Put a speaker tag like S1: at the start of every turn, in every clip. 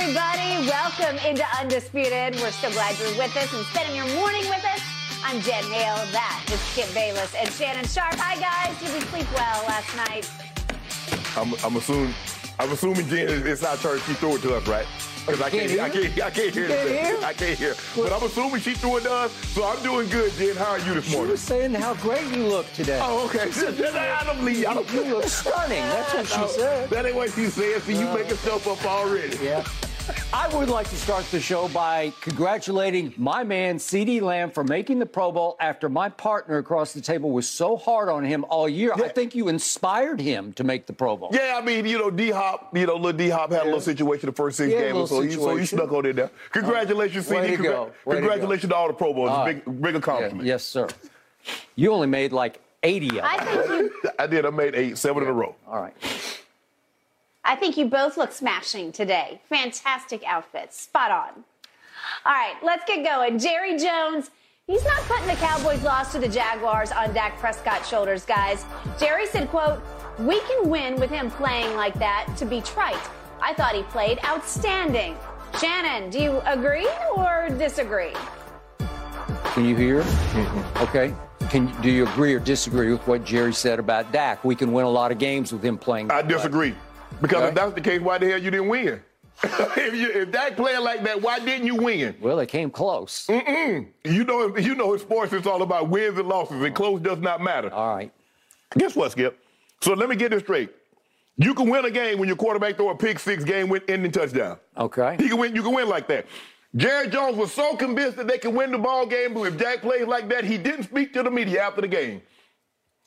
S1: everybody. Welcome into Undisputed. We're so glad you're with us and spending your morning with us. I'm Jen Hale. That is Skip Bayless and Shannon Sharpe. Hi, guys. Did we sleep well last night?
S2: I'm, I'm assuming, I'm assuming Jen, it's not church. She threw it to us, right? Because I can't, I can't, I can't hear.
S3: can't hear?
S2: I can't hear. But I'm assuming she threw it to us, so I'm doing good, Jen. How are you this morning?
S3: She
S2: morning?
S3: was saying how great you look today.
S2: Oh, okay. I don't believe. I don't.
S3: You look stunning. That's what she said.
S2: That ain't what she said. See, you uh, making stuff up already.
S3: Yeah. I would like to start the show by congratulating my man, CeeDee Lamb, for making the Pro Bowl after my partner across the table was so hard on him all year. I think you inspired him to make the Pro Bowl.
S2: Yeah, I mean, you know, D Hop, you know, little D Hop had a little situation the first six
S3: Yeah,
S2: games, so he, so he snuck on in there. Uh, congratulations,
S3: Way
S2: CeeDee.
S3: to go. Way to
S2: Congratulations to, all the Pro Bowls.
S3: All
S2: uh, big, big accomplishment.
S3: Yes, sir. You only made like 80 of them.
S1: I think you.
S2: I did. I made eight, seven in a row.
S3: All right.
S1: I think you both look smashing today. Fantastic outfits. Spot on. All right, let's get going. Jerry Jones. He's not putting the Cowboys' loss to the Jaguars on Dak Prescott's shoulders, guys. Jerry said, quote, we can win with him playing like that to be trite. I thought he played outstanding. Shannon, do you agree or disagree?
S3: Can you hear? Mm-hmm. Okay. Can do you agree or disagree with what Jerry said about Dak? We can win a lot of games with him playing.
S2: I disagree. Because
S3: Okay.
S2: if that's the case, why the hell you didn't win? if, you, if Dak playing like that, why didn't you win?
S3: Well, they came close.
S2: You know, you know, in sports, it's all about wins and losses, and close does not matter.
S3: All right.
S2: Guess what, Skip? So let me get this straight. You can win a game when your quarterback throw a pick six game win ending touchdown.
S3: Okay.
S2: He can win. You can win like that. Jared Jones was so convinced that they can win the ball game, but if Dak plays like that, he didn't speak to the media after the game.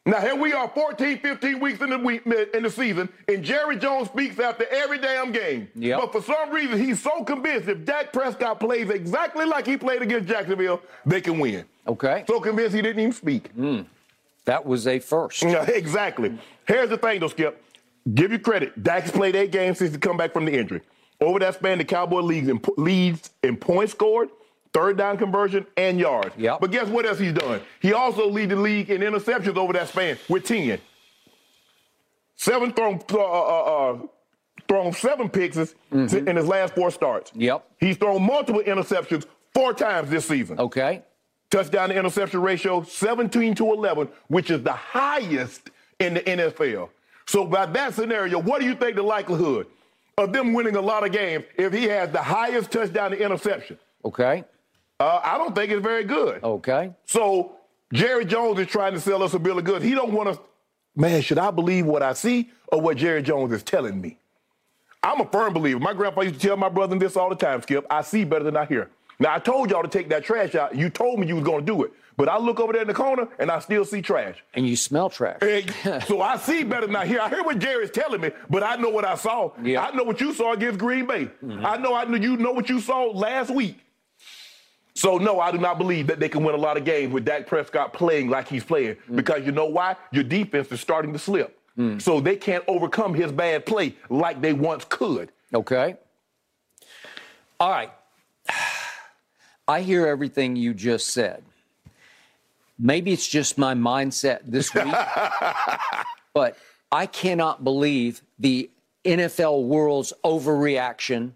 S2: Now here we are, 14, 15 weeks in the week in the season, and Jerry Jones speaks after every damn game.
S3: Yep.
S2: But for some reason, he's so convinced if Dak Prescott plays exactly like he played against Jacksonville, they can win.
S3: Okay.
S2: So convinced he didn't even speak. Hmm.
S3: That was a first.
S2: Yeah, exactly. Here's the thing, though, Skip. Give you credit. Dak's played eight games since he come back from the injury. Over that span, the Cowboy leagues in, leads in points scored, third down conversion, and yards.
S3: Yep.
S2: But guess what else he's done? He also lead the league in interceptions over that span with 10. Seven thrown, uh, uh, uh, thrown seven picks in his last four starts.
S3: Yep.
S2: He's thrown multiple interceptions four times this season.
S3: Okay.
S2: Touchdown to interception ratio 17 to 11, which is the highest in the NFL. So by that scenario, what do you think the likelihood of them winning a lot of games if he has the highest touchdown to interception?
S3: Okay.
S2: Uh, I don't think it's very good.
S3: Okay.
S2: So Jerry Jones is trying to sell us a bill of goods. He don't want us. Man, should I believe what I see or what Jerry Jones is telling me? I'm a firm believer. My grandpa used to tell my brother this all the time, Skip. I see better than I hear. Now I told y'all to take that trash out. You told me you was gonna do it. But I look over there in the corner and I still see trash.
S3: And you smell trash.
S2: Hey, so I see better than I hear. I hear what Jerry's telling me, but I know what I saw.
S3: Yeah.
S2: I know what you saw against Green Bay. I know I know you know what you saw last week. So no, I do not believe that they can win a lot of games with Dak Prescott playing like he's playing. Mm. Because you know why? Your defense is starting to slip. Mm. So they can't overcome his bad play like they once could.
S3: Okay. All right. I hear everything you just said. Maybe it's just my mindset this week, but I cannot believe the NFL world's overreaction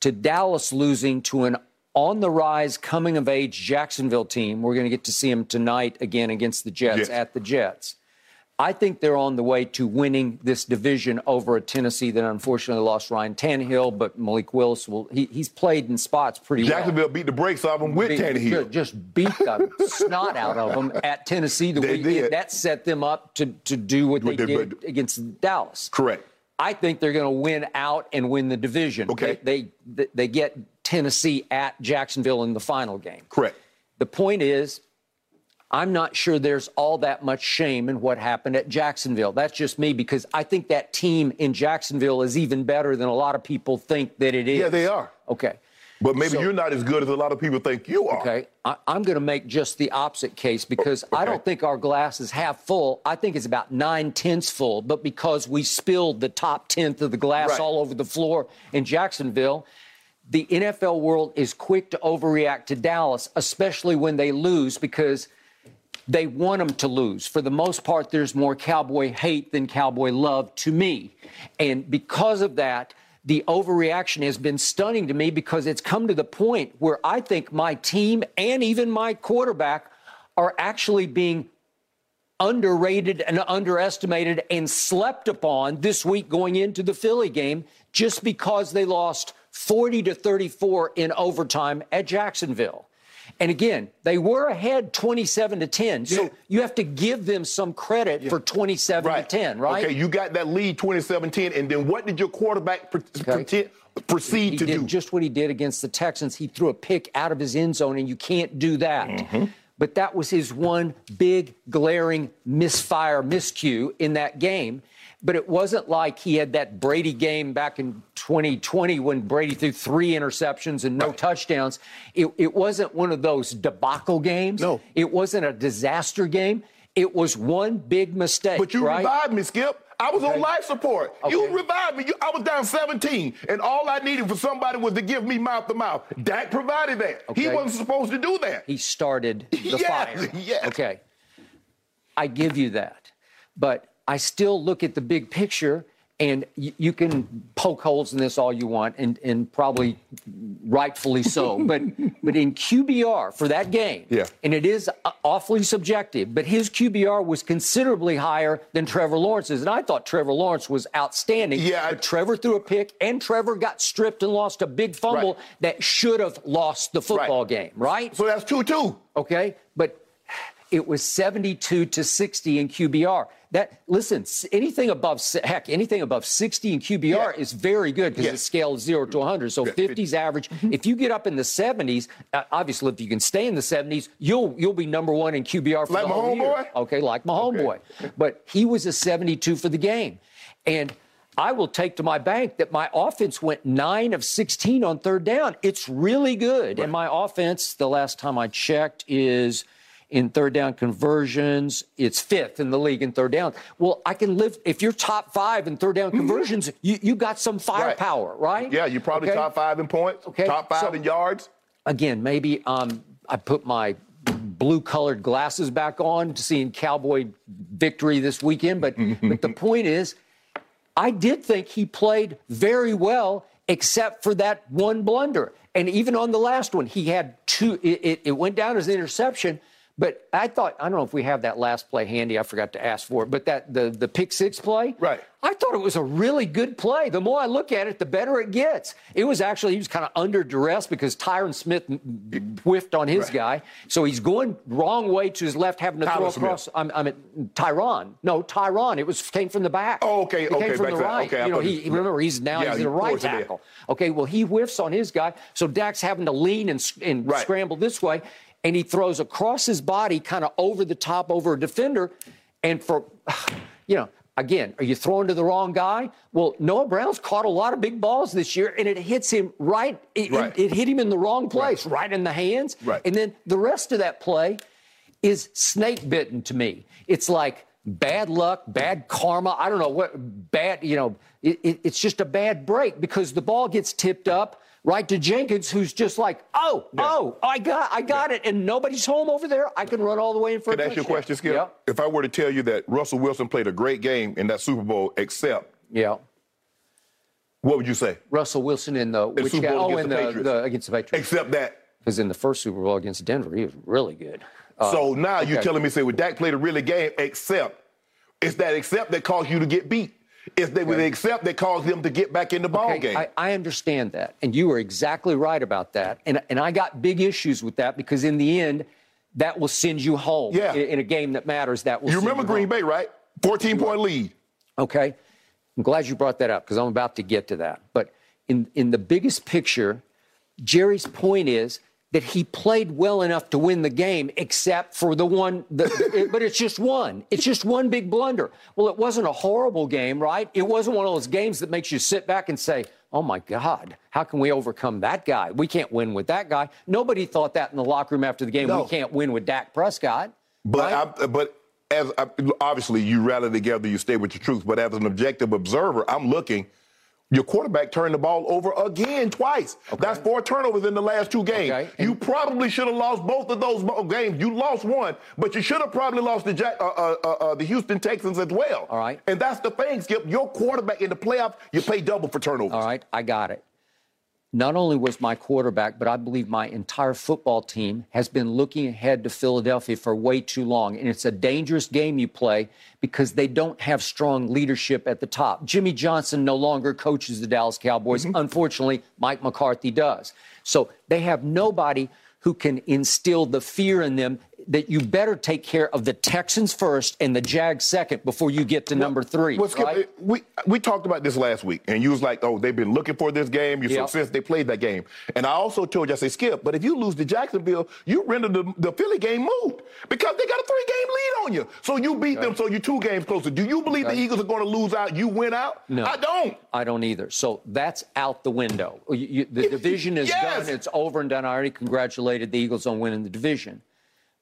S3: to Dallas losing to an on the rise, coming of age Jacksonville team. We're going to get to see them tonight again against the Jets
S2: Yes.
S3: at the Jets. I think they're on the way to winning this division over a Tennessee that unfortunately lost Ryan Tannehill, but Malik Willis will. He, he's played in spots pretty well.
S2: Jacksonville
S3: well.
S2: beat the brakes off them with
S3: Beat-
S2: Tannehill.
S3: Just beat the snot out of them at Tennessee. The
S2: They
S3: week
S2: did.
S3: that set them up to, to do what they
S2: they-
S3: did against Dallas.
S2: Correct.
S3: I think they're going to win out and win the division.
S2: Okay.
S3: They, they they get Tennessee at Jacksonville in the final game.
S2: Correct.
S3: The point is, I'm not sure there's all that much shame in what happened at Jacksonville. That's just me because I think that team in Jacksonville is even better than a lot of people think that it is.
S2: Yeah, they are.
S3: Okay.
S2: But maybe
S3: So-
S2: you're not as good as a lot of people think you are.
S3: Okay, I, I'm going to make just the opposite case because I don't think our glass is half full. I think it's about nine tenths full. But because we spilled the top tenth of the glass
S2: Right.
S3: all over the floor in Jacksonville, the NFL world is quick to overreact to Dallas, especially when they lose because they want them to lose. For the most part, there's more cowboy hate than cowboy love to me. And because of that, the overreaction has been stunning to me because it's come to the point where I think my team and even my quarterback are actually being underrated and underestimated and slept upon this week going into the Philly game just because they lost 40 to 34 in overtime at Jacksonville. And again, they were ahead 27 to 10. So
S2: Yeah.
S3: you have to give them some credit for 27 to 10, right?
S2: Okay, you got that lead 27-10, and then what did your quarterback pre- pretend- proceed
S3: he
S2: to
S3: did
S2: do?
S3: just what he did against the Texans. He threw a pick out of his end zone, and you can't do that.
S2: Mm-hmm.
S3: But that was his one big, glaring misfire, miscue in that game. But it wasn't like he had that Brady game back in 2020 when Brady threw three interceptions and no touchdowns. It, it wasn't one of those debacle games.
S2: No.
S3: It wasn't a disaster game. It was one big mistake.
S2: But you
S3: right?
S2: revived me, Skip. I was on life support. You revived me. You, I was down 17, and all I needed for somebody was to give me mouth to mouth. Dak provided that. He wasn't supposed to do that.
S3: he started the
S2: Yes,
S3: fire.
S2: yes.
S3: Okay. I give you that. But I still look at the big picture, and y- you can poke holes in this all you want, and, and probably rightfully so. but but in QBR for that game,
S2: Yeah.
S3: and it is uh, awfully subjective, but his QBR was considerably higher than Trevor Lawrence's, and I thought Trevor Lawrence was outstanding.
S2: Yeah, I-
S3: but Trevor threw a pick, and Trevor got stripped and lost a big fumble
S2: Right.
S3: that should have lost the football game, right?
S2: So that's 2-2.
S3: okay? But it was 72 to 60 in QBR. That listen, anything above heck, anything above 60 in QBR
S2: Yeah.
S3: is very good because
S2: Yeah.
S3: the scale is zero to 100. So
S2: Yeah,
S3: 50's average. If you get up in the 70s, uh, obviously, if you can stay in the 70s, you'll you'll be number one in QBR for
S2: Like
S3: the
S2: my
S3: whole year.
S2: homeboy?
S3: Okay, like my homeboy. But he was a 72 for the game, and. I will take to my bank that my offense went nine of 16 on third down. It's really good. And my offense, the last time I checked, is in third down conversions. It's fifth in the league in third down. Well, I can live, if you're top five in third down conversions, you, you got some firepower, right?
S2: Yeah, you're probably
S3: Okay?
S2: top five in points,
S3: Okay,
S2: top five
S3: so-
S2: in yards.
S3: again, maybe um, I put my blue colored glasses back on to seeing Cowboy victory this weekend. But, but the point is, I did think he played very well, except for that one blunder. And even on the last one, he had two, it, it, it went down as an interception. But I thought, I don't know if we have that last play handy. I forgot to ask for it. But that the, the pick six play,
S2: Right.
S3: I thought it was a really good play. The more I look at it, the better it gets. It was actually, he was kind of under duress because Tyron Smith whiffed on his
S2: Right.
S3: guy. So he's going wrong way to his left, having to
S2: Tyler
S3: throw
S2: Smith.
S3: across. I'm, I'm at Tyron. No, Tyron. It was came from the back.
S2: Oh, okay,
S3: It
S2: okay,
S3: came from
S2: back
S3: the right.
S2: okay,
S3: you know, he, remember he's now
S2: Yeah,
S3: he's in a right
S2: forced it in.
S3: tackle. Okay, well he whiffs on his guy, so Dak's having to lean and, and
S2: Right.
S3: scramble this way, and he throws across his body, kind of over the top over a defender, and for, you know. Again, are you throwing to the wrong guy? Well, Noah Brown's caught a lot of big balls this year, and it hits him right. It, it-
S2: Right.
S3: it hit him in the wrong place, right, in the hands.
S2: Right.
S3: And then the rest of that play is snake bitten to me. It's like bad luck, bad karma. I don't know what bad, you know, it, it- it's just a bad break because the ball gets tipped up right to Jenkins, who's just like, oh, oh, I got, I got it, and nobody's home over there. I can run all the way in for
S2: Can
S3: a
S2: I ask you a question, Skip?
S3: Yep.
S2: If I were to tell you that Russell Wilson played a great game in that Super Bowl, except,
S3: Yeah.
S2: what would you say?
S3: Russell Wilson in the which
S2: Super
S3: guy?
S2: Bowl
S3: Oh,
S2: against
S3: in
S2: the
S3: the,
S2: Patriots.
S3: the against the Patriots.
S2: Except that.
S3: Because in the first Super Bowl against Denver, he was really good. Uh,
S2: so now you're telling me, say, well, Dak played a really game, except It's that except that caused you to get beat. It's the, the accept that caused them to get back in the ball
S3: Okay,
S2: game.
S3: I, I understand that, and you are exactly right about that. And and I got big issues with that because in the end, that will send you home.
S2: Yeah.
S3: In, in a game that matters, that will.
S2: you remember Green
S3: home.
S2: Bay, right? 14 point lead.
S3: Okay. I'm glad you brought that up because I'm about to get to that. But in, in the biggest picture, Jerry's point is that he played well enough to win the game, except for the one, the, the- but it's just one. It's just one big blunder. Well, it wasn't a horrible game, right? It wasn't one of those games that makes you sit back and say, oh my God, how can we overcome that guy? We can't win with that guy. Nobody thought that in the locker room after the game.
S2: No.
S3: We can't win with Dak Prescott.
S2: But
S3: right?
S2: I, but as I, obviously you rally together, you stay with your truth. But as an objective observer, I'm looking. Your quarterback turned the ball over again twice. That's four turnovers in the last two games.
S3: Okay.
S2: You probably should have lost both of those games. You lost one, but you should have probably lost the Jack, uh, uh, uh, uh, the Houston Texans as well.
S3: All right.
S2: And that's the thing, Skip. Your quarterback in the playoffs, you pay double for turnovers.
S3: All right, I got it. Not only was my quarterback, but I believe my entire football team has been looking ahead to Philadelphia for way too long. And it's a dangerous game you play because they don't have strong leadership at the top. Jimmy Johnson no longer coaches the Dallas Cowboys. Mm-hmm. Unfortunately, Mike McCarthy does. So they have nobody who can instill the fear in them that you better take care of the Texans first and the Jags second before you get to number three.
S2: Well, Skip,
S3: right?
S2: we we talked about this last week, and you was like, "Oh, they've been looking for this game. You
S3: Yep.
S2: since they played that game." And I also told you, I say, "Skip, but if you lose to Jacksonville, you render the, the Philly game moot because they got a three game lead on you. So you beat them, so you're two games closer. Do you believe the Eagles are going to lose out? You win out?
S3: No.
S2: I don't.
S3: I don't either. So that's out the window. You- you- the division is
S2: Yes.
S3: done. It's over and done. I already congratulated the Eagles on winning the division.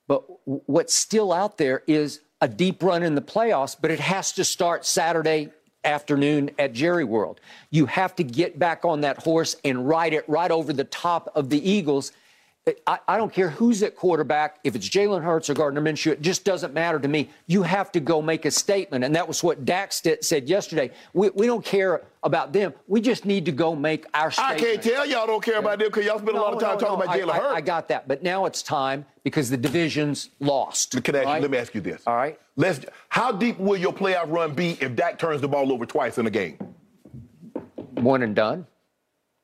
S3: But what's still out there is a deep run in the playoffs, but it has to start Saturday afternoon at Jerry World. You have to get back on that horse and ride it right over the top of the Eagles. I, I don't care who's at quarterback, if it's Jalen Hurts or Gardner Minshew, it just doesn't matter to me. You have to go make a statement. And that was what Dak's st- said yesterday. We, we don't care about them. We just need to go make our statement.
S2: I can't tell y'all don't care about them because y'all spend a lot of time
S3: no,
S2: talking
S3: no,
S2: about Jalen
S3: I, I-
S2: Hurts.
S3: I got that. But now it's time because the division's lost.
S2: Can I ask you- let me ask you this.
S3: All right.
S2: Let's. How deep will your playoff run be if Dak turns the ball over twice in a game?
S3: One and done.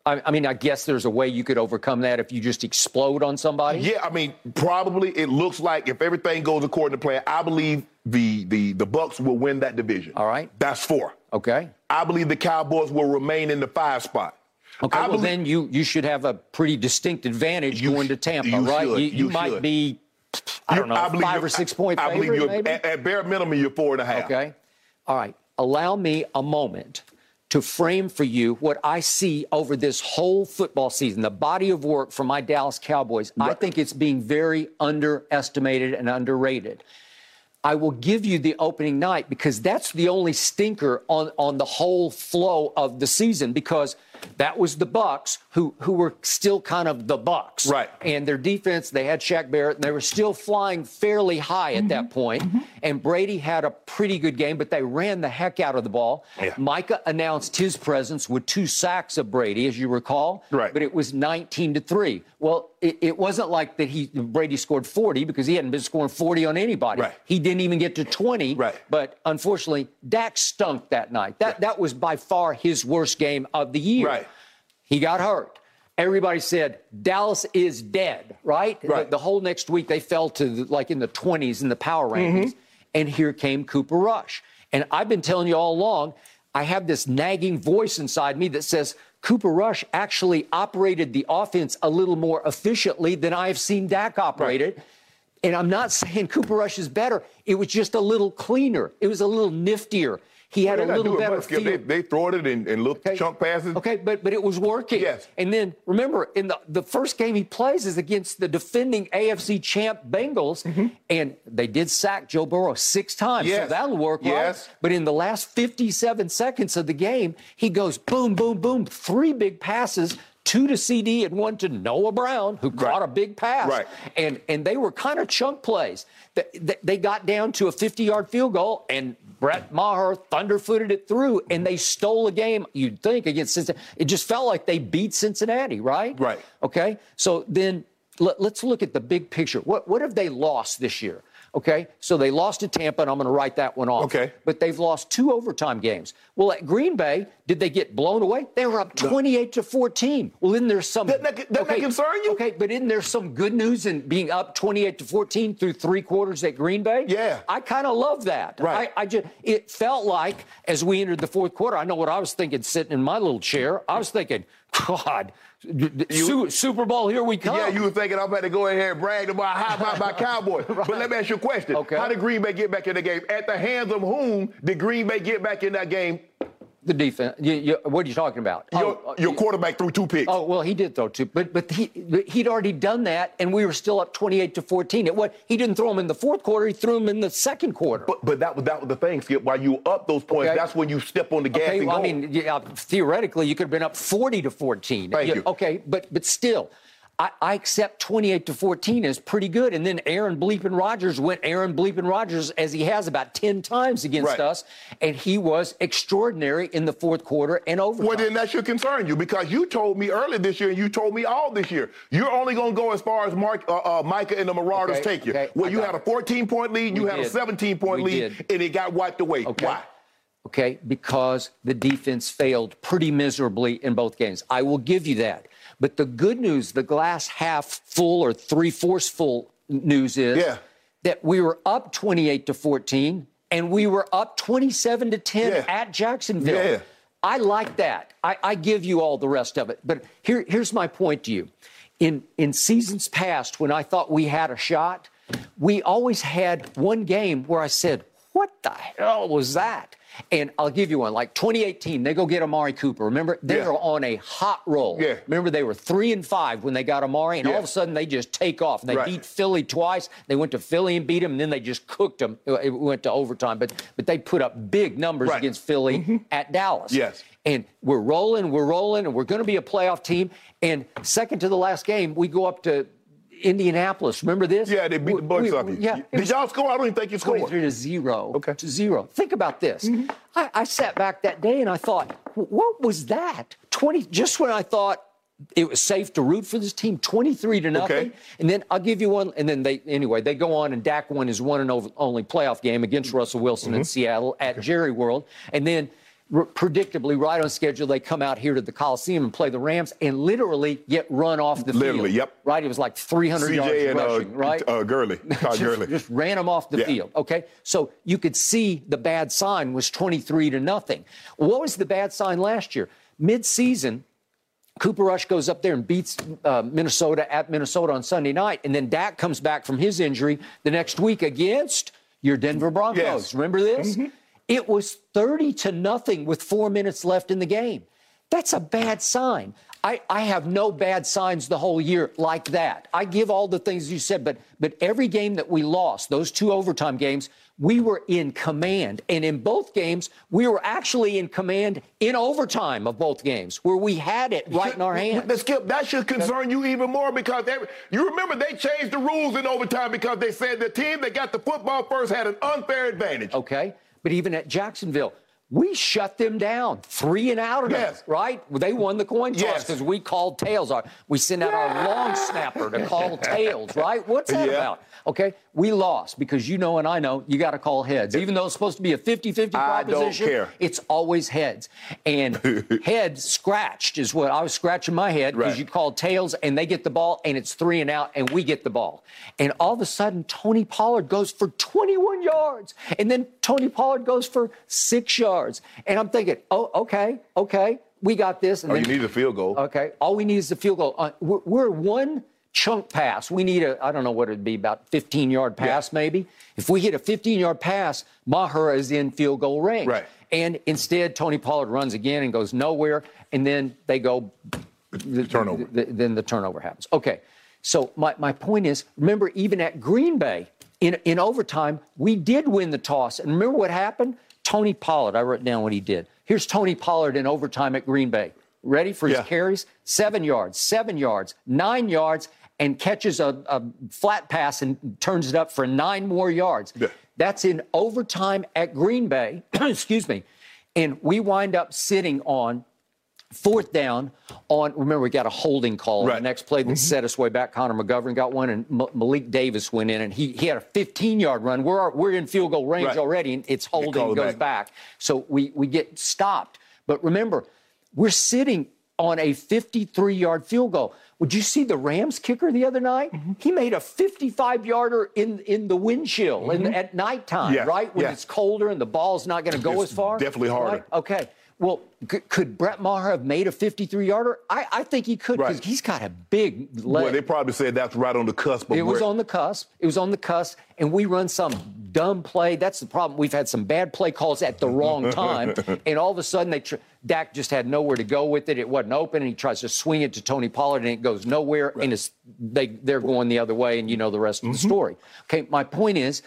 S3: I, I mean, I guess there's a way you could overcome that if you just explode on somebody.
S2: Yeah, I mean, probably it looks like if everything goes according to plan, I believe the the the Bucks will win that division.
S3: All right.
S2: That's four.
S3: Okay.
S2: I believe the Cowboys will remain in the five spot.
S3: Okay,
S2: I
S3: well,
S2: believe-
S3: then you, you should have a pretty distinct advantage
S2: You
S3: going to Tampa,
S2: you
S3: right?
S2: should,
S3: you,
S2: you
S3: might
S2: should.
S3: be, I don't know,
S2: I believe
S3: five or six point
S2: I, I believe you're at, at bare minimum you're four and a half.
S3: Okay. All right. Allow me a moment to frame for you what I see over this whole football season, the body of work for my Dallas Cowboys. I think it's being very underestimated and underrated. I will give you the opening night because that's the only stinker on, on the whole flow of the season because that was the Bucks who who were still kind of the Bucks.
S2: Right.
S3: And their defense, they had Shaq Barrett, and they were still flying fairly high at that mm-hmm. point. Mm-hmm. And Brady had a pretty good game, but they ran the heck out of the ball.
S2: Yeah.
S3: Micah announced his presence with two sacks of Brady, as you recall.
S2: Right.
S3: But it was 19 to 3. Well, it, it wasn't like that he Brady scored 40 because he hadn't been scoring 40 on anybody.
S2: Right.
S3: He didn't even get to 20.
S2: Right.
S3: But unfortunately, Dak stunk that night. That that was by far his worst game of the year.
S2: Right.
S3: He got hurt. Everybody said Dallas is dead, right?
S2: Right.
S3: The, the whole next week they fell to the, like in the 20s in the power
S2: Mm-hmm.
S3: rankings. And here came Cooper Rush. And I've been telling you all along, I have this nagging voice inside me that says Cooper Rush actually operated the offense a little more efficiently than I have seen Dak operate it. And I'm not saying Cooper Rush is better. It was just a little cleaner. It was a little niftier. He had
S2: They're
S3: a little better feel.
S2: They, they throw it in, in little
S3: Okay.
S2: chunk passes.
S3: Okay, but but it was working.
S2: Yes.
S3: And then remember, in the the first game he plays is against the defending AFC champ Bengals, and they did sack Joe Burrow six times. So
S2: Mm-hmm. Yes.
S3: that'll work,
S2: Yes.
S3: right? But in the last 57 seconds of the game, he goes boom, boom, boom, three big passes. Two to CeeDee and one to Noah Brown, who caught a big pass.
S2: Right.
S3: And and they were kind of chunk plays. They, they- they got down to a 50 yard field goal, and Brett Maher thunderfooted it through, and they stole a game, you'd think, against Cincinnati. It just felt like they beat Cincinnati, right?
S2: Right.
S3: Okay. So then let, us look at the big picture. What, what have they lost this year? Okay, so they lost to Tampa, and I'm going to write that one off.
S2: Okay.
S3: But they've lost two overtime games. Well, at Green Bay, did they get blown away? They were up 28 to 14. Well, isn't there some.
S2: Doesn't that- doesn't that concern you?
S3: Okay, but isn't there some good news in being up 28 to 14 through three quarters at Green Bay?
S2: Yeah.
S3: I kind of love that.
S2: Right.
S3: I, I just, it felt like as we entered the fourth quarter, I know what I was thinking sitting in my little chair. I was thinking, God, d- Super Bowl, here we come.
S2: Yeah, you were thinking I'm about to go in here and brag about how about my Cowboys. But let me ask you a question.
S3: Okay.
S2: How did Green Bay get back in the game? At the hands of whom did Green Bay get back in that game?
S3: The defense. You, you, what are you talking about?
S2: Your,
S3: Oh, uh,
S2: your quarterback threw two picks.
S3: Oh well, he did throw two, but but he he'd already done that, and we were still up twenty-eight to fourteen. It what he didn't throw them in the fourth quarter; he threw them in the second quarter.
S2: But but that was that was the thing, Skip. While you up those points,
S3: Okay.
S2: that's when you step on the gas
S3: okay,
S2: and
S3: well. I mean, yeah, theoretically, you could have been up forty to fourteen.
S2: Thank you.
S3: Okay, but but still. I, I accept 28 to 14 as pretty good. And then Aaron Bleepin Rodgers went Aaron Bleepin Rodgers as he has about 10 times against
S2: Right.
S3: us. And he was extraordinary in the fourth quarter and overtime.
S2: Well, then that should concern you because you told me earlier this year and you told me all this year. You're only going to go as far as Mark, uh, uh, Micah and the Marauders
S3: Okay,
S2: take you.
S3: okay,
S2: well,
S3: I
S2: you had a 14 point lead, you
S3: We
S2: had a 17 point
S3: We
S2: lead,
S3: did.
S2: and it got wiped away.
S3: Okay.
S2: Why?
S3: Okay, because the defense failed pretty miserably in both games. I will give you that. But the good news, the glass half full or three fourths full news is
S2: Yeah.
S3: that we were up 28 to 14 and we were up 27 to 10
S2: Yeah.
S3: at Jacksonville.
S2: Yeah.
S3: I like that. I, I give you all the rest of it. But here, here's my point to you. In, in seasons past, when I thought we had a shot, we always had one game where I said, What the hell was that? And I'll give you one. Like 2018, they go get Amari Cooper. Remember, they
S2: Yeah.
S3: were on a hot roll.
S2: Yeah.
S3: Remember, they were three and five when they got Amari, and all of a sudden they just take off. And they
S2: Right.
S3: beat Philly twice. They went to Philly and beat them, and then they just cooked them. It went to overtime, but but they put up big numbers
S2: Right.
S3: against Philly mm-hmm. at Dallas.
S2: Yes.
S3: And we're rolling, we're rolling, and we're going to be a playoff team. And second to the last game, we go up to Indianapolis. Remember this?
S2: Yeah, they beat the
S3: We-
S2: Bucks
S3: we-
S2: off you.
S3: Yeah.
S2: Did y'all score? I don't even think you scored.
S3: 23 to zero.
S2: Okay. Mm-hmm.
S3: To zero. Think about this. I, I sat back that day and I thought, what was that? 20, just when I thought it was safe to root for this team, 23 to nothing.
S2: Okay.
S3: And then I'll give you one. And then they, anyway, they go on and Dak won his one and only playoff game against Russell Wilson
S2: Mm-hmm.
S3: in Seattle at Jerry World. And then r- predictably, right on schedule, they come out here to the Coliseum and play the Rams and literally get run off the field.
S2: Literally,
S3: field.
S2: yep.
S3: Right? It was like 300 yards
S2: and
S3: rushing,
S2: uh,
S3: right?
S2: uh, Gurley, Todd
S3: just,
S2: Gurley.
S3: just ran them off the
S2: Yeah.
S3: field. Okay, so you could see the bad sign was 23 to nothing. What was the bad sign last year? Mid-season, Cooper Rush goes up there and beats uh, Minnesota at Minnesota on Sunday night, and then Dak comes back from his injury the next week against your Denver Broncos.
S2: Yes. Mm-hmm.
S3: Remember this? It was 30 to nothing with four minutes left in the game. That's a bad sign. I, I have no bad signs the whole year like that. I give all the things you said, but but every game that we lost, those two overtime games, we were in command. And in both games, we were actually in command in overtime of both games, where we had it right in our hands.
S2: That, Skip, that should concern you even more because you remember they changed the rules in overtime because they said the team that got the football first had an unfair advantage.
S3: Okay. But even at Jacksonville, we shut them down, three and out of them, right? They won the coin toss
S2: Yes.
S3: because we called tails. Our, we sent out our long snapper to call tails, right? What's that
S2: Yeah.
S3: about? Okay, we lost because you know and I know you got to call heads. Even though it's supposed to be a 50 50
S2: I don't care.
S3: it's always heads. And head scratched is what I was scratching my head because
S2: Right.
S3: you called tails and they get the ball and it's three and out and we get the ball. And all of a sudden, Tony Pollard goes for 21 yards. And then Tony Pollard goes for six yards. And I'm thinking, oh, okay, okay, we got this. And
S2: Oh,
S3: then,
S2: you need a field goal.
S3: Okay, all we need is the field goal. Uh, we're, we're one chunk pass. We need a, I don't know what it'd be, about 15 yard pass maybe. If we hit a 15 yard pass, Maher is in field goal range.
S2: Right.
S3: And instead, Tony Pollard runs again and goes nowhere. And then they go the,
S2: turnover.
S3: the- then the turnover happens. Okay. So my, my point is, remember, even at Green Bay in, in overtime, we did win the toss. And remember what happened? Tony Pollard, I wrote down what he did. Here's Tony Pollard in overtime at Green Bay. Ready for his
S2: Yeah.
S3: carries? Seven yards, seven yards, nine yards, and catches a, a flat pass and turns it up for nine more yards.
S2: Yeah.
S3: That's in overtime at Green Bay. Excuse me. And we wind up sitting on fourth down on remember we got a holding call
S2: Right.
S3: the next play that set us way back connor mcgovern got one and M- malik davis went in and he, he had a 15 yard run we're, we're in field goal range
S2: Right.
S3: already and it's holding goes
S2: back.
S3: back so we, we get stopped but remember we're sitting on a 53 yard field goal would you see the rams kicker the other night
S2: Mm-hmm.
S3: he made a 55 yarder in, in the wind chill in, at nighttime
S2: Yeah,
S3: right when
S2: yeah.
S3: it's colder and the ball's not going to go
S2: It's
S3: as far
S2: definitely harder.
S3: right? Okay. Well, c- could Brett Maher have made a 53 yarder? I, I think he could because
S2: Right.
S3: he's got a big leg.
S2: Well, they probably said that's right on the cusp
S3: it was on the cusp. It was on the cusp, and we run some dumb play. That's the problem. We've had some bad play calls at the wrong time, and all of a sudden they tr- Dak just had nowhere to go with it. It wasn't open, and he tries to swing it to Tony Pollard, and it goes nowhere. And it's they they're going the other way, and you know the rest of the mm-hmm. story. Okay, my point is,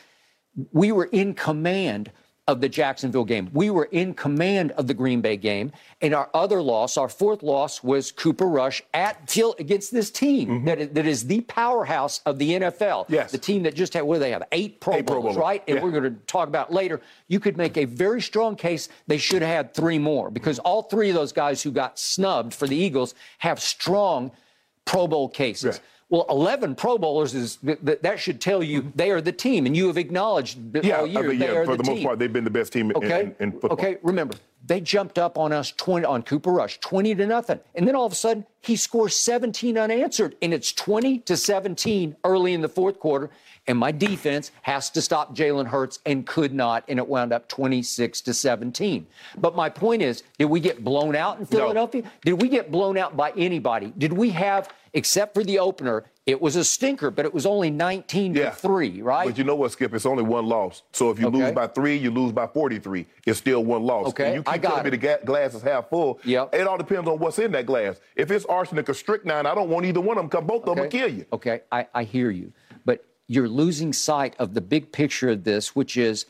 S3: we were in command of the Jacksonville game. We were in command of the Green Bay game. And our other loss, our fourth loss, was Cooper Rush at Till against this team mm-hmm. that, is, that is the powerhouse of the NFL.
S2: Yes.
S3: The team that just had, what do they have? Eight Pro
S2: Eight Pro
S3: Bowls,
S2: Bowlers.
S3: right? And
S2: Yeah.
S3: we're going to talk about later. You could make a very strong case they should have had three more because all three of those guys who got snubbed for the Eagles have strong Pro Bowl cases.
S2: Yeah.
S3: Well, 11 Pro Bowlers is th- th- that should tell you mm-hmm. they are the team, and you have acknowledged
S2: Yeah,
S3: all
S2: I
S3: year
S2: mean,
S3: they
S2: yeah,
S3: are
S2: for
S3: the,
S2: the, most
S3: team.
S2: part, they've been the best team in, in, in football.
S3: Okay. Remember, they jumped up on us 20 on Cooper Rush, 20 to nothing, and then all of a sudden he scores 17 unanswered, and it's 20 to 17 early in the fourth quarter. And my defense has to stop Jalen Hurts and could not, and it wound up 26 to 17. But my point is, did we get blown out in Philadelphia? Did we get blown out by anybody? Did we have, except for the opener, it was a stinker, but it was only 19
S2: Yeah.
S3: to 3, right?
S2: But you know what, Skip? It's only one loss. So if you
S3: Okay.
S2: lose by three, you lose by 43. It's still one loss.
S3: Okay,
S2: And you keep
S3: I got
S2: telling me the ga- glass is half full.
S3: Yep.
S2: It all depends on what's in that glass. If it's arsenic or strychnine, I don't want either one of them because both of them will
S3: Okay.
S2: kill you.
S3: Okay, I, I hear you. But you're losing sight of the big picture of this, which is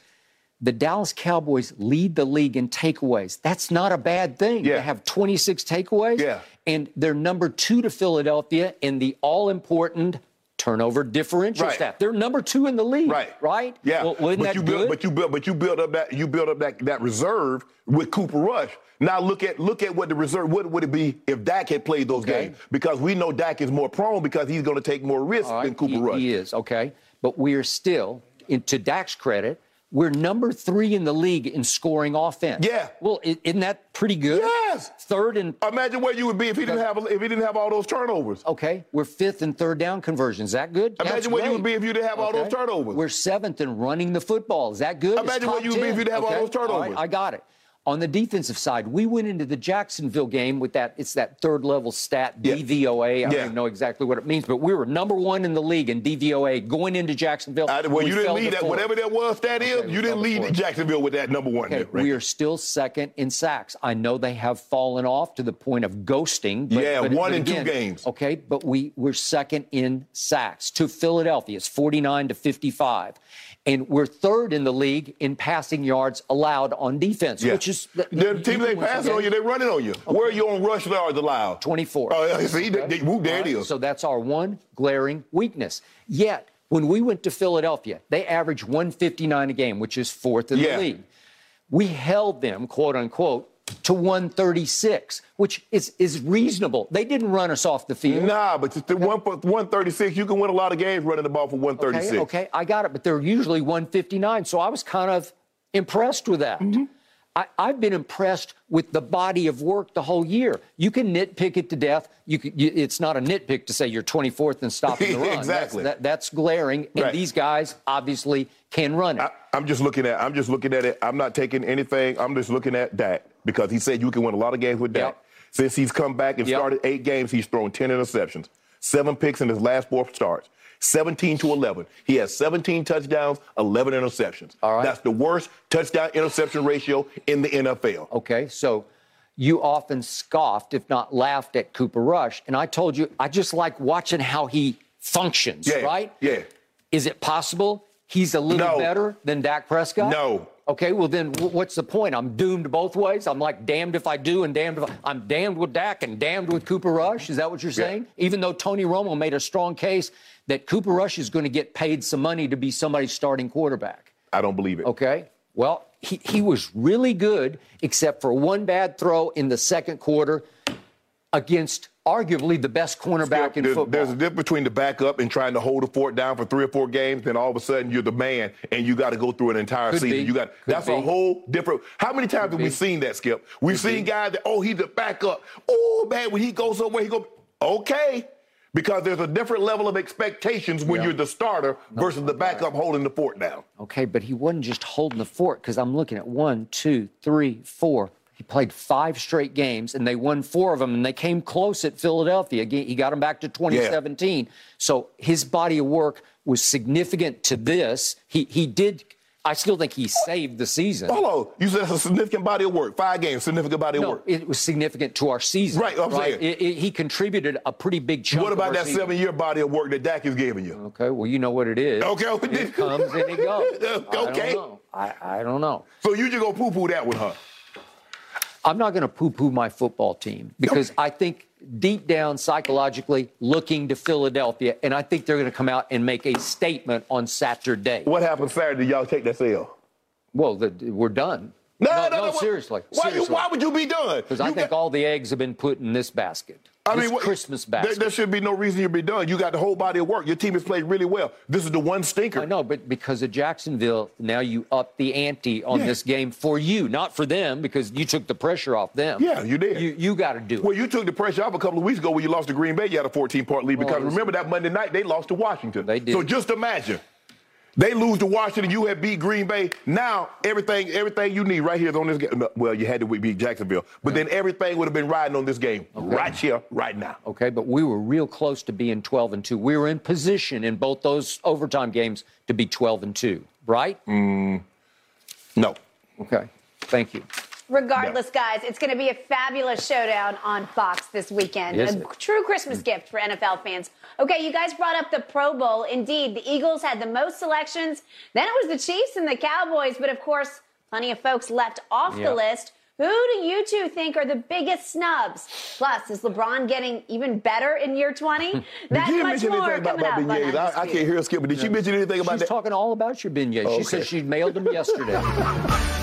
S3: the Dallas Cowboys lead the league in takeaways. That's not a bad thing.
S2: Yeah.
S3: They have 26 takeaways.
S2: Yeah.
S3: And they're number two to Philadelphia in the all important turnover differential
S2: Right.
S3: stat. They're number two in the league.
S2: Right.
S3: Right?
S2: Yeah.
S3: Well,
S2: but
S3: that
S2: you
S3: good?
S2: built, but you built, but you built up that you built up that, that reserve with Cooper Rush. Now look at look at what the reserve what would it be if Dak had played those
S3: Okay.
S2: games? Because we know Dak is more prone because he's going to take more risks
S3: right,
S2: than Cooper
S3: he,
S2: Rush.
S3: He is, okay. But we are still, in, to Dak's credit, we're number three in the league in scoring offense.
S2: Yeah.
S3: Well, isn't that pretty good?
S2: Yes.
S3: Third and
S2: Imagine where you would be if he didn't have if he didn't have all those turnovers.
S3: okay, we're fifth and third down conversions. Is that good?
S2: Imagine
S3: That's
S2: where you would be if you didn't have all those turnovers.
S3: We're seventh in running the football. Is that good?
S2: Imagine where you would be if you didn't have all those turnovers.
S3: right, I got it. On the defensive side, we went into the Jacksonville game with that. It's that third level stat,
S2: Yeah.
S3: DVOA. I don't even know exactly what it means, but we were number one in the league in DVOA going into Jacksonville.
S2: I, well,
S3: We
S2: you didn't lead that.
S3: fourth.
S2: Whatever that was, that is.
S3: Okay, we
S2: you didn't lead
S3: fourth.
S2: Jacksonville with that number one.
S3: Okay,
S2: right
S3: we are still second in sacks. I know they have fallen off to the point of ghosting. But,
S2: Yeah,
S3: but-
S2: one
S3: but
S2: in two games.
S3: Okay, but we we're second in sacks to Philadelphia. It's 49 to 55. And we're third in the league in passing yards allowed on defense,
S2: Yeah.
S3: which is
S2: the team they passing on you, they running on you. Where are you on rush yards allowed?
S3: 24.
S2: Oh, yeah, see, they, they, whoop, there
S3: Right?
S2: is.
S3: So that's our one glaring weakness. Yet, when we went to Philadelphia, they averaged 159 a game, which is fourth in
S2: Yeah.
S3: the league. We held them, quote unquote, to 136, which is, is reasonable. They didn't run us off the field.
S2: Nah, but the one for 136, you can win a lot of games running the ball for 136.
S3: Okay, okay, I got it, but they're usually 159. So I was kind of impressed with that.
S2: Mm-hmm.
S3: I, I've been impressed with the body of work the whole year. You can nitpick it to death. You, can, you It's not a nitpick to say you're 24th and stopping the run. That's-
S2: Exactly.
S3: that- that's glaring, and
S2: Right.
S3: these guys obviously can run it.
S2: I, I'm just looking at. I'm just looking at it. I'm not taking anything. I'm just looking at Dak because he said you can win a lot of games with Dak.
S3: Yep.
S2: Since he's come back and
S3: Yep.
S2: started eight games, he's thrown 10 interceptions, seven picks in his last four starts. 17 to 11. He has 17 touchdowns, 11 interceptions.
S3: All right.
S2: That's the worst touchdown interception ratio in the NFL.
S3: Okay, so you often scoffed, if not laughed, at Cooper Rush. And I told you, I just like watching how he functions,
S2: Yeah,
S3: right?
S2: yeah.
S3: Is it possible he's a little
S2: No.
S3: better than Dak Prescott?
S2: No.
S3: Okay, well then what's the point? I'm doomed both ways. I'm like damned if I do and damned if I, I'm damned with Dak and damned with Cooper Rush. Is that what you're
S2: Yeah.
S3: saying? Even though Tony Romo made a strong case that Cooper Rush is going to get paid some money to be somebody's starting quarterback.
S2: I don't believe it.
S3: Okay. Well, he, he was really good, except for one bad throw in the second quarter against arguably the best cornerback in
S2: there's,
S3: football.
S2: There's a difference between the backup and trying to hold a fort down for three or four games, then all of a sudden you're the man and you got to go through an entire
S3: Could
S2: season.
S3: be.
S2: You got
S3: Could
S2: that's
S3: be.
S2: a whole different. How many times have we seen that, Skip? We've
S3: Could
S2: seen
S3: be.
S2: guys that oh he's the backup. Oh man, when he goes somewhere, he go okay. Because there's a different level of expectations when
S3: Yeah.
S2: you're the starter versus the backup holding the fort down.
S3: Okay, but he wasn't just holding the fort because I'm looking at one, two, three, four. He played five straight games and they won four of them and they came close at Philadelphia. Again, He got them back to 2017. So his body of work was significant to this. He he did. I still think he saved the season.
S2: Hold on, you said that's a significant body of work. Five games, significant body of
S3: No,
S2: work.
S3: it was significant to our season.
S2: Right, I'm saying.
S3: It- it- he contributed a pretty big chunk.
S2: What about that
S3: season.
S2: seven-year body of work that Dak is giving you?
S3: Okay, well, you know what it is.
S2: Okay, okay.
S3: It comes and it goes. I
S2: Okay.
S3: don't know. I, I don't know.
S2: So you just go poo-poo that one, huh?
S3: I'm not going to poo poo my football team because I think deep down psychologically looking to Philadelphia, and I think they're going to come out and make a statement on Saturday.
S2: What happened Saturday? Y'all take that sale?
S3: Well, the, we're done.
S2: No, no, no.
S3: seriously.
S2: Why,
S3: seriously.
S2: You, why would you be done?
S3: Because I think
S2: got-
S3: all the eggs have been put in this basket.
S2: I mean, what-
S3: Christmas basket.
S2: There, should be no reason you'd be done. You got the whole body of work. Your team has played really well. This is the one stinker.
S3: I know, but because of Jacksonville, now you up the ante on
S2: Yeah.
S3: this game for you, not for them, because you took the pressure off them.
S2: Yeah, you did.
S3: You, you got to do it.
S2: Well, you took the pressure off a couple of weeks ago when you lost to Green Bay. You had a 14-point lead because remember that Monday night they lost to Washington.
S3: They did.
S2: So just imagine. They lose to Washington. You have beat Green Bay. Now everything, everything you need right here is on this game. Well, you had to beat Jacksonville, but then everything would have been riding on this game right here, right now.
S3: Okay, but we were real close to being 12 and 2. We were in position in both those overtime games to be 12 and 2, right?
S2: Mm. No.
S3: Okay. Thank you.
S1: Regardless, guys, it's going to be a fabulous showdown on Fox this weekend.
S3: Is
S1: a
S3: it?
S1: true Christmas gift for NFL fans. Okay, you guys brought up the Pro Bowl. Indeed, the Eagles had the most selections. Then it was the Chiefs and the Cowboys, but of course, plenty of folks left off
S3: Yeah.
S1: the list. Who do you two think are the biggest snubs? Plus, is LeBron getting even better in year 20?
S2: Did
S1: That
S2: you
S1: much
S2: mention
S1: more
S2: anything about,
S1: coming up
S2: about
S1: on
S2: beignets? I, I can't hear her skip, but did she mention anything about
S3: She's
S2: that?
S3: She's talking all about your beignets. She
S2: Okay.
S3: said she mailed them yesterday.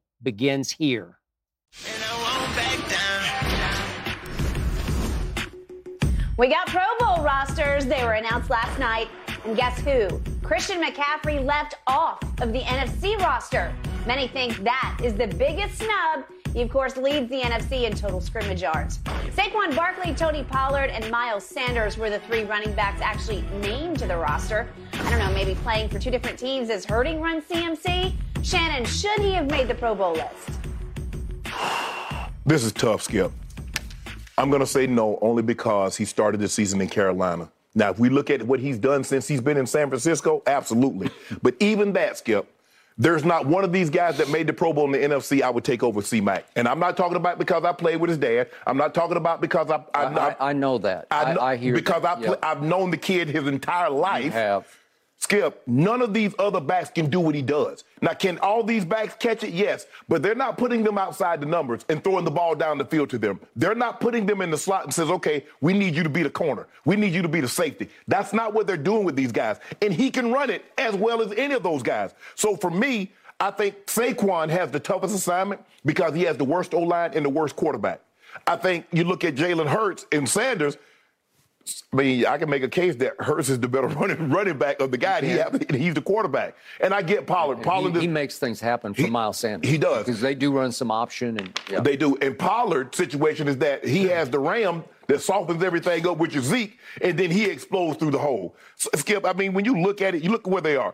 S3: begins here.
S1: We got Pro Bowl rosters. They were announced last night. And guess who? Christian McCaffrey left off of the NFC roster. Many think that is the biggest snub. He, of course, leads the NFC in total scrimmage yards. Saquon Barkley, Tony Pollard, and Miles Sanders were the three running backs actually named to the roster. I don't know, maybe playing for two different teams is hurting Run CMC? Shannon, should he have made the Pro Bowl list?
S2: This is tough, Skip. I'm going to say no only because he started the season in Carolina. Now, if we look at what he's done since he's been in San Francisco, absolutely. but even that, Skip, There's not one of these guys that made the Pro Bowl in the NFC I would take over C Mac. And I'm not talking about because I played with his dad. I'm not talking about because I I,
S3: I, I know that.
S2: I, know,
S3: I, hear
S2: because
S3: that.
S2: I play, I've known the kid his entire life.
S3: You have.
S2: Skip, none of these other backs can do what he does. Now, can all these backs catch it? Yes, but they're not putting them outside the numbers and throwing the ball down the field to them. They're not putting them in the slot and says, okay, we need you to be the corner. We need you to be the safety. That's not what they're doing with these guys. And he can run it as well as any of those guys. So for me, I think Saquon has the toughest assignment because he has the worst O line and the worst quarterback. I think you look at Jalen Hurts and Sanders – I mean, I can make a case that Hurts is the better running running back of the guy. He have, he's the quarterback, and I get Pollard. Pollard,
S3: he, he makes things happen for
S2: he,
S3: Miles Sanders.
S2: He does
S3: because they do run some option, and yeah.
S2: they do. And Pollard's situation is that he has the ram that softens everything up, which is Zeke, and then he explodes through the hole. So, Skip, I mean, when you look at it, you look at where they are.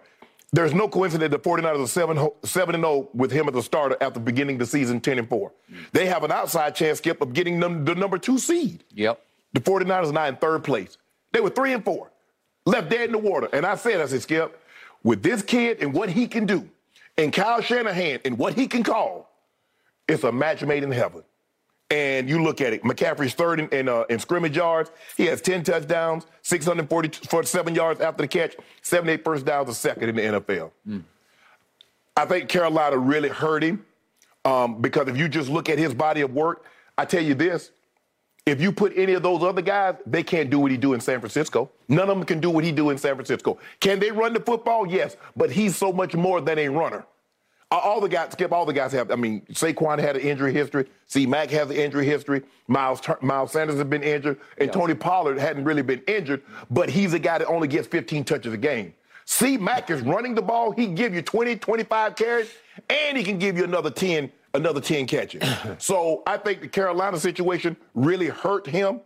S2: There's no coincidence the 49ers are 7, 7 and 0 with him as a starter after beginning of the season 10 and 4. Mm. They have an outside chance, Skip, of getting them the number two seed.
S3: Yep.
S2: The 49ers are now in third place. They were three and four, left dead in the water. And I said, I said, Skip, with this kid and what he can do, and Kyle Shanahan and what he can call, it's a match made in heaven. And you look at it, McCaffrey's third in, in, uh, in scrimmage yards. He has 10 touchdowns, 647 yards after the catch, 78 first downs, a second in the NFL. Mm. I think Carolina really hurt him um, because if you just look at his body of work, I tell you this, if you put any of those other guys, they can't do what he do in San Francisco. None of them can do what he do in San Francisco. Can they run the football? Yes, but he's so much more than a runner. All the guys, Skip, all the guys have. I mean, Saquon had an injury history. C. Mac has an injury history. Miles Miles Sanders has been injured, and Tony Pollard hadn't really been injured, but he's a guy that only gets 15 touches a game. C. Mac is running the ball. He give you 20, 25 carries, and he can give you another 10 another 10 catches. so I think the Carolina situation really hurt him.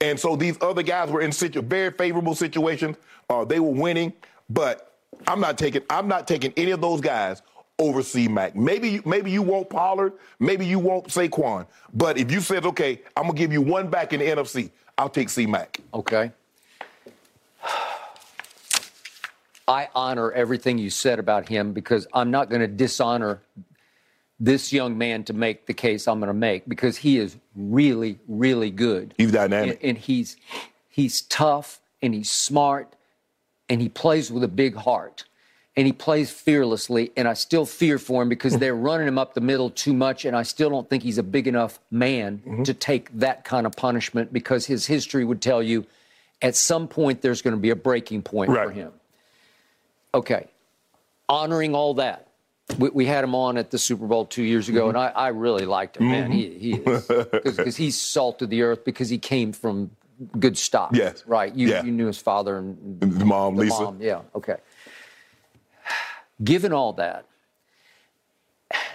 S2: And so these other guys were in such a very favorable situation. Uh, they were winning, but I'm not taking I'm not taking any of those guys over C Mac. Maybe maybe you want Pollard, maybe you want Saquon. But if you said, okay, I'm gonna give you one back in the NFC, I'll take C Mac.
S3: Okay. I honor everything you said about him because I'm not going to dishonor this young man to make the case I'm going to make because he is really, really good.
S2: He's dynamic,
S3: and, and he's he's tough and he's smart, and he plays with a big heart, and he plays fearlessly. And I still fear for him because they're running him up the middle too much, and I still don't think he's a big enough man mm-hmm. to take that kind of punishment because his history would tell you at some point there's going to be a breaking point
S2: right.
S3: for him. Okay, honoring all that we, we, had him on at the Super Bowl two years ago, mm-hmm. and I, I, really liked him, man. He, he is because he's salt of the earth because he came from good stock.
S2: Yes,
S3: right. You,
S2: yeah.
S3: you knew his father and
S2: the mom,
S3: the
S2: Lisa.
S3: Mom. Yeah. Okay. Given all that,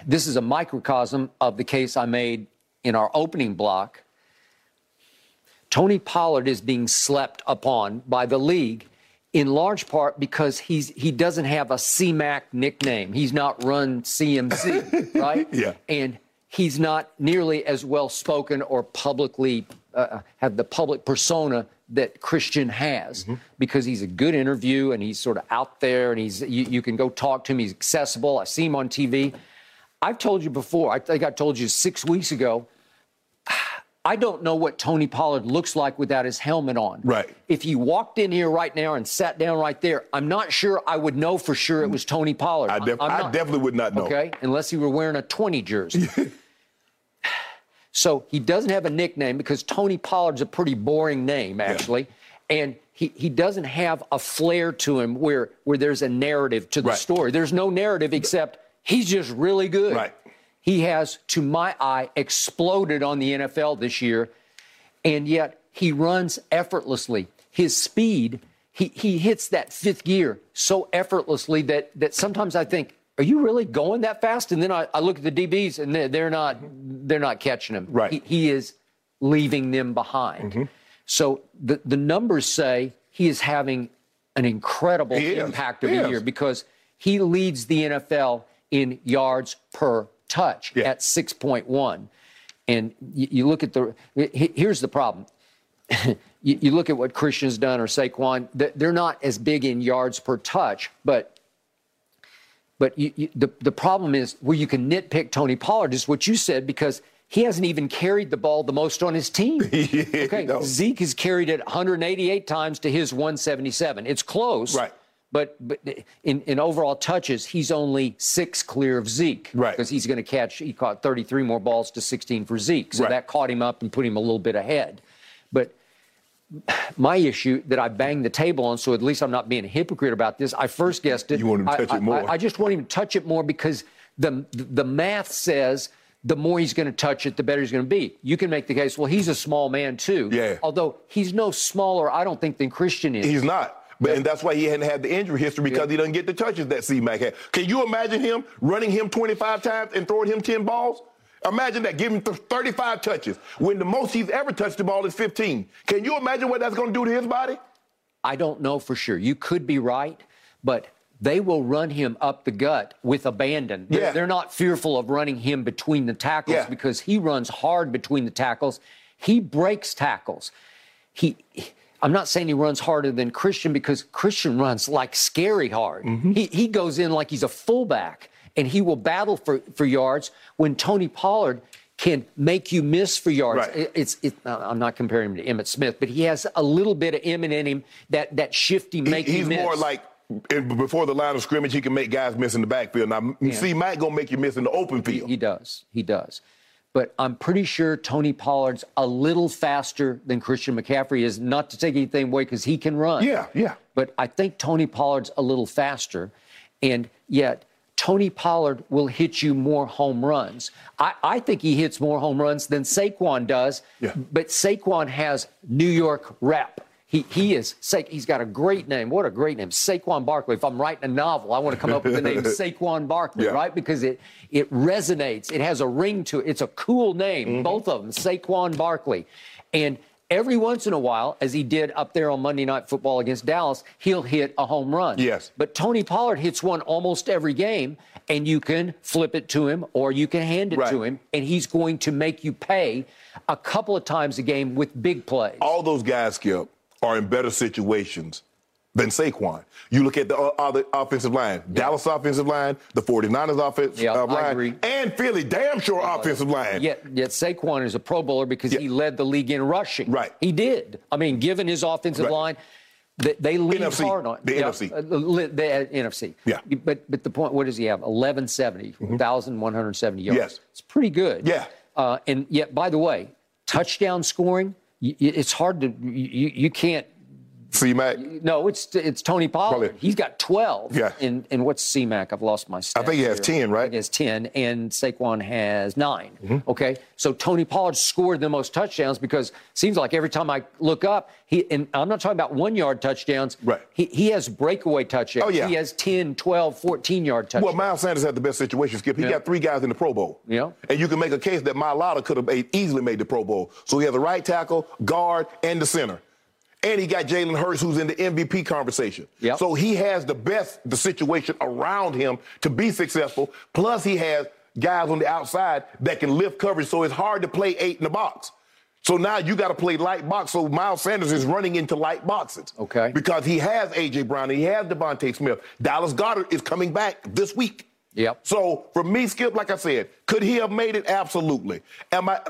S3: this is a microcosm of the case I made in our opening block. Tony Pollard is being slept upon by the league in large part because he's he doesn't have a CMAC nickname. He's not run CMC, right?
S2: yeah.
S3: And he's not nearly as well spoken or publicly uh, uh, have the public persona that Christian has mm-hmm. because he's a good interview and he's sort of out there and he's you, you can go talk to him. He's accessible. I see him on TV. I've told you before. I think I told you six weeks ago I don't know what Tony Pollard looks like without his helmet on.
S2: Right.
S3: If he walked in here right now and sat down right there, I'm not sure I would know for sure it was Tony Pollard.
S2: I, def- I definitely would not know.
S3: Okay, unless he were wearing a 20 jersey. so he doesn't have a nickname because Tony Pollard's a pretty boring name, actually. Yeah. And he, he doesn't have a flair to him where, where there's a narrative to the right. story. There's no narrative except he's just really good.
S2: Right.
S3: He has, to my eye, exploded on the NFL this year, and yet he runs effortlessly. His speed, he, he hits that fifth gear so effortlessly that, that sometimes I think, are you really going that fast? And then I, I look at the DBs and they're, they're not they're not catching him.
S2: Right.
S3: He, he is leaving them behind. Mm-hmm. So the, the numbers say he is having an incredible
S2: he
S3: impact
S2: is.
S3: of the year because he leads the NFL in yards per touch
S2: yeah.
S3: at 6.1. And you, you, look at the, here's the problem. you, you, look at what Christian's done or Saquon, they're not as big in yards per touch, but But you, the the problem is where you can nitpick Tony Pollard is what you said because he hasn't even carried the ball the most on his team.
S2: yeah,
S3: Okay,
S2: no.
S3: Zeke has carried it 188 times to his 177. It's close,
S2: Right.
S3: But but in, in overall touches, he's only six clear of Zeke,
S2: Right.
S3: Because he's going to catch. He caught 33 more balls to 16 for Zeke, so
S2: Right.
S3: that caught him up and put him a little bit ahead. But my issue that I banged the table on, so at least I'm not being a hypocrite about this. I first guessed it.
S2: You want him to
S3: I-
S2: touch it more.
S3: I, I just want him to touch it more because the the math says the more he's going to touch it, the better he's going to be. You can make the case, well, he's a small man too.
S2: Yeah.
S3: Although he's no smaller, I don't think than Christian is.
S2: He's not. But, and that's why he hadn't had the injury history because he doesn't get the touches that C Mac had. Can you imagine him running him 25 times and throwing him 10 balls? Imagine that, giving him th- 35 touches when the most he's ever touched the ball is 15. Can you imagine what that's going to do to his body?
S3: I don't know for sure. You could be right, but they will run him up the gut with abandon. They're,
S2: Yeah.
S3: they're not fearful of running him between the tackles
S2: Yeah.
S3: because he runs hard between the tackles. He breaks tackles. He. I'm not saying he runs harder than Christian because Christian runs like scary hard.
S2: Mm-hmm.
S3: He, he goes in like he's a fullback and he will battle for, for yards when Tony Pollard can make you miss for yards.
S2: Right.
S3: It- it's it, I'm not comparing him to Emmitt Smith, but he has a little bit of Emmitt in him that that shifty
S2: He-
S3: make you
S2: he's
S3: miss.
S2: more like before the line of scrimmage, he can make guys miss in the backfield. Now, C Mac going to make you miss in the open field.
S3: he does, he does. But I'm pretty sure Tony Pollard's a little faster than Christian McCaffrey is. Not to take anything away because he can run.
S2: Yeah, yeah.
S3: But I think Tony Pollard's a little faster, and yet Tony Pollard will hit you more home runs. I, I think he hits more home runs than Saquon does.
S2: Yeah.
S3: But Saquon has New York rep. He, he is he's got a great name. What a great name, Saquon Barkley. If I'm writing a novel, I want to come up with the name Saquon Barkley,
S2: Yeah.
S3: right? Because it it resonates. It has a ring to it. It's a cool name,
S2: Mm-hmm.
S3: both of them, Saquon Barkley. And every once in a while, as he did up there on Monday Night Football against Dallas, he'll hit a home run.
S2: Yes.
S3: But Tony Pollard hits one almost every game, and you can flip it to him or you can hand it
S2: Right.
S3: to him, and he's going to make you pay a couple of times a game with big plays.
S2: all those guys, Skip, are in better situations than Saquon. You look at the uh, other offensive line, Dallas offensive line, the 49ers offensive
S3: Yeah,
S2: uh, line, and Philly damn sure offensive line.
S3: Yet, yet Saquon is a Pro Bowler because
S2: Yeah.
S3: he led the league in rushing.
S2: Right.
S3: He did. I mean, given his offensive
S2: Right.
S3: line, they, they lean hard on
S2: the
S3: yeah,
S2: NFC.
S3: uh, the, the, uh, NFC.
S2: Yeah.
S3: But but the point, what does he have? 1170, 1,170 yards.
S2: Yes.
S3: It's pretty good.
S2: Yeah.
S3: Uh, and yet, by the way, touchdown scoring, it's hard to, you, you can't
S2: C Mac.
S3: no, it's it's Tony Pollard.
S2: Probably.
S3: He's got 12.
S2: Yeah.
S3: And, and what's C-Mac? I've lost my stats.
S2: I think he has
S3: here.
S2: 10, right?
S3: He has 10, and Saquon has 9.
S2: Mm-hmm.
S3: Okay. So Tony Pollard scored the most touchdowns because it seems like every time I look up, he and I'm not talking about one yard touchdowns.
S2: Right.
S3: He, he has breakaway touchdowns.
S2: Oh, yeah.
S3: He has 10, 12, 14 yard touchdowns.
S2: Well, Miles Sanders had the best situation, Skip. He
S3: Yeah.
S2: got three guys in the Pro Bowl.
S3: Yeah.
S2: And you can make a case that Mailata could have made, easily made the Pro Bowl. So he has the right tackle, guard, and the center. And he got Jalen Hurts, who's in the MVP conversation.
S3: Yep.
S2: So he has the best, the situation around him to be successful. Plus, he has guys on the outside that can lift coverage. So it's hard to play eight in the box. So now you got to play light box. So Miles Sanders is running into light boxes.
S3: Okay.
S2: Because he has A.J. Brown and he has DeVonta Smith. Dallas Goedert is coming back this week.
S3: Yep.
S2: So for me, Skip, like I said, could he have made it? Absolutely. Am I?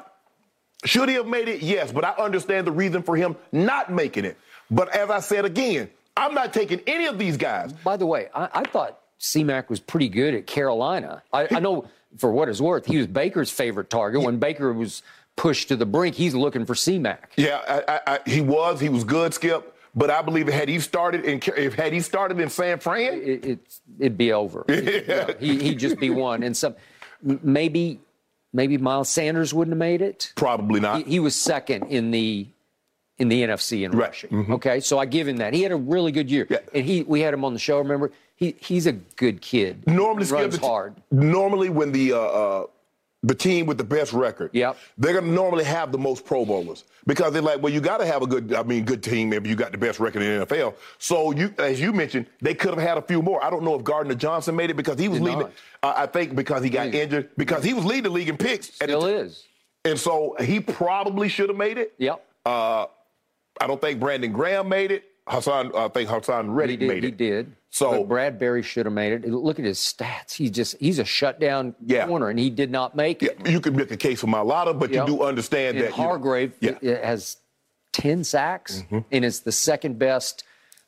S2: Should he have made it? Yes, but I understand the reason for him not making it. But as I said again, I'm not taking any of these guys.
S3: By the way, I, I thought C-Mac was pretty good at Carolina. I, I know, for what it's worth, he was Baker's favorite target. When Baker was pushed to the brink, he's looking for C-Mac.
S2: Yeah, I, I, I, he was. He was good, Skip. But I believe had he started in if had he started in San Fran,
S3: it, it, it'd be over. Yeah, he, he'd just be one. And some, maybe, maybe Miles Sanders wouldn't have made it.
S2: probably not.
S3: He, he was second in the in the NFC in
S2: Right.
S3: rushing. Okay, so I give him that. He had a really good year,
S2: Yeah.
S3: and he we had him on the show. Remember, he he's a good kid.
S2: normally,
S3: runs
S2: the t-
S3: hard.
S2: Normally, when the uh, uh, the team with the best record,
S3: Yep.
S2: they're gonna normally have the most Pro Bowlers because they're like, well, you got to have a good, I mean, good team if you got the best record in the NFL. So you, as you mentioned, they could have had a few more. I don't know if Gardner Johnson made it because he was
S3: Did
S2: leading.
S3: not.
S2: Uh, I think because he got injured because he was leading the league in picks.
S3: Still is.
S2: And so he probably should have made it.
S3: Yep.
S2: Uh, I don't think Brandon Graham made it. Haason, I think Haason Reddick made it.
S3: He did.
S2: So
S3: But Bradberry should have made it. Look at his stats. He's just he's a shutdown
S2: Yeah.
S3: corner, and he did not make
S2: yeah, you can make a case for Mailata, but
S3: Yep.
S2: you do understand
S3: And
S2: that you
S3: Hargrave
S2: yeah. Mm-hmm.
S3: it- it has ten sacks, and it's the second best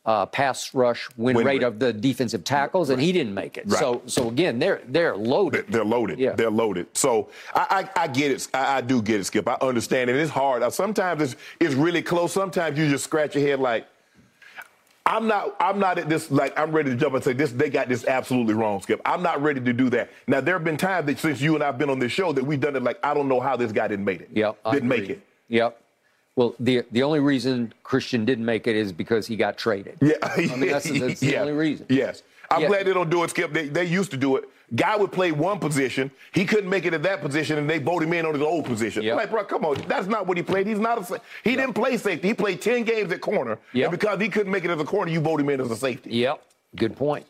S3: uh, pass rush win,
S2: Win
S3: rate
S2: rate.
S3: of the defensive tackles, and he didn't make it.
S2: Right.
S3: So so again, they're they're loaded.
S2: They're loaded.
S3: Yeah.
S2: They're loaded. So I, I, I get it. I, I do get it, Skip. I understand it. It's hard. Sometimes it's, it's really close. Sometimes you just scratch your head like, I'm not. I'm not at this. Like I'm ready to jump and say this. They got this absolutely wrong, Skip. I'm not ready to do that. Now there have been times that since you and I've been on this show that we've done it. Like I don't know how this guy didn't make it.
S3: Yep, I
S2: Didn't make it.
S3: Yep. Well, the the only reason Christian didn't make it is because he got traded.
S2: Yeah.
S3: I mean that's, that's the
S2: Yeah.
S3: only reason.
S2: Yes. I'm
S3: Yeah.
S2: glad they don't do it, Skip. They, they used to do it. Guy would play one position. He couldn't make it at that position, and they vote him in on his old position.
S3: Yep.
S2: Like, bro, come on. That's not what he played. He's not a He didn't play safety. He played 10 games at corner.
S3: Yep.
S2: And because he couldn't make it as a corner, you vote him in as a safety.
S3: Yep. Good point.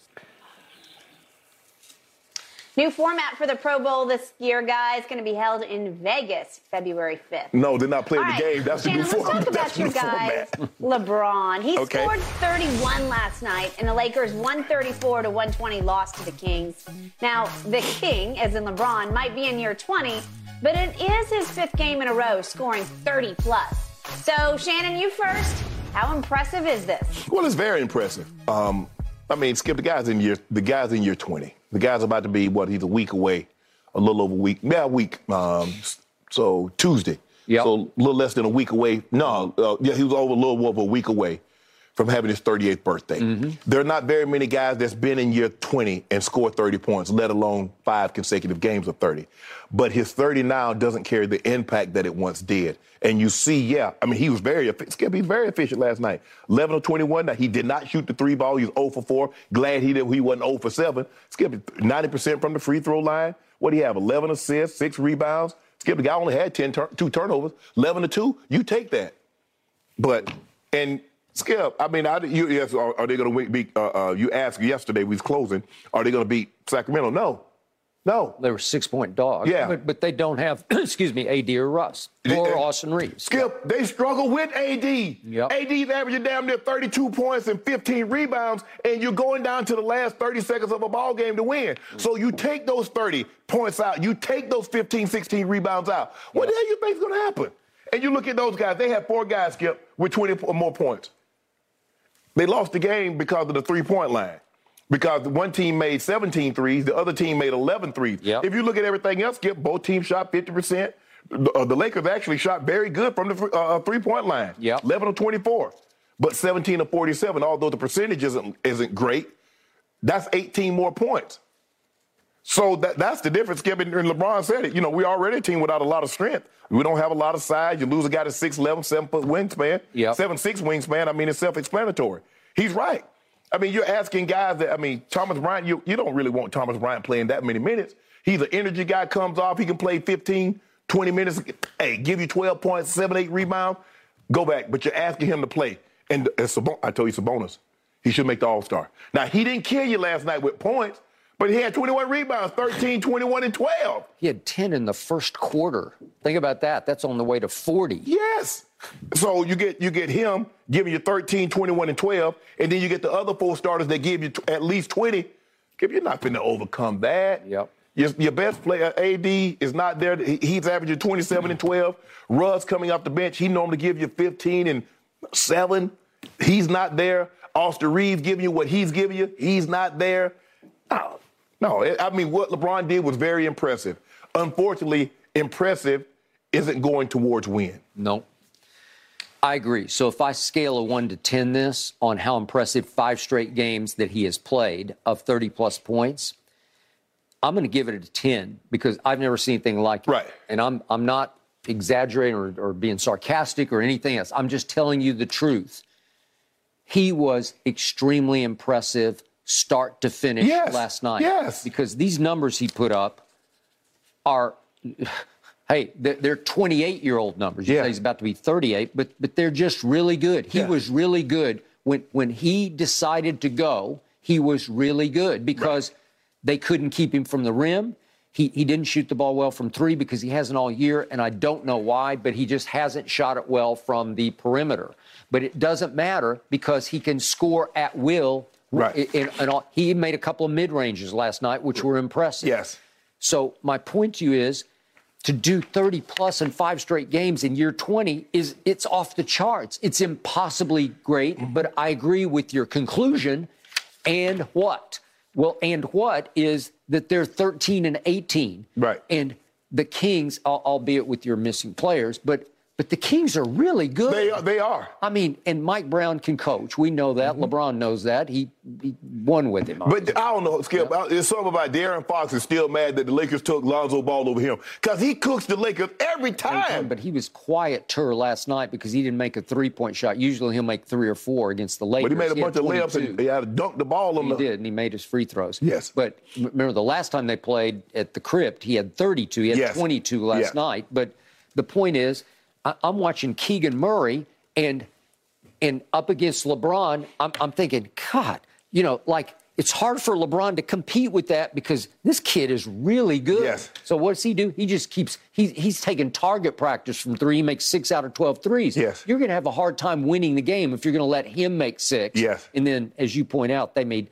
S1: New format for the Pro Bowl this year, guys, going to be held in Vegas February 5th.
S2: No, they're not playing the game. That's
S1: Shannon,
S2: the new format.
S1: let's
S2: talk
S1: about
S2: new
S1: guys. LeBron. He
S2: Okay.
S1: scored 31 last night, and the Lakers 134 to 120 lost to the Kings. Now, the King, as in LeBron, might be in year 20, but it is his fifth game in a row scoring 30 plus. So, Shannon, you first. How impressive is this?
S2: Well, it's very impressive. Um, I mean, Skip, the guy's in year the guy's in year 20. The guy's about to be what? He's a week away, a little over a week, yeah, a week. Um, so Tuesday.
S3: Yep.
S2: So a little less than a week away. No, uh, yeah, he was over a little over a week away from having his 38th birthday. Mm-hmm. There are not very many guys that's been in year 20 and scored 30 points, let alone five consecutive games of 30. But his 30 now doesn't carry the impact that it once did. And you see, yeah, I mean, he was very efficient. Skip, he was very efficient last night. 11 of 21. Now, he did not shoot the three ball. He was 0 for 4. Glad he did. He wasn't 0 for 7. Skip, 90% from the free throw line. What do you have? 11 assists, six rebounds. Skip, the guy only had 10 tur- two turnovers. 11 to 2. You take that. But and Skip, I mean, I, you, yes, are, are they going to beat? Uh, uh, you asked yesterday. We was closing. Are they going to beat Sacramento? No, no.
S3: They were six point dogs.
S2: Yeah.
S3: But, but they don't have, excuse me, AD or Russ or. Austin Reaves.
S2: Skip, they struggle with AD.
S3: Yep.
S2: AD's averaging damn near 32 points and 15 rebounds, and you're going down to the last 30 seconds of a ball game to win. So you take those 30 points out, you take those 15, 16 rebounds out. What the hell do you think's going to happen? And you look at those guys. They have four guys, Skip, with 20 or more points. They lost the game because of the three-point line. Because one team made 17 threes, the other team made 11 threes.
S3: Yep.
S2: If you look at everything else, Skip, both teams shot 50%. The, uh, the Lakers actually shot very good from the uh, three-point line.
S3: Yep.
S2: 11 of 24, but 17 of 47. Although the percentage isn't isn't great, that's 18 more points. So that, that's the difference. Skip and LeBron said it. You know, we already a team without a lot of strength. We don't have a lot of size. You lose a guy that's 6'11", 7 foot wingspan,
S3: Yep.
S2: seven six wingspan. I mean, it's self-explanatory. He's right. I mean, you're asking guys that. I mean, Thomas Bryant. You you don't really want Thomas Bryant playing that many minutes. He's an energy guy. Comes off. He can play 15, 20 minutes. Hey, give you 12 points, seven, eight rebounds. Go back. But you're asking him to play. And I told you bonus. He should make the All Star. Now he didn't kill you last night with points, but he had 21 rebounds, 13, 21, and 12.
S3: He had 10 in the first quarter. Think about that. That's on the way to 40.
S2: Yes. So you get you get him giving you 13, 21, and 12, and then you get the other four starters that give you t- at least 20. If you're not going to overcome that.
S3: Yep.
S2: Your, your best player, AD, is not there. He's averaging 27 and 12. Russ coming off the bench, he normally give you 15 and 7. He's not there. Austin Reaves giving you what he's giving you. He's not there. No, no. I mean, what LeBron did was very impressive. Unfortunately, impressive isn't going towards win.
S3: No. I agree. So if I scale a 1 to 10 this on how impressive five straight games that he has played of 30 plus points, I'm going to give it a 10 because I've never seen anything like it.
S2: Right.
S3: And I'm I'm not exaggerating or, or being sarcastic or anything else. I'm just telling you the truth. He was extremely impressive start to finish
S2: Yes.
S3: last night.
S2: Yes.
S3: Because these numbers he put up are hey, they're, they're 28 year old numbers. You
S2: Yeah.
S3: he's about to be 38, but but they're just really good. He
S2: Yeah.
S3: was really good when when he decided to go. He was really good because they couldn't keep him from the rim. He, he didn't shoot the ball well from three because he hasn't all year, and I don't know why, but he just hasn't shot it well from the perimeter. But it doesn't matter because he can score at will
S2: Right.
S3: And, and all, he made a couple of mid ranges last night, which were impressive.
S2: Yes.
S3: So my point to you is to do 30 plus in five straight games in year 20 is it's off the charts. It's impossibly great,
S2: Mm-hmm.
S3: but I agree with your conclusion. And what? Well, and what is that they're 13 and 18.
S2: Right.
S3: And the Kings, albeit with your missing players, but but the Kings are really good.
S2: They are. They are.
S3: I mean, and Mike Brown can coach. We know that. LeBron knows that. He, he won with him.
S2: Mm-hmm. But I don't know, Skip. It's something about De'Aaron Fox is still mad that the Lakers took Lonzo Ball over him because he cooks the Lakers every time.
S3: But he was quieter last night because he didn't make a three point shot. Usually he'll make three or four against the Lakers.
S2: But he made a
S3: had
S2: bunch of layups and he had to dunk the ball on
S3: He
S2: the.
S3: did, and he made his free throws.
S2: Yes.
S3: But remember, the last time they played at the Crypt, he had 32. He had
S2: Yes.
S3: 22 last
S2: Yeah.
S3: night. But the point is, I, I'm watching Keegan Murray, and and up against LeBron, I'm, I'm thinking, God, you know, like it's hard for LeBron to compete with that because this kid is really good.
S2: Yes.
S3: So what does he do? He just keeps he, he's taking target practice from three. He makes six out of 12 threes.
S2: Yes.
S3: You're going to have a hard time winning the game if you're going to let him make six.
S2: Yes.
S3: And then, as you point out, they made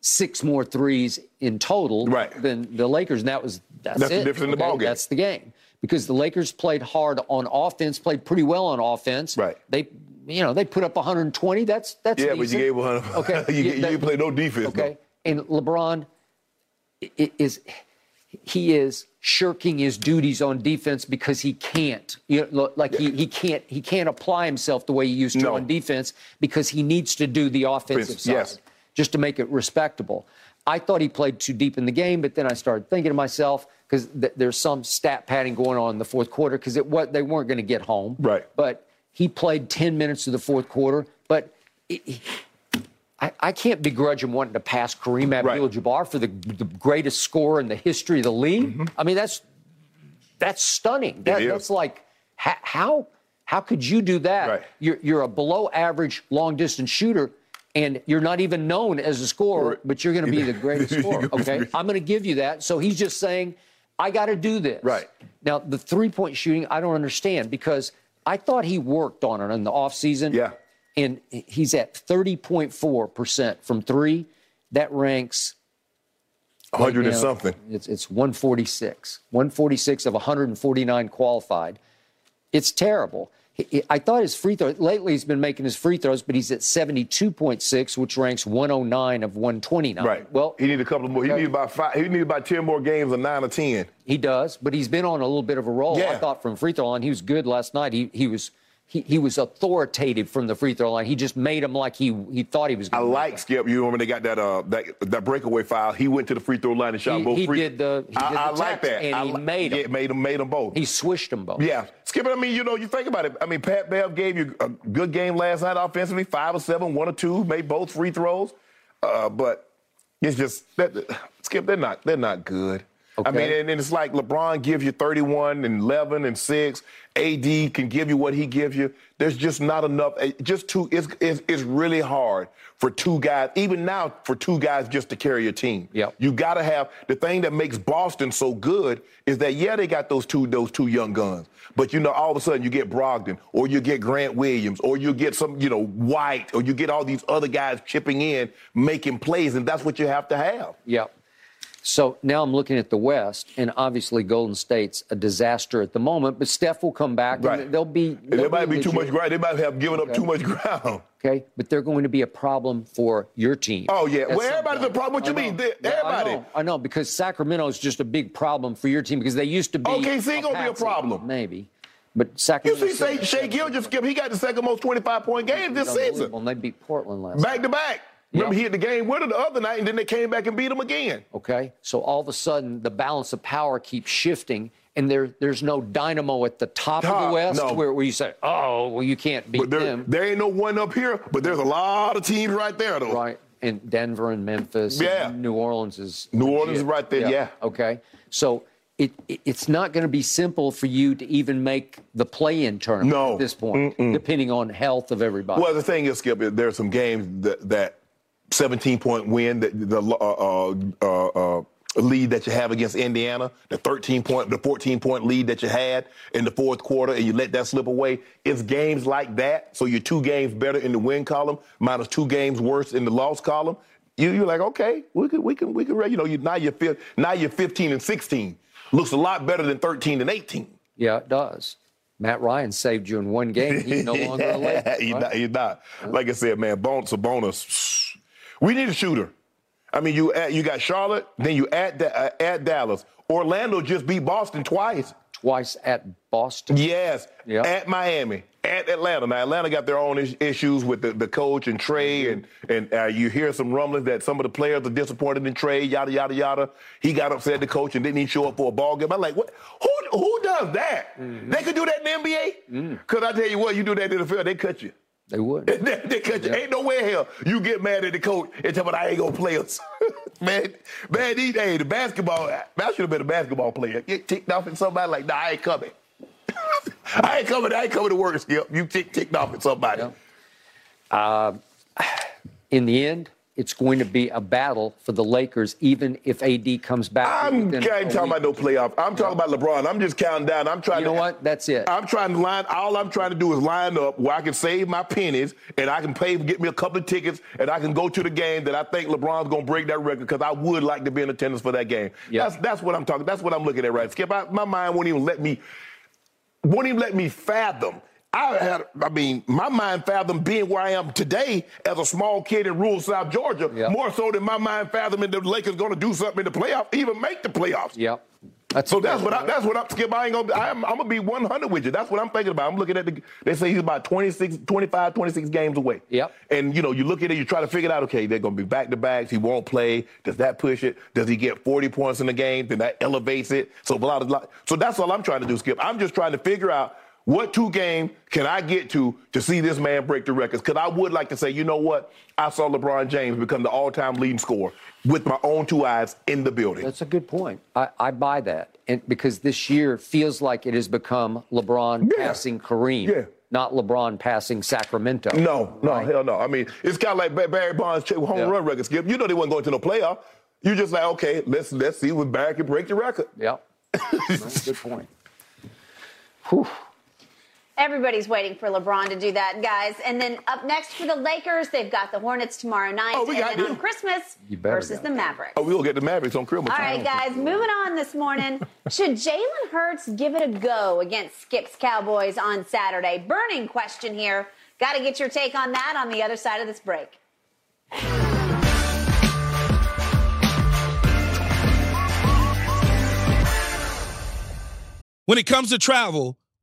S3: six more threes in total
S2: Right.
S3: than the Lakers, and that was that's,
S2: That's the
S3: it.
S2: difference in the
S3: okay?
S2: ballgame.
S3: That's the game because the Lakers played hard on offense, played pretty well on offense.
S2: Right.
S3: They, you know, they put up 120. That's that's
S2: Yeah, but you gave 100.
S3: Okay.
S2: you,
S3: Yeah,
S2: you
S3: that-
S2: didn't play no defense.
S3: Okay. And LeBron is he is shirking his duties on defense because he can't. You know, like he, he can't he can't apply himself the way he used to
S2: No.
S3: on defense because he needs to do the offensive side
S2: Yes.
S3: just to make it respectable. I thought he played too deep in the game, but then I started thinking to myself because th- there's some stat padding going on in the fourth quarter because it what they weren't going to get home.
S2: Right.
S3: But he played 10 minutes of the fourth quarter, but. It, he- I, I can't begrudge him wanting to pass Kareem Abdul-Jabbar for the, the greatest scorer in the history of the league. I mean, that's that's stunning. That,
S2: Mm-hmm.
S3: that's like ha- how how could you do that?
S2: Right.
S3: You're you're a below average long distance shooter, and you're not even known as a scorer, but you're going to be the greatest scorer. Okay, I'm going to give you that. So he's just saying, I got to do this.
S2: Right.
S3: now, the three point shooting, I don't understand because I thought he worked on it in the offseason
S2: Yeah.
S3: and he's at 30.4% from three. That ranks
S2: 100 and
S3: now,
S2: something.
S3: It's, it's 146. 146 of 149 qualified. It's terrible. I thought his free throw, lately he's been making his free throws, but he's at 72.6, which ranks 109 of 129.
S2: Right.
S3: Well,
S2: he need a couple more. He need about five. He need about 10 more games of nine or 10.
S3: He does, but he's been on a little bit of a roll. I thought from free throw line, he was good last night. He he was he, he was authoritative from the free throw line. He just made him like he he thought he was.
S2: I
S3: gonna make
S2: like. Skip. You remember they got that uh that that breakaway foul. He went to the free throw line and shot
S3: He-
S2: both
S3: he
S2: free.
S3: did the- he
S2: I,
S3: did the
S2: I like that.
S3: and
S2: I
S3: he made.
S2: Yeah, made him Made them both.
S3: He swished them both.
S2: Yeah, Skip. I mean, you know, you think about it. I mean, Pat Bev gave you a good game last night offensively, five or seven, one or two, made both free throws. Uh, but it's just that Skip. They're not. They're not good. I mean, and, and it's like LeBron gives you 31 and 11 and six. AD can give you what he gives you. There's just not enough. eh, Just two. It's it's, it's really hard for two guys. Even now, for two guys just to carry a team.
S3: Yep.
S2: You got to have the thing that makes Boston so good is that yeah they got those two those two young guns, but you know all of a sudden you get Brogdon or you get Grant Williams or you get some you know White or you get all these other guys chipping in making plays and that's what you have to have.
S3: Yep. So now I'm looking at the West, and obviously Golden State's a disaster at the moment. But Steph will come back,
S2: Right.
S3: and they'll be. They'll
S2: there might be too much ground. They might have given up too much ground.
S3: Okay, but they're going to be a problem for your team.
S2: Oh, yeah. Well, everybody's a problem. What you mean? They-
S3: Yeah,
S2: everybody.
S3: I know, I know, because Sacramento is just a big problem for your team because they used to be.
S2: OKC gonna be a problem.
S3: Maybe, but Sacramento.
S2: You see, Shai, Gilgeous. He got the second most 25 point game this season,
S3: and they beat Portland last.
S2: back to back. Remember,
S3: Yeah.
S2: he hit the game winner the other night, and then they came back and beat him again.
S3: Okay, so all of a sudden the balance of power keeps shifting, and there there's no dynamo at the top, of the West
S2: no.
S3: where, where you say, oh, well, you can't beat
S2: But there,
S3: them.
S2: there ain't no one up here, but there's a lot of teams right there, though.
S3: Right. And Denver and Memphis.
S2: Yeah.
S3: And New Orleans is.
S2: New
S3: legit.
S2: Orleans is right there, yeah.
S3: Okay. So it, it it's not going to be simple for you to even make the play-in tournament
S2: No.
S3: at this point, depending on health of everybody.
S2: Well, the thing is, Skip, there's some games that, that 17 point win, that the uh, uh, uh, uh, lead that you have against Indiana, the 13 point, the 14 point lead that you had in the fourth quarter, and you let that slip away. It's games like that. So you're two games better in the win column, minus two games worse in the loss column. you you're like, okay, we can we can we can you know you now you're now you're 15 and 16. Looks a lot better than 13 and 18.
S3: Yeah, it does. Matt Ryan saved you in one game. He's no longer a Laker.
S2: he's, not, he's not. Like I said, man, bonus a bonus. We need a shooter. I mean, you add, you got Charlotte, then you add uh, add Dallas. Orlando just beat Boston twice.
S3: Twice at Boston.
S2: Yes,
S3: Yeah.
S2: at Miami, at Atlanta. Now Atlanta got their own is- issues with the, the coach and Trae, and and uh, you hear some rumblings that some of the players are disappointed in Trae. Yada yada yada. He got upset the coach and didn't even show up for a ball game. I'm like, what? Who who does that? They could do that in the NBA. Because I tell you what, you do that in the field, they cut you.
S3: They would.
S2: they cut. Ain't no way hell you get mad at the coach and tell me I ain't gonna play us. man, man, these days the basketball, I should have been a basketball player. Get ticked off at somebody like, nah, I ain't coming. I ain't coming. I ain't coming to work, Skip. You tick ticked off at somebody.
S3: Yeah. Uh, in the end, it's going to be a battle for the Lakers, even if AD comes back.
S2: I'm I ain't talking about no playoff. I'm talking about LeBron. I'm just counting down. I'm trying
S3: You
S2: to.
S3: know what? That's it.
S2: I'm trying to line. All I'm trying to do is line up where I can save my pennies and I can pay, get me a couple of tickets, and I can go to the game that I think LeBron's gonna break that record because I would like to be in attendance for that game.
S3: Yeah.
S2: That's that's what I'm talking. That's what I'm looking at, right? Skip. I, my mind won't even let me. Won't even let me fathom. I had, I mean, my mind fathomed being where I am today as a small kid in rural South Georgia,
S3: Yeah.
S2: more so than my mind fathoming the Lakers going to do something in the playoff, even make the playoffs.
S3: Yep. That's
S2: So that's what I, that's what I'm skip. I ain't gonna. I'm, I'm gonna be 100 with you. That's what I'm thinking about. I'm looking at the. They say he's about 26, 25, 26 games away.
S3: Yep.
S2: And you know, you look at it, you try to figure it out. Okay, they're gonna be back to backs. He won't play. Does that push it? Does he get 40 points in the game? Then that elevates it. So blah blah. blah. So that's all I'm trying to do, Skip. I'm just trying to figure out. What two game can I get to to see this man break the records? Because I would like to say, you know what? I saw LeBron James become the all-time leading scorer with my own two eyes in the building.
S3: That's a good point. I, I buy that, and because this year feels like it has become LeBron
S2: Yeah.
S3: passing Kareem,
S2: Yeah.
S3: not LeBron passing Sacramento.
S2: No, no,
S3: Right?
S2: hell no. I mean, it's kind of like Barry Bonds' home
S3: Yeah.
S2: run record. Skip, you know they wasn't going to no playoff. You're just like, okay, let's let's see if Barry can break the record.
S3: Yep. That's a good point. Whew.
S1: Everybody's waiting for LeBron to do that, guys. And then up next for the Lakers, they've got the Hornets tomorrow night.
S2: Oh, we
S1: and
S2: got
S1: then on. Christmas versus the. Mavericks.
S2: Oh, we'll get the Mavericks on Christmas.
S1: All right, guys, moving on this morning. Should Jalen Hurts give it a go against Skip's Cowboys on Saturday? Burning question here. Got to get your take on that on the other side of this break.
S4: When it comes to travel,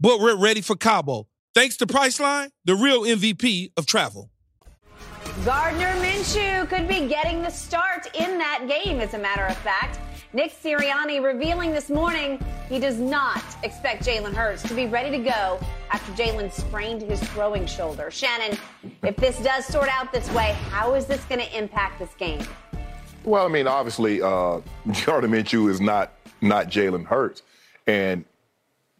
S4: but we're ready for Cabo. Thanks to Priceline, the real MVP of travel.
S1: Gardner Minshew could be getting the start in that game, as a matter of fact. Nick Sirianni revealing this morning he does not expect Jalen Hurts to be ready to go after Jalen sprained his throwing shoulder. Shannon, if this does sort out this way, how is this going to impact this game?
S2: Well, I mean, obviously, uh, Jordan Minshew is not not Jalen Hurts, and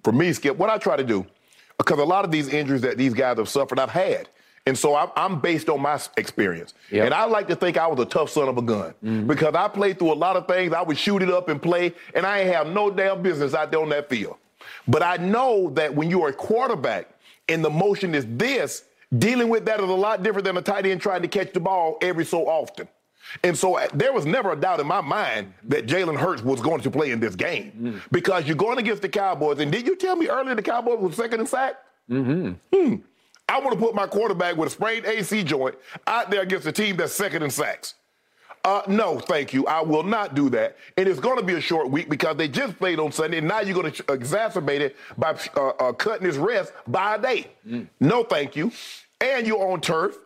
S2: for me, Skip, what I try to do, because a lot of these injuries that these guys have suffered, I've had, And so I'm, I'm based on my experience.
S3: Yep.
S2: And I like to think I was a tough son of a gun mm-hmm. because I played through a lot of things. I would shoot it up and play, and I ain't have no damn business out there on that field. But I know that when you're a quarterback and the motion is this, dealing with that is a lot different than a tight end trying to catch the ball every so often. And so uh, there was never a doubt in my mind that Jalen Hurts was going to play in this game because you're going against the Cowboys. And did you tell me earlier the Cowboys was second in sack? Mm-hmm. I want to put my quarterback with a sprained AC joint out there against a team that's second in sacks. Uh, no, thank you. I will not do that. And it's going to be a short week because they just played on Sunday, and now you're going to exacerbate it by uh, uh, cutting his rest by a day. No, thank you. And you're on turf.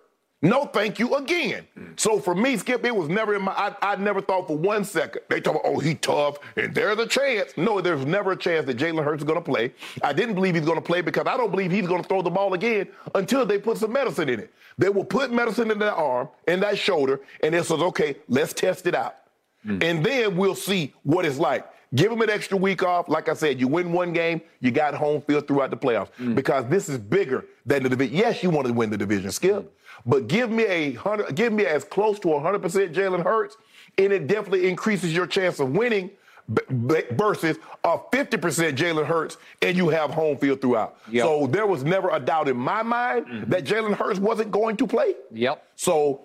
S2: No, thank you again. So for me, Skip, it was never in my. I, I never thought for one second they talk about, oh, he tough, and there's a chance. No, there's never a chance that Jalen Hurts is going to play. I didn't believe he's going to play because I don't believe he's going to throw the ball again until they put some medicine in it. They will put medicine in that arm and that shoulder, and it says, okay, let's test it out, hmm. and then we'll see what it's like. Give him an extra week off. Like I said, you win one game, you got home field throughout the playoffs hmm. because this is bigger than the division. Yes, you want to win the division, Skip, hmm. But give me a hundred, give me as close to 100 percent Jalen Hurts, and it definitely increases your chance of winning b- b- versus a 50 percent Jalen Hurts, and you have home field throughout.
S3: Yep.
S2: So there was never a doubt in my mind mm-hmm. that Jalen Hurts wasn't going to play.
S3: Yep.
S2: So,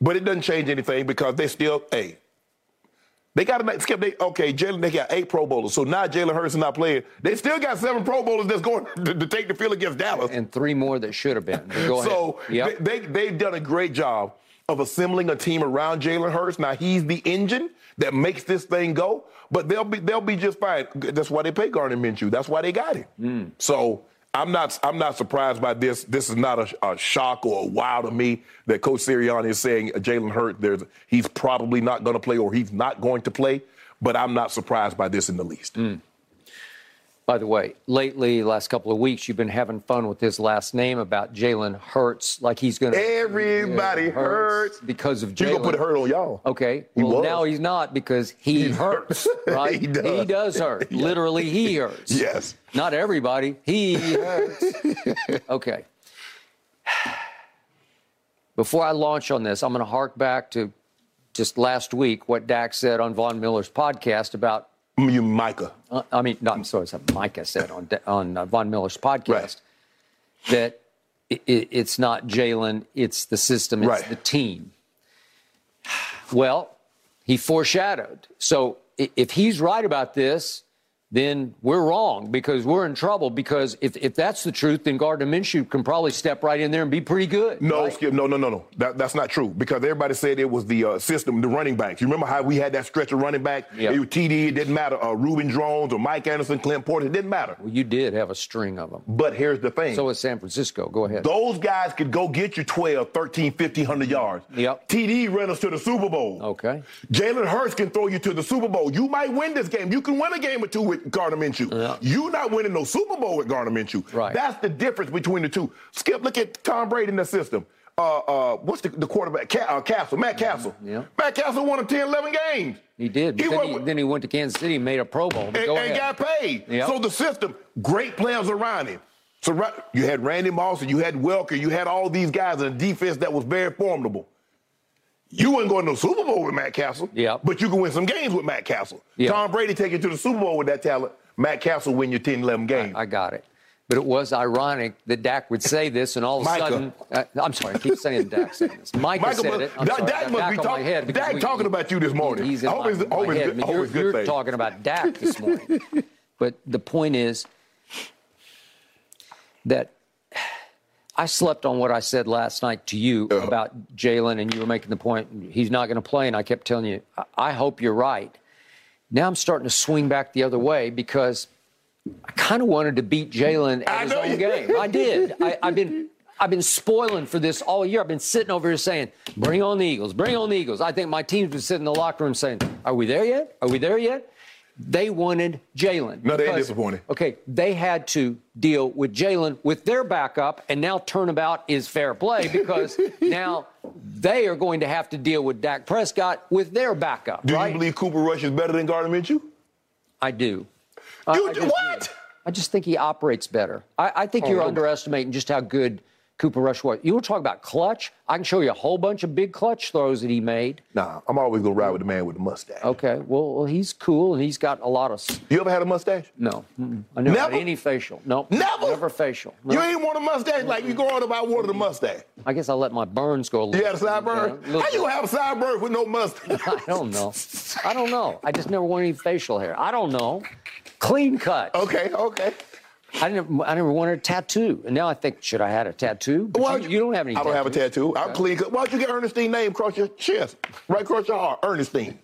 S2: but it doesn't change anything because they still, hey, they got to make skip. They okay, Jalen. They got eight Pro Bowlers. So now Jalen Hurts is not playing. They still got seven Pro Bowlers that's going to, to take the field against Dallas.
S3: And three more that should have been.
S2: So
S3: Yep.
S2: they, they they've done a great job of assembling a team around Jalen Hurts. Now he's the engine that makes this thing go. But they'll be they'll be just fine. That's why they pay Gardner Minshew. That's why they got him.
S3: Hmm.
S2: So I'm not I'm not surprised by this. This is not a, a shock or a wow to me that Coach Sirianni is saying Jalen Hurt. There's he's probably not going to play or he's not going to play. But I'm not surprised by this in the least.
S3: Hmm. By the way, lately, last couple of weeks, you've been having fun with his last name about Jalen Hurts, like he's going to.
S2: Everybody hurts.
S3: because of Jalen.
S2: You gonna put a hurt on y'all?
S3: Okay.
S2: He
S3: well,
S2: was.
S3: now he's not because he, hurts, right?
S2: He does.
S3: hurt.
S2: Yeah.
S3: Literally, he hurts.
S2: Yes.
S3: Not everybody. He hurts. okay. Before I launch on this, I'm going to hark back to just last week what Dak said on Von Miller's podcast about.
S2: You Micah.
S3: Uh, I mean, not I'm sorry, it's Micah said on on uh, Von Miller's podcast that i i it's not Jalen, it's the system, it's
S2: Right.
S3: the team. Well, he foreshadowed. So if he's right about this, then we're wrong because we're in trouble. Because if, if that's the truth, then Gardner Minshew can probably step right in there and be pretty good.
S2: No,
S3: right?
S2: Skip. No, no, no, no. That, that's not true because everybody said it was the uh, system, the running backs. You remember how we had that stretch of running back?
S3: Yeah.
S2: It was TD. It didn't matter. Uh, Reuben Droughns or Mike Anderson, Clint Porter. It didn't matter.
S3: Well, you did have a string of them.
S2: But here's the thing.
S3: So is San Francisco. Go ahead.
S2: those guys could go get you 12, 13, 1500 yards.
S3: Yep.
S2: TD ran us to the Super Bowl.
S3: Okay.
S2: Jalen Hurts can throw you to the Super Bowl. You might win this game. You can win a game or two with Gardner Minshew.
S3: Yeah.
S2: You not winning no Super Bowl with Gardner Minshew.
S3: Right.
S2: That's the difference between the two. Skip, look at Tom Brady in the system. Uh, uh, what's the, the quarterback? Ca- uh, Cassel, Matt Cassel.
S3: Yeah.
S2: Matt Cassel won 10, 11 games.
S3: He did.
S2: He
S3: then, he, then he went to Kansas City and made a Pro Bowl.
S2: And,
S3: go
S2: and got paid.
S3: Yep.
S2: So the system, great players around him. So you had Randy Moss and you had Welker, you had all these guys in a defense that was very formidable. You wouldn't go to no Super Bowl with Matt Cassel.
S3: Yep.
S2: But you can win some games with Matt Cassel.
S3: Yep.
S2: Tom Brady take you to the Super Bowl with that talent. Matt Cassel win your 10, 11 games.
S3: I got it. But it was ironic that Dak would say this, and all of a
S2: Micah.
S3: sudden, uh, I'm sorry, I keep saying Dak saying this. Micah,
S2: Michael,
S3: said it. I'm
S2: Dak-
S3: sorry,
S2: Dak
S3: I
S2: must
S3: Dak
S2: be talk- Dak
S3: we-
S2: talking about you this morning.
S3: He's in
S2: I hope
S3: my,
S2: it's-
S3: my
S2: hope
S3: head.
S2: good- hope
S3: you're,
S2: good
S3: you're
S2: thing.
S3: talking about Dak this morning. but the point is that I slept on what I said last night to you
S2: Uh-huh.
S3: about Jalen, and you were making the point he's not going to play, and I kept telling you, I, I hope you're right. Now I'm starting to swing back the other way because I kind of wanted to beat Jalen
S2: I
S3: at his own game. I did. I, I've been. I've been spoiling for this all year. I've been sitting over here saying, "Bring on the Eagles! Bring on the Eagles!" I think my team's been sitting in the locker room saying, "Are we there yet? Are we there yet?" They wanted Jalen.
S2: No, they ain't disappointed.
S3: Okay, they had to deal with Jalen with their backup, and now turnabout is fair play because now they are going to have to deal with Dak Prescott with their backup.
S2: Do
S3: right?
S2: you believe Cooper Rush is better than Gardner Minshew?
S3: I do. I-
S2: You
S3: I
S2: do-
S3: just
S2: what?
S3: I just think he operates better. I, I think oh, you're
S2: Oh.
S3: underestimating just how good Cooper Rush was. You were talking about clutch. I can show you a whole bunch of big clutch throws that he made.
S2: Nah, I'm always gonna ride with the man with the mustache.
S3: Okay, well, well he's cool and he's got a lot of.
S2: You ever had a mustache?
S3: No, mm-mm. I never, had any facial. No,
S2: Never?
S3: never facial. No.
S2: You ain't want a mustache like you growing up. I wanted a mustache.
S3: I guess I let my burns go a little.
S2: You had a sideburn?
S3: A little
S2: How you gonna have a sideburn with no mustache?
S3: I don't know. I don't know. I just never wanted any facial hair. I don't know. Clean cut.
S2: okay, okay.
S3: I never, I never wanted a tattoo, and now I think, should I had a tattoo? But
S2: Why
S3: you, you don't have any.
S2: I don't have a tattoo. I'm clean. Why don't you get Ernestine name across your chest, right across your heart? Ernestine.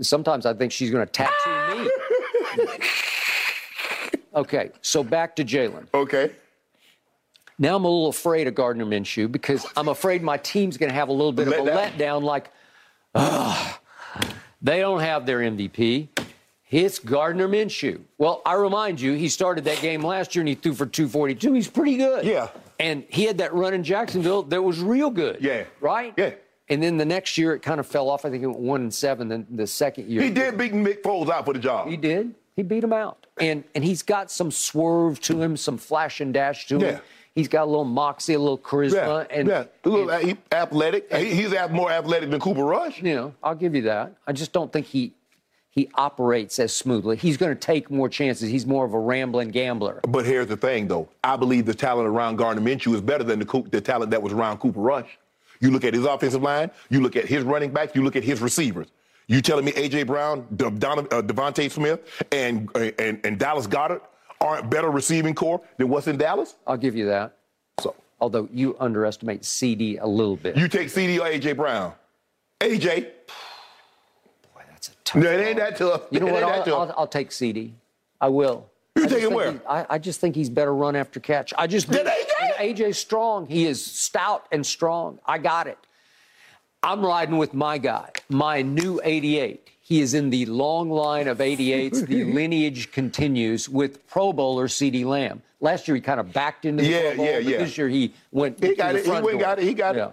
S3: Sometimes I think she's going to tattoo me. okay, so back to Jalen.
S2: Okay.
S3: Now I'm a little afraid of Gardner Minshew because I'm afraid my team's going to have a little bit of a
S2: Letdown?
S3: letdown. Like, ah, they don't have their MVP. It's Gardner Minshew. Well, I remind you, he started that game last year and he threw for 242. He's pretty good.
S2: Yeah.
S3: And he had that run in Jacksonville that was real good.
S2: Yeah.
S3: Right?
S2: Yeah.
S3: And then the next year it kind of fell off. I think it went one and seven. Then the second year
S2: He did beat Nick Foles out for the job.
S3: he did. He beat him out. And and he's got some swerve to him, some flash and dash to him.
S2: Yeah.
S3: He's got a little moxie, a little
S2: Yeah,
S3: charisma, and,
S2: yeah. A little
S3: and,
S2: athletic. He- he's more athletic than Cooper Rush.
S3: you know, I'll give you that. I just don't think he he operates as smoothly. He's going to take more chances. He's more of a rambling gambler.
S2: But here's the thing, though. I believe the talent around Gardner Minshew is better than the, the talent that was around Cooper Rush. You look at his offensive line, you look at his running backs, you look at his receivers. You telling me A.J. Brown, De- Donovan- uh, DeVonta Smith, and, and, and Dallas Goedert aren't better receiving core than what's in Dallas?
S3: I'll give you that.
S2: So
S3: Although you underestimate CeeDee a little bit.
S2: you take CeeDee or A.J. Brown. A.J.,
S3: Boy, that's a tough.
S2: no, it ain't that tough.
S3: You know
S2: It
S3: what? I'll. I'll, I'll take CeeDee. I will.
S2: You
S3: I just
S2: taking where?
S3: he- I, I just think he's better run after catch. I just think-
S2: AJ?
S3: AJ's strong. He is stout and strong. I got it. I'm riding with my guy, my new 88. He is in the long line of 88s. the lineage continues with Pro Bowler CeeDee Lamb. Last year he kind of backed into the
S2: Yeah,
S3: Pro Bowl,
S2: yeah,
S3: but
S2: yeah.
S3: this year he went.
S2: He got it. He went
S3: door.
S2: got it. He got it.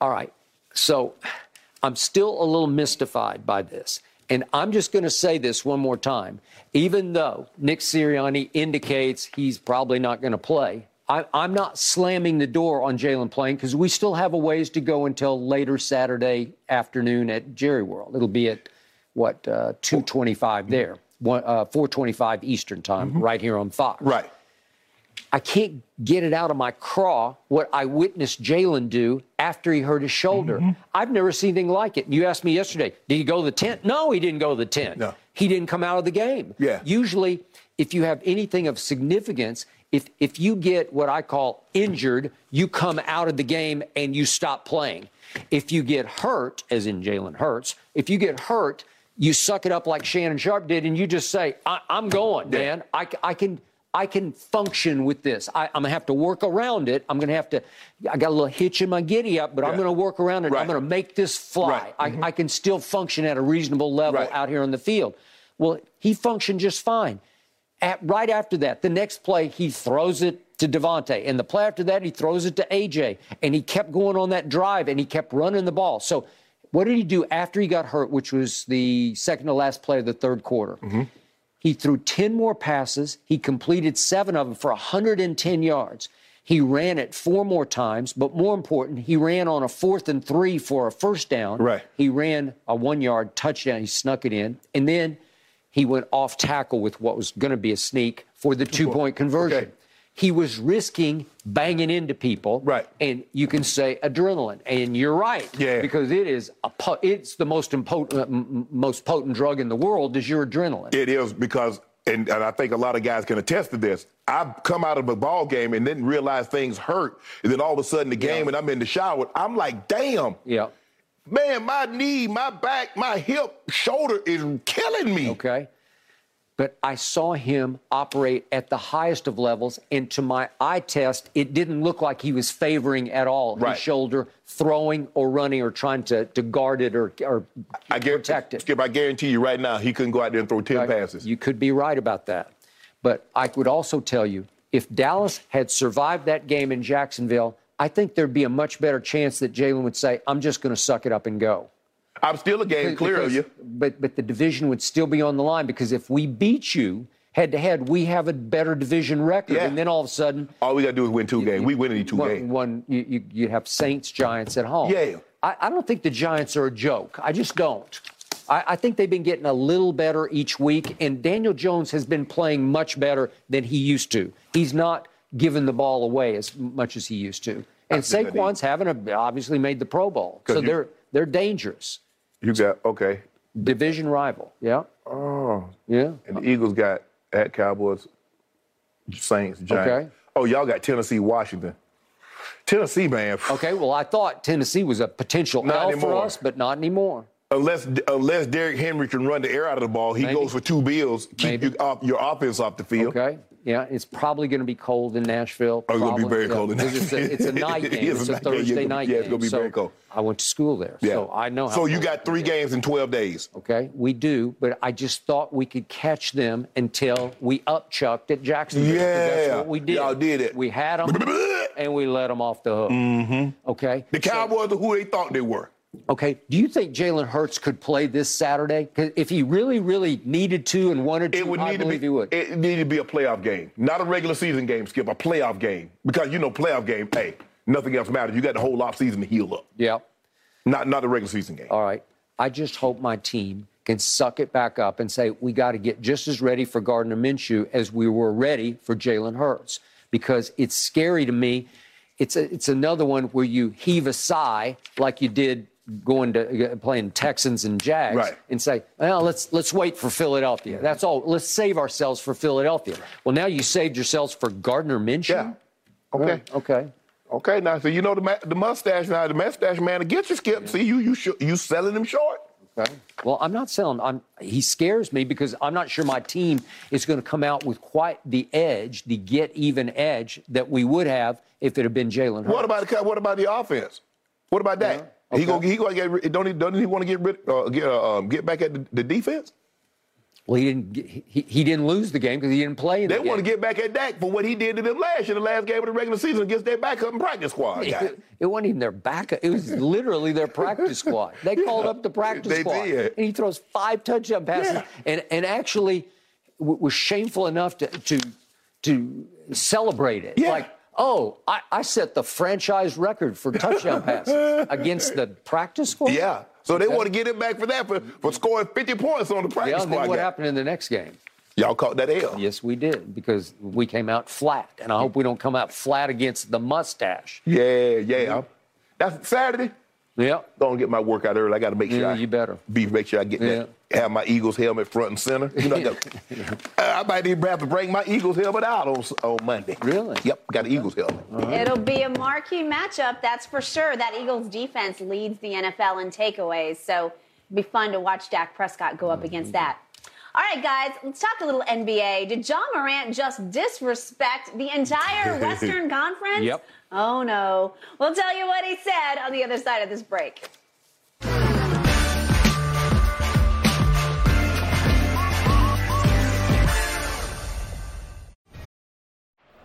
S3: All right. So I'm still a little mystified by this. And I'm just going to say this one more time. Even though Nick Sirianni indicates he's probably not going to play, I, I'm not slamming the door on Jalen playing because we still have a ways to go until later Saturday afternoon at Jerry World. It'll be at what uh, 2:25 there, one, uh, 4:25 Eastern time, right here on Fox.
S2: Right.
S3: I can't get it out of my craw what I witnessed Jalen do after he hurt his shoulder.
S2: Mm-hmm.
S3: I've never seen anything like it. You asked me yesterday, did he go to the tent? No, he didn't go to the tent.
S2: No.
S3: He didn't come out of the game.
S2: Yeah.
S3: Usually, if you have anything of significance, if if you get what I call injured, you come out of the game and you stop playing. If you get hurt, as in Jalen Hurts, if you get hurt, you suck it up like Shannon Sharpe did, and you just say, I, "I'm going, man. I can." I can function with this. I, I'm gonna have to work around it. I'm gonna have to. I got a little hitch in my giddy up, but I'm gonna work around it.
S2: Right.
S3: I'm gonna make this fly.
S2: Right.
S3: I, mm-hmm. I can still function at a reasonable level
S2: Right.
S3: out here on the field. Well, he functioned just fine. At, right after that, the next play, he throws it to DeVonta. And the play after that, he throws it to AJ. And he kept going on that drive and he kept running the ball. So, what did he do after he got hurt, which was the second to last play of the third quarter? Mm-hmm. He threw 10 more passes. He completed seven of them for 110 yards. He ran it four more times, but more important, he ran on a fourth and three for a first down.
S2: Right.
S3: He ran a one yard touchdown. He snuck it in. And then he went off tackle with what was going to be a sneak for the two point conversion.
S2: Okay.
S3: He was risking banging into people.
S2: Right.
S3: And you can say adrenaline. And you're right.
S2: Yeah.
S3: Because it is a po- it's the most impotent, uh, most potent drug in the world is your adrenaline.
S2: It is because, and, and I think a lot of guys can attest to this. I've come out of a ball game and didn't realize things hurt, and then all of a sudden the game, and I'm in the shower. I'm like, damn,
S3: yeah.
S2: man, my knee, my back, my hip, shoulder is killing me.
S3: Okay. But I saw him operate at the highest of levels, and to my eye test, it didn't look like he was favoring at all
S2: Right.
S3: his shoulder, throwing or running or trying to, to guard it or, or
S2: I
S3: protect it.
S2: Skip, I guarantee you right now, he couldn't go out there and throw 10
S3: Right?
S2: passes.
S3: You could be right about that. But I would also tell you if Dallas had survived that game in Jacksonville, I think there'd be a much better chance that Jalen would say, I'm just going to suck it up and go.
S2: I'm still a game clear of you.
S3: But but the division would still be on the line because if we beat you head to head, we have a better division record.
S2: Yeah.
S3: And then all of a sudden,
S2: All we got to do is win two games. We win any two
S3: one,
S2: games.
S3: one you, you, you have Saints, Giants at home.
S2: Yeah.
S3: I, I don't think the Giants are a joke. I just don't. I, I think they've been getting a little better each week, and Daniel Jones has been playing much better than he used to. He's not giving the ball away as much as he used to. And
S2: think that he-
S3: Saquon's having a, obviously made the Pro Bowl, so
S2: you-
S3: they're they're dangerous.
S2: You got okay.
S3: Division rival, yeah,
S2: Oh,
S3: yeah.
S2: and the Eagles got at Cowboys, Saints, Giants.
S3: Okay.
S2: Oh, y'all got Tennessee, Washington. Tennessee, man.
S3: Okay, well, I thought Tennessee was a potential
S2: Not
S3: L for us, but not anymore.
S2: Unless unless Derrick Henry can run the air out of the ball, he
S3: Maybe.
S2: goes for two bills, keep you off, your offense off the field.
S3: Okay. Yeah, it's probably going to be cold in Nashville.
S2: Oh, it's gonna be very
S3: Yeah,
S2: cold in
S3: because It's a, it's a night game. It's
S2: a
S3: a
S2: night game.
S3: Thursday
S2: Yeah,
S3: night
S2: yeah,
S3: game.
S2: it's gonna be
S3: so
S2: very cold.
S3: I went to school there,
S2: Yeah.
S3: so I know how.
S2: So you got three games in 12 days.
S3: Okay, we do, but I just thought we could catch them until we upchucked at Jacksonville. 'cause that's
S2: Yeah,
S3: what we did.
S2: y'all did it.
S3: We had them, and we let them off the hook. Mm-hmm. Okay.
S2: The
S3: so-
S2: Cowboys are who they thought they were.
S3: Okay. Do you think Jalen Hurts could play this Saturday? if he really, really needed to and wanted to,
S2: It would
S3: I
S2: need to be.
S3: he would.
S2: It needed to be a playoff game, not a regular season game. Skip a playoff game because you know playoff game. Hey, nothing else matters. You got the whole off season to heal up.
S3: yeah.
S2: Not not a regular season game.
S3: All right. I just hope my team can suck it back up and say we got to get just as ready for Gardner Minshew as we were ready for Jalen Hurts because it's scary to me. It's a, it's another one where you heave a sigh like you did going to uh, playing Texans and Jags
S2: Right.
S3: and say, well, let's let's wait for Philadelphia. That's all. Let's save ourselves for Philadelphia. Well, now you saved yourselves for Gardner Minshew.
S2: Yeah. Okay.
S3: Okay.
S2: Okay. Now, so you know the the mustache now. The mustache man to get you, Skip. See you you sh- you selling him short.
S3: Okay. Well, I'm not selling. I'm. He scares me because I'm not sure my team is going to come out with quite the edge, the get even edge that we would have if it had been Jalen
S2: What about the what about the offense? What about that? He
S3: Okay.
S2: gonna he gonna get don't he doesn't he want to get rid uh, get uh, um, get back at the, the defense?
S3: Well, he didn't. Get, he, he didn't lose the game because he didn't play. In
S2: They
S3: the
S2: want to get back at Dak for what he did to them last year, the last game of the regular season against their backup and practice squad guy.
S3: It, it wasn't even their backup. It was literally their practice squad. They called up the practice
S2: They
S3: squad,
S2: did.
S3: and he throws five touchdown passes,
S2: Yeah.
S3: and and actually w- was shameful enough to to to celebrate it.
S2: Yeah.
S3: Like, oh, I, I set the franchise record for touchdown passes against the practice squad.
S2: Yeah. So they want to get him back for that for, for scoring 50 points on the practice
S3: Yeah, and
S2: squad
S3: what
S2: guy.
S3: happened in the next game?
S2: Y'all caught that L.
S3: Yes, we did because we came out flat, and I hope we don't come out flat against the mustache.
S2: Yeah, yeah. That's Saturday.
S3: Yep.
S2: Gonna get my workout early. I got to make sure
S3: Yeah,
S2: I
S3: you better.
S2: be make sure I get that. Have my Eagles helmet front and center. You know, I, got- Uh, I might even have to bring my Eagles helmet out on on Monday.
S3: Really?
S2: Yep, got an Eagles helmet.
S1: It'll be a marquee matchup, that's for sure. That Eagles defense leads the NFL in takeaways, so it'll be fun to watch Dak Prescott go up against that. All right, guys, let's talk a little NBA. Did Ja Morant just disrespect the entire Western Conference?
S3: Yep.
S1: Oh, no. We'll tell you what he said on the other side of this break.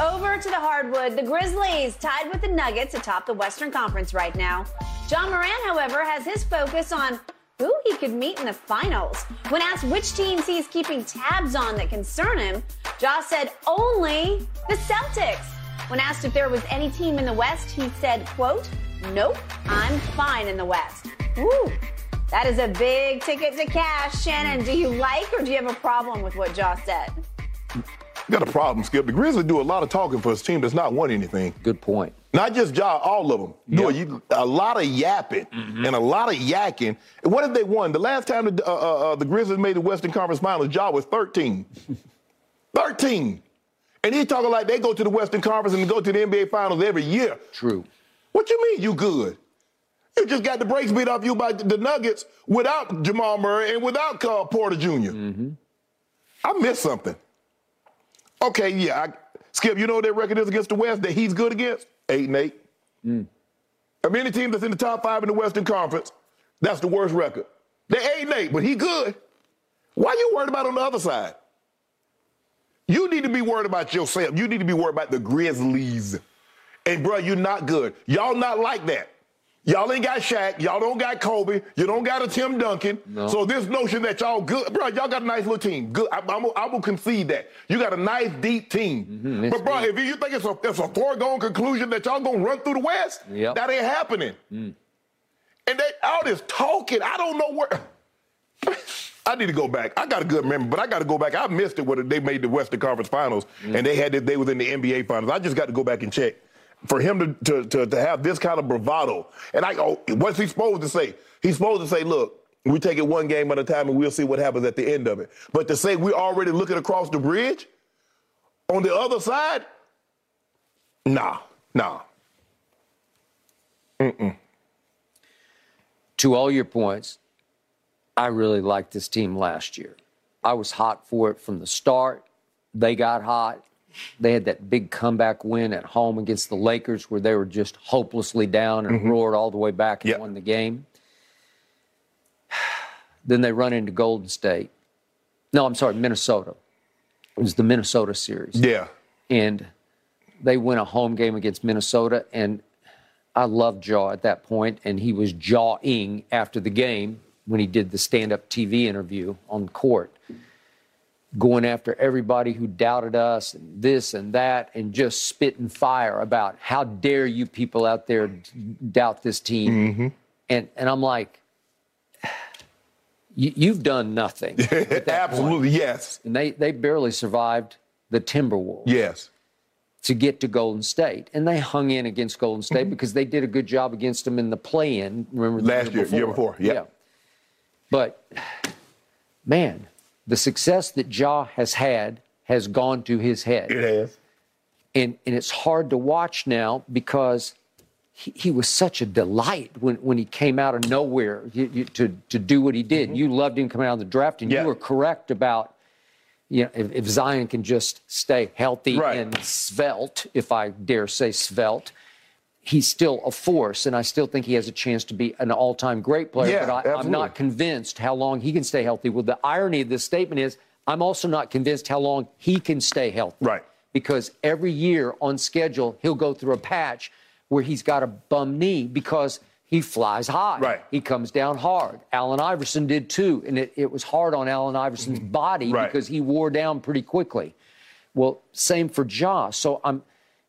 S1: Over to the hardwood. The Grizzlies tied with the Nuggets atop the Western Conference right now. Ja Morant, however, has his focus on who he could meet in the finals. When asked which teams he's keeping tabs on that concern him, Ja said only the Celtics. When asked if there was any team in the West, he said, quote, nope, I'm fine in the West. Woo, that is a big ticket to cash. Shannon, do you like or do you have a problem with what Ja said?
S2: Got a problem, Skip. The Grizzlies do a lot of talking for his team that's not won anything.
S3: Good point.
S2: Not just Ja, all of them. A, you- a lot of yapping
S3: Mm-hmm.
S2: and a lot of yakking. And what have they won? The last time the, uh, uh, uh, the Grizzlies made the Western Conference Finals, Ja was 13. 13. And he's talking like they go to the Western Conference and go to the NBA Finals every year.
S3: True.
S2: What you mean you good? You just got the brakes beat off you by the Nuggets without Jamal Murray and without uh, Porter junior
S3: Mm-hmm.
S2: I missed something. Okay, yeah, I, Skip, you know what their record is against the West that he's good against? Eight and eight.
S3: Mm.
S2: Of any team that's in the top five in the Western Conference, that's the worst record. They're eight and eight, but he good. Why you worried about on the other side? You need to be worried about yourself. You need to be worried about the Grizzlies. And bro, you're not good. Y'all not like that. Y'all ain't got Shaq. Y'all don't got Kobe. You don't got a Tim Duncan.
S3: No.
S2: So this notion that y'all good, bro, y'all got a nice little team. Good. I, I'm, I will concede that. You got a nice deep team.
S3: Mm-hmm.
S2: but bro,
S3: deep.
S2: if you think it's a, it's a foregone conclusion that y'all gonna run through the West,
S3: Yep.
S2: that ain't happening.
S3: Mm.
S2: And they all this talking, I don't know where. I need to go back. I got a good memory, but I got to go back. I missed it when they made the Western Conference Finals,
S3: Mm.
S2: and they had it, they was in the NBA Finals. I just got to go back and check for him to, to to to have this kind of bravado. And I go, what's he supposed to say? He's supposed to say, look. We take it one game at a time, and we'll see what happens at the end of it. But to say we're already looking across the bridge on the other side, nah, nah.
S3: to all your points, I really liked this team last year. I was hot for it from the start. They got hot. They had that big comeback win at home against the Lakers where they were just hopelessly down and mm-hmm. roared all the way back and
S2: Yep.
S3: won the game. Then they run into Golden State. No, I'm sorry, Minnesota. It was the Minnesota series
S2: Yeah,
S3: and they win a home game against Minnesota. And I loved Ja at that point, and he was jawing after the game when he did the stand-up TV interview on court, going after everybody who doubted us and this and that, and just spitting fire about how dare you people out there doubt this team. And and I'm like, you, you've done nothing. that point."
S2: absolutely, yes,
S3: And they they barely survived the Timberwolves
S2: yes.
S3: to get to Golden State, and they hung in against Golden
S2: Mm-hmm.
S3: State because they did a good job against them in the play-in. Remember
S2: Last year, year before, yeah.
S3: But man, the success that Ja has had has gone to his head,
S2: It has.
S3: and and it's hard to watch now because. He, he was such a delight when, when he came out of nowhere you, you, to, to do what he did. You loved him coming out of the draft, and
S2: Mm-hmm. Yeah.
S3: you were correct about you know, if, if Zion can just stay healthy
S2: Right.
S3: and svelte, if I dare say svelte, he's still a force, and I still think he has a chance to be an all-time great player.
S2: Yeah,
S3: but I, I'm not convinced how long he can stay healthy. Well, the irony of this statement is, I'm also not convinced how long he can stay healthy.
S2: Right.
S3: Because every year on schedule, he'll go through a patch where he's got a bum knee because he flies high.
S2: Right.
S3: He comes down hard. Allen Iverson did too, and it, it was hard on Allen Iverson's body
S2: Mm-hmm. Right.
S3: because he wore down pretty quickly. Well, same for Ja. So I'm,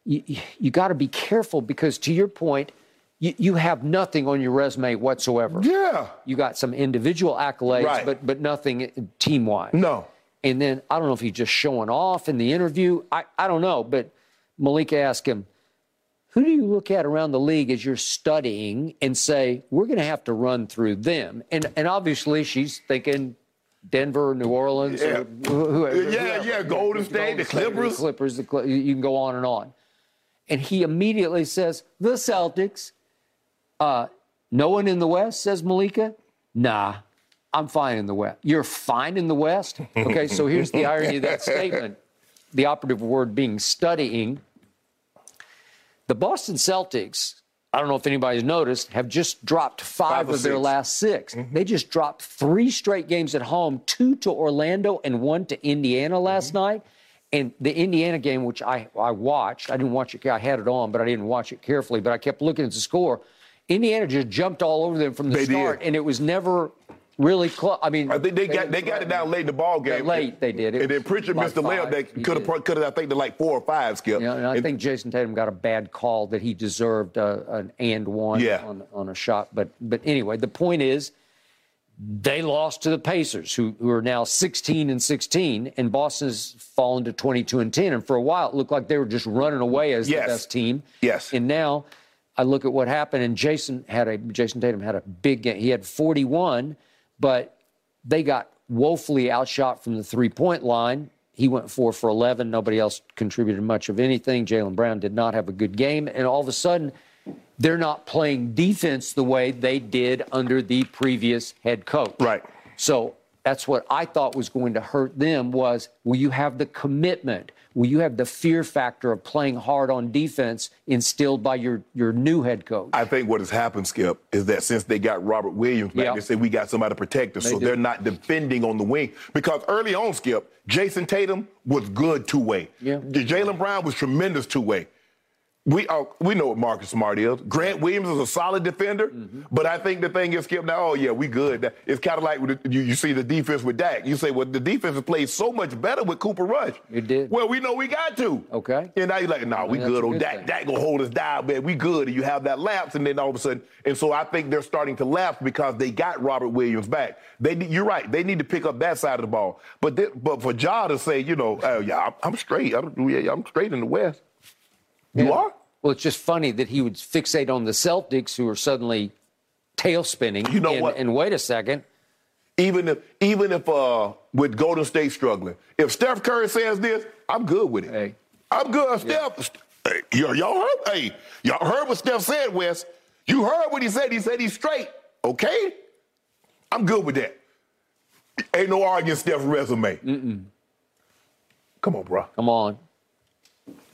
S3: you, you got to be careful because to your point, you, you have nothing on your resume whatsoever.
S2: Yeah.
S3: You got some individual accolades,
S2: Right.
S3: but but nothing team wise.
S2: No.
S3: And then I don't know if he's just showing off in the interview. I, I don't know. But Malika asked him, who do you look at around the league as you're studying and say, we're going to have to run through them? And and obviously she's thinking Denver, New Orleans,
S2: Yeah.
S3: or whoever.
S2: Yeah,
S3: whoever.
S2: yeah, Golden State, the Clippers.
S3: The Clippers, the Cl- you can go on and on. And he immediately says, the Celtics. Uh, no one in the West, says Malika. Nah, I'm fine in the West. You're fine in the West? Okay, so here's the irony of that statement. The operative word being studying. The Boston Celtics, I don't know if anybody's noticed, have just dropped five,
S2: Five
S3: of their
S2: six.
S3: last 6 They just dropped three straight games at home, two to Orlando and one to Indiana last night. And the Indiana game, which I, I watched, I didn't watch it, I had it on, but I didn't watch it carefully, but I kept looking at the score. Indiana just jumped all over them from the
S2: They did.
S3: start, and it was never really close. I mean,
S2: I think they got they got it down late in the ball game.
S3: late they did. It
S2: and then Pritchard
S3: like
S2: missed the layup that could have could have I think to like four or five. Skip.
S3: Yeah, and I think Jayson Tatum got a bad call that he deserved uh, an and one
S2: Yeah.
S3: on, on a shot. But but anyway, the point is, they lost to the Pacers, who, who are now 16 and 16, and Boston's fallen to 22 and 10. And for a while, it looked like they were just running away as
S2: Yes.
S3: the best team.
S2: Yes.
S3: And now I look at what happened, and Jayson had a Jayson Tatum had a big game. He had 41, but they got woefully outshot from the three point line. He went four for 11. Nobody else contributed much of anything. Jaylen Brown did not have a good game. And all of a sudden, they're not playing defense the way they did under the previous head coach.
S2: Right.
S3: So that's what I thought was going to hurt them was will you have the commitment? Will you have the fear factor of playing hard on defense instilled by your, your new head coach?
S2: I think what has happened, Skip, is that since they got Robert Williams back,
S3: Yeah.
S2: they said we got somebody to protect us,
S3: They
S2: so
S3: do.
S2: they're not defending on the wing. Because early on, Skip, Jayson Tatum was good two way.
S3: Yeah.
S2: Jaylen Brown was tremendous two way. We uh, we know what Marcus Smart is. Grant Williams is a solid defender,
S3: Mm-hmm.
S2: but I think the thing is, Skip, now, oh, yeah, we good. It's kind of like you, you see the defense with Dak. You say, well, the defense has played so much better with Cooper Rush.
S3: It did.
S2: Well, we know we got to.
S3: Okay.
S2: And now you're like, nah, we good on Dak.
S3: thing.
S2: Dak gonna hold us down, man. We good. And you have that lapse, and then all of a sudden, and so I think they're starting to lapse because they got Robert Williams back. They, you're right. They need to pick up that side of the ball. But they, but for Ja to say, you know, oh yeah, I'm, I'm straight. I'm, yeah, I'm straight in the West. You
S3: Yeah.
S2: are.
S3: Well, it's just funny that he would fixate on the Celtics, who are suddenly tail spinning.
S2: You know
S3: and,
S2: what?
S3: And wait a second.
S2: Even if even if uh with Golden State struggling, if Steph Curry says this, I'm good with it.
S3: Hey.
S2: I'm good. Steph, hey, y'all, y'all heard? Hey, y'all heard what Steph said, Wes? You heard what he said? He said he's straight. Okay, I'm good with that. Ain't no arguing Steph's resume. Come on, bro.
S3: Come on.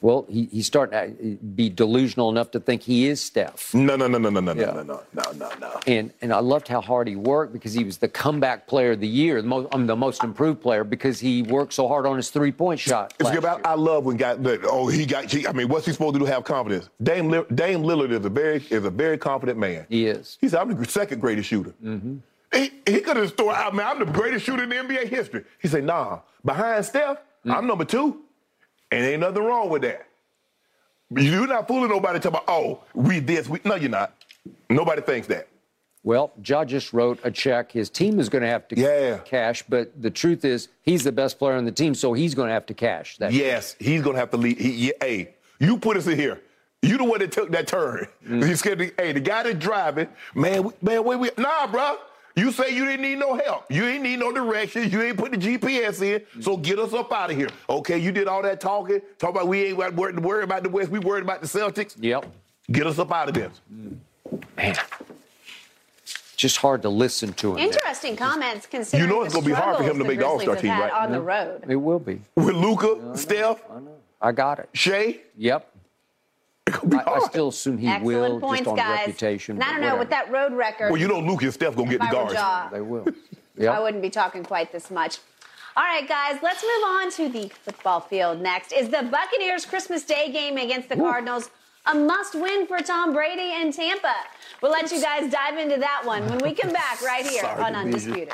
S3: Well, he, he's starting to be delusional enough to think he is Steph.
S2: No, no, no, no, no, no,
S3: Yeah.
S2: no, no, no, no, no.
S3: And and I loved how hard he worked because he was the comeback player of the year, the most, I'm the most improved player because he worked so hard on his three point shot.
S2: It's. I,
S3: year.
S2: I love when guys. Oh, he got. he- I mean, what's he supposed to do? to Have confidence. Dame Dame Lillard is a very is a very confident man.
S3: He is.
S2: He said, "I'm the second greatest shooter."
S3: Mm-hmm.
S2: He, he could have thrown out, man. I'm the greatest shooter in the NBA history. He said, "Nah, behind Steph,
S3: Mm.
S2: I'm number two, and ain't nothing wrong with that." But You're not fooling nobody. Talking about, "Oh, we this, we." No, you're not. Nobody thinks that.
S3: Well, Ja just wrote a check. His team is going to have to
S2: Yeah.
S3: cash, but the truth is he's the best player on the team, so he's going to have to cash that.
S2: Yes, he's gonna have to lead. He, yeah, hey, you put us in here. You the one that took that turn.
S3: Mm.
S2: He said, "Hey, the guy that's driving, man, we- man, wait, wait, nah, bro. You say you didn't need no help. You ain't need no directions. You ain't put the GPS in. So mm-hmm. get us up out of here. Okay, you did all that talking. Talk about we ain't worried, worried about the West. We worried about the Celtics.
S3: Yep.
S2: Get us up out of this. Mm.
S3: Man. Just hard to listen to him.
S1: Interesting comments considering
S2: You know it's
S1: the
S2: gonna be hard for him to make the All-Star team, right?
S1: On the mm-hmm. road.
S3: It will be.
S2: With Luka, Steph,
S3: I got it.
S2: Shai,
S3: Yep.
S2: It's gonna be
S3: I, I still assume he
S1: Excellent
S3: will
S1: points,
S3: just on
S1: guys.
S3: reputation.
S1: And I
S3: but
S1: don't know with that road record.
S2: well, you know Luke and Steph gonna get the guards.
S1: Ja,
S3: They will.
S1: I wouldn't be talking quite this much. All right, guys, let's move on to the football field next. Is the Buccaneers Christmas Day game against the Cardinals a must win for Tom Brady and Tampa? We'll let you guys dive into that one when we come back right here
S2: Sorry,
S1: on Undisputed.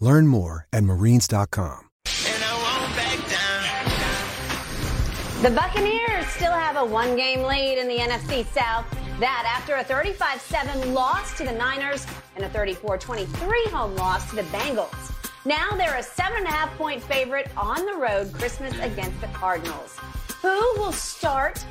S5: Learn more at marines.com.
S1: The Buccaneers still have a one game lead in the NFC South. That after a 35 7 loss to the Niners and a 34 23 home loss to the Bengals. Now they're a 7.5 point favorite on the road Christmas against the Cardinals. Who will start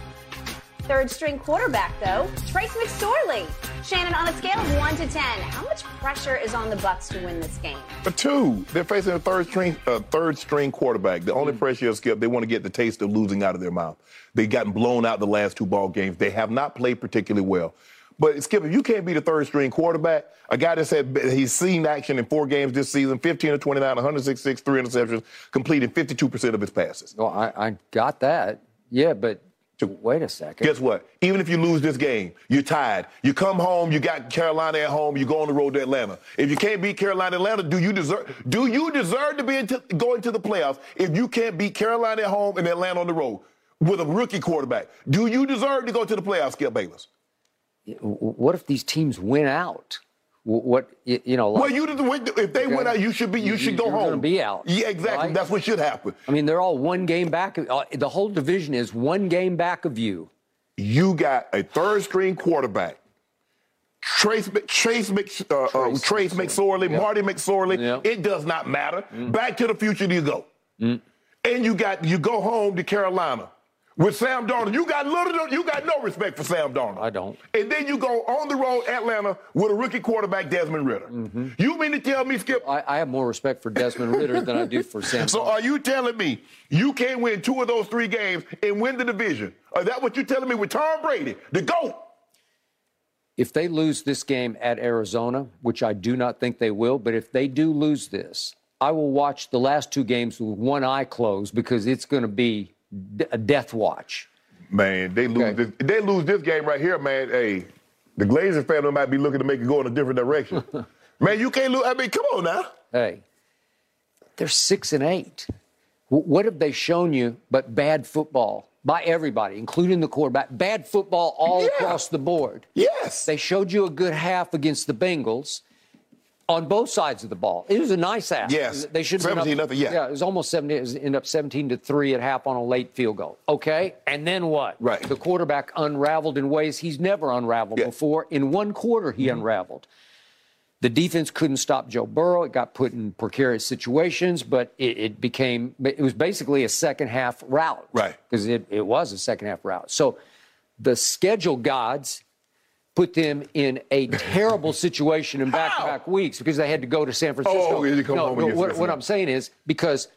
S1: third string quarterback, though? Trace McSorley. Shannon, on a scale of 1 to 10, how much pressure is on the Bucks to win this game?
S2: For two, they're facing a third string, uh, third string quarterback. The only pressure is skip. They want to get the taste of losing out of their mouth. They've gotten blown out the last two ball games. They have not played particularly well. But Skip, if you can't be the third string quarterback, a guy that said he's seen action in four games this season, 15 to 29, 166, three interceptions, completing 52% of his passes.
S3: Well, I, I got that. Yeah, but wait a second.
S2: Guess what? Even if you lose this game, you're tied. You come home, you got Carolina at home, you go on the road to Atlanta. If you can't beat Carolina, Atlanta, do you deserve? Do you deserve to be into, going to the playoffs if you can't beat Carolina at home and Atlanta on the road with a rookie quarterback? Do you deserve to go to the playoffs, Skip Bayless?
S3: what if these teams win out? Wh- What you know? Like,
S2: Well, you if they win out, you should be. You,
S3: You-
S2: should go home.
S3: be out,
S2: Yeah, exactly.
S3: right?
S2: That's what should happen.
S3: I mean, they're all one game back. uh, The whole division is one game back of you.
S2: you got a third string quarterback. Trace Chase Mc, uh, uh, Trace McSorley,
S3: Yep.
S2: Marty McSorley.
S3: Yep.
S2: It does not matter.
S3: Mm.
S2: Back to the future you go. And you got you go home to Carolina with Sam Darnold. You got little, you got no respect for Sam Darnold.
S3: I don't.
S2: And then you go on the road Atlanta with a rookie quarterback Desmond Ridder.
S3: Mm-hmm.
S2: You mean to tell me, Skip?
S3: I, I have more respect for Desmond Ridder than I do for Sam.
S2: So are you telling me you can't win two of those three games and win the division? Is that what you're telling me with Tom Brady, the GOAT?
S3: if they lose this game at Arizona, which I do not think they will, but if they do lose this, I will watch the last two games with one eye closed because it's going to be d- a death watch.
S2: Man, they lose
S3: Okay.
S2: this. They lose this game right here, man. Hey, the Glazer family might be looking to make it go in a different direction. man, you can't lose. I mean, come on now.
S3: Hey, they're six and eight. W- What have they shown you but bad football by everybody, including the quarterback? Bad football all
S2: Yeah.
S3: across the board.
S2: Yes.
S3: They showed you a good half against the Bengals on both sides of the ball. It was a nice half.
S2: Yes.
S3: They should have been
S2: 17
S3: up,
S2: nothing, yeah.
S3: Yeah, it was almost 17. It was ended up 17 to 3 at half on a late field goal. Okay? And then what?
S2: Right.
S3: The quarterback unraveled in ways he's never unraveled
S2: Yeah. Mm-hmm.
S3: before. In one quarter, he unraveled. The defense couldn't stop Joe Burrow. It got put in precarious situations, but it, it became, it was basically a second half route.
S2: Right.
S3: Because it, it was a second half route. So the schedule gods put them in a terrible situation in back to back weeks because they had to go to San Francisco.
S2: Oh, you come
S3: no,
S2: home
S3: no, what, what I'm saying is because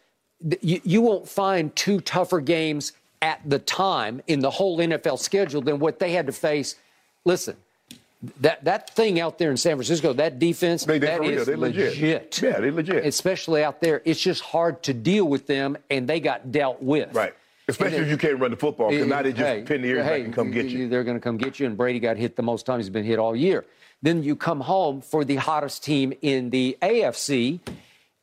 S3: th- you, you won't find two tougher games at the time in the whole NFL schedule than what they had to face. Listen, that that thing out there in San Francisco, that defense,
S2: They-
S3: that
S2: for They legit. Yeah, they legit.
S3: Especially out there, it's just hard to deal with them, and they got dealt with.
S2: Right. Especially
S3: And
S2: if you can't run the football, because now they just
S3: Hey,
S2: pin the ears
S3: hey,
S2: back and come get you.
S3: They're going to come get you, and Brady got hit the most times he's been hit all year. Then you come home for the hottest team in the AFC,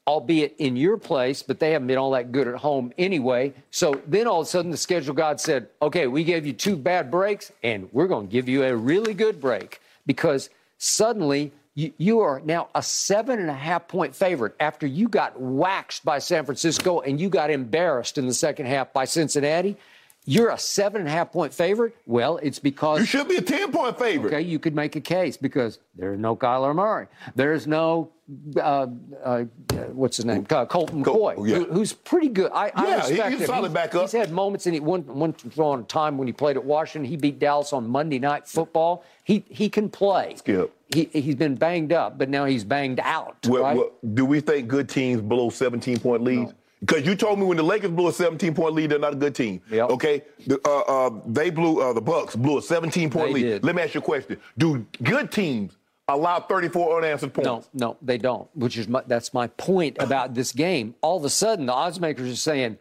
S3: albeit in your place, but they haven't been all that good at home anyway. So then all of a sudden the schedule god said, okay, we gave you two bad breaks, and we're going to give you a really good break because suddenly you, you are now a seven and a half point favorite after you got waxed by San Francisco and you got embarrassed in the second half by Cincinnati. You're a seven and a half point favorite. Well, it's because
S2: You should be a 10 point favorite.
S3: Okay, you could make a case because there's no Kyler Murray. There's no, uh, uh, what's his name? Uh, Colton
S2: Col-
S3: Coy,
S2: yeah.
S3: who- who's pretty good. I, I
S2: Yeah, he-
S3: respect
S2: he's
S3: him.
S2: solid backup.
S3: He's had moments in it. One, one on a time when he played at Washington, he beat Dallas on Monday Night Football. He he can play.
S2: Skip.
S3: He he's been banged up, but now he's banged out.
S2: Well,
S3: right?
S2: well, do we think good teams blow 17 point leads? Because you told me when the Lakers blew a 17 point lead, they're not a good team.
S3: Yep.
S2: Okay. The, uh, uh, they blew uh, the Bucks blew a 17 point
S3: They
S2: lead.
S3: did.
S2: Let me ask you a question: Do good teams allow 34 unanswered points?
S3: No, no, they don't. Which is my, that's my point about this game. All of a sudden, the odds makers are saying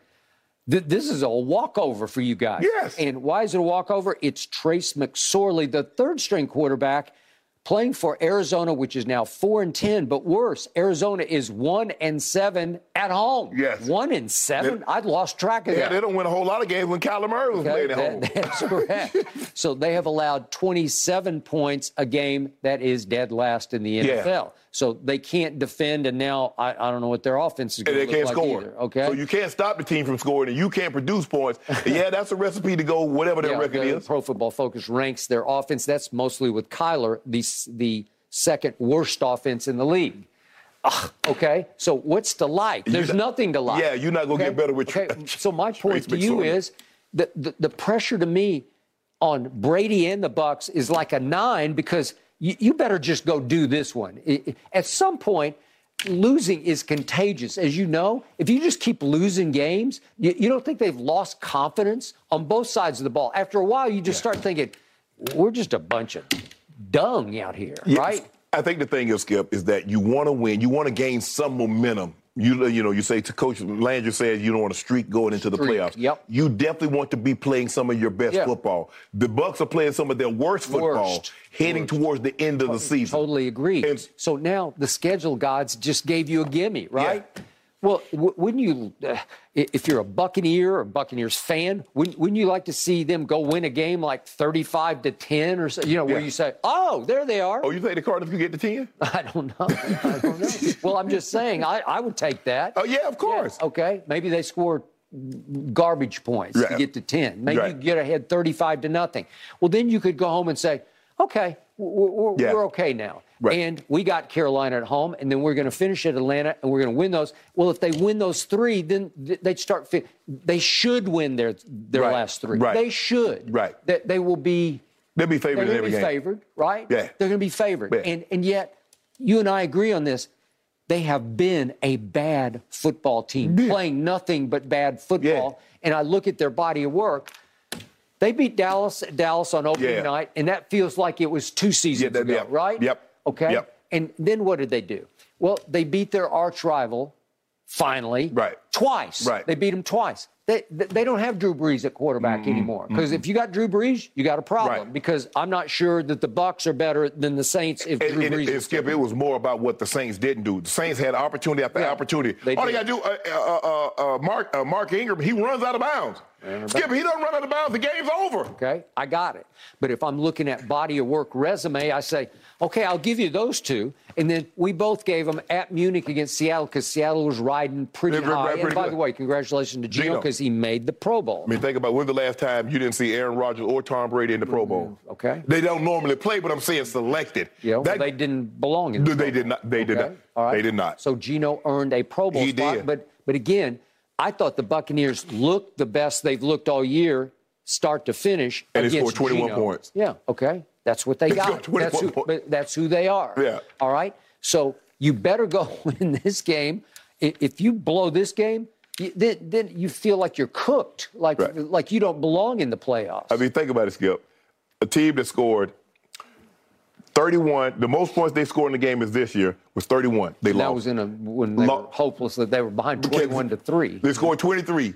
S3: this is a walkover for you guys.
S2: Yes.
S3: And why is it a walkover? It's Trace McSorley, the third string quarterback, playing for Arizona, which is now four and ten. But worse, Arizona is one and seven at home.
S2: Yes.
S3: one and seven. I'd lost track of
S2: Yeah,
S3: that.
S2: Yeah, they don't win a whole lot of games when Kyler Murray was
S3: Okay,
S2: playing at home.
S3: that's correct. so they have allowed 27 points a game. That is dead last in the
S2: Yeah.
S3: So they can't defend, and now I, I don't know what their offense is going
S2: they
S3: to look
S2: can't
S3: like
S2: score.
S3: either. Okay.
S2: So you can't stop the team from scoring, and you can't produce points. yeah, that's a recipe to go whatever their
S3: Yeah,
S2: record
S3: the
S2: is.
S3: Pro Football Focus ranks their offense. That's mostly with Kyler, the the second worst offense in the league. Ugh, okay, so what's to like? There's
S2: not-
S3: nothing to like.
S2: Yeah, you're not gonna get better with
S3: Okay,
S2: Tra-
S3: so my point to you is that the, the pressure to me on Brady and the Bucks is like a nine because you, you better just go do this one. I- I- at some point, losing is contagious. As you know, if you just keep losing games, you, you don't think they've lost confidence on both sides of the ball. After a while, you just start thinking, we're just a bunch of dung out here,
S2: Yes.
S3: right?
S2: I think the thing is, Skip, is that you want to win. You want to gain some momentum. You, you know, you say to Coach Landry says you don't want a streak going into the playoffs.
S3: yep.
S2: You definitely want to be playing some of your best
S3: Yeah.
S2: football. The Bucks are playing some of their worst football,
S3: Worst.
S2: heading towards the end of the season.
S3: Totally agree.
S2: And-
S3: so now the schedule gods just gave you a gimme, right? Well, w- wouldn't you, uh, if you're a Buccaneer or Buccaneers fan, wouldn't, wouldn't you like to see them go win a game like 35 to 10 or so, you know, where
S2: Yeah.
S3: you say, oh, there they are.
S2: Oh, you think the Cardinals can get to ten?
S3: I don't know. I don't know. well, I'm just saying, I, I would take that.
S2: Oh yeah, of course.
S3: Okay, maybe they score garbage points to get to 10. Maybe
S2: Right.
S3: you get ahead 35 to nothing. Well, then you could go home and say, okay, we're, we're,
S2: Yeah.
S3: we're okay now.
S2: Right.
S3: And we got Carolina at home, and then we're going to finish at Atlanta, and we're going to win those. Well, if they win those three, then they'd start. Fi- they should win their their
S2: Right.
S3: last three.
S2: Right.
S3: They should.
S2: Right.
S3: They, they will be.
S2: They'll be
S3: They're
S2: favored in
S3: going to be
S2: game.
S3: favored, right?
S2: Yeah.
S3: They're going to be favored,
S2: Yeah.
S3: and and yet you and I agree on this. They have been a bad football team,
S2: Yeah.
S3: playing nothing but bad football. And I look at their body of work. They beat Dallas Dallas on opening
S2: Yeah.
S3: night, and that feels like it was two seasons
S2: that-
S3: ago,
S2: yep.
S3: right?
S2: Yep.
S3: Okay.
S2: Yep.
S3: And then what did they do? Well, they beat their arch rival finally.
S2: Right.
S3: Twice.
S2: Right.
S3: They beat them twice. They, they don't have Drew Brees at quarterback anymore because if you got Drew Brees, you got a problem.
S2: Right.
S3: Because I'm not sure that the Bucks are better than the Saints if
S2: And,
S3: Drew
S2: and,
S3: Brees.
S2: and Skip, it was more about what the Saints didn't do. The Saints had opportunity after
S3: Yeah,
S2: opportunity.
S3: they
S2: All they got to do, uh, uh, uh, uh, Mark, uh, Mark Ingram, he runs out of bounds. Skip, he doesn't run out of bounds. The game's over.
S3: Okay, I got it. But if I'm looking at body of work resume, I say, okay, I'll give you those two. And then we both gave them at Munich against Seattle because Seattle was riding pretty high.
S2: right,
S3: and by
S2: good.
S3: the way, congratulations to
S2: Geno
S3: because he made the Pro Bowl.
S2: I mean, think about when the last time you didn't see Aaron Rodgers or Tom Brady in the Pro Bowl?
S3: Mm, okay.
S2: They don't normally play, but I'm saying selected.
S3: Yeah, well,
S2: That-
S3: they didn't belong in. the
S2: They
S3: Pro
S2: did not- they did not.
S3: All right.
S2: They did not.
S3: So Geno earned a Pro Bowl
S2: He
S3: spot.
S2: did.
S3: But but again, I thought the Buccaneers looked the best they've looked all year, start to finish.
S2: And they
S3: against
S2: scored 21
S3: Geno.
S2: points.
S3: Yeah. Okay. That's what they got. That's who, that's who they are.
S2: Yeah.
S3: All right. So you better go in this game. If you blow this game. Then, then you feel like you're cooked, like
S2: Right.
S3: like you don't belong in the playoffs.
S2: I mean, think about it, Skip. A team that scored 31, the most points they scored in the game is this year was 31. They
S3: that
S2: lost.
S3: That was in a when they
S2: Lo-
S3: were hopeless that they were behind
S2: Because
S3: 21 to three.
S2: They scored 23.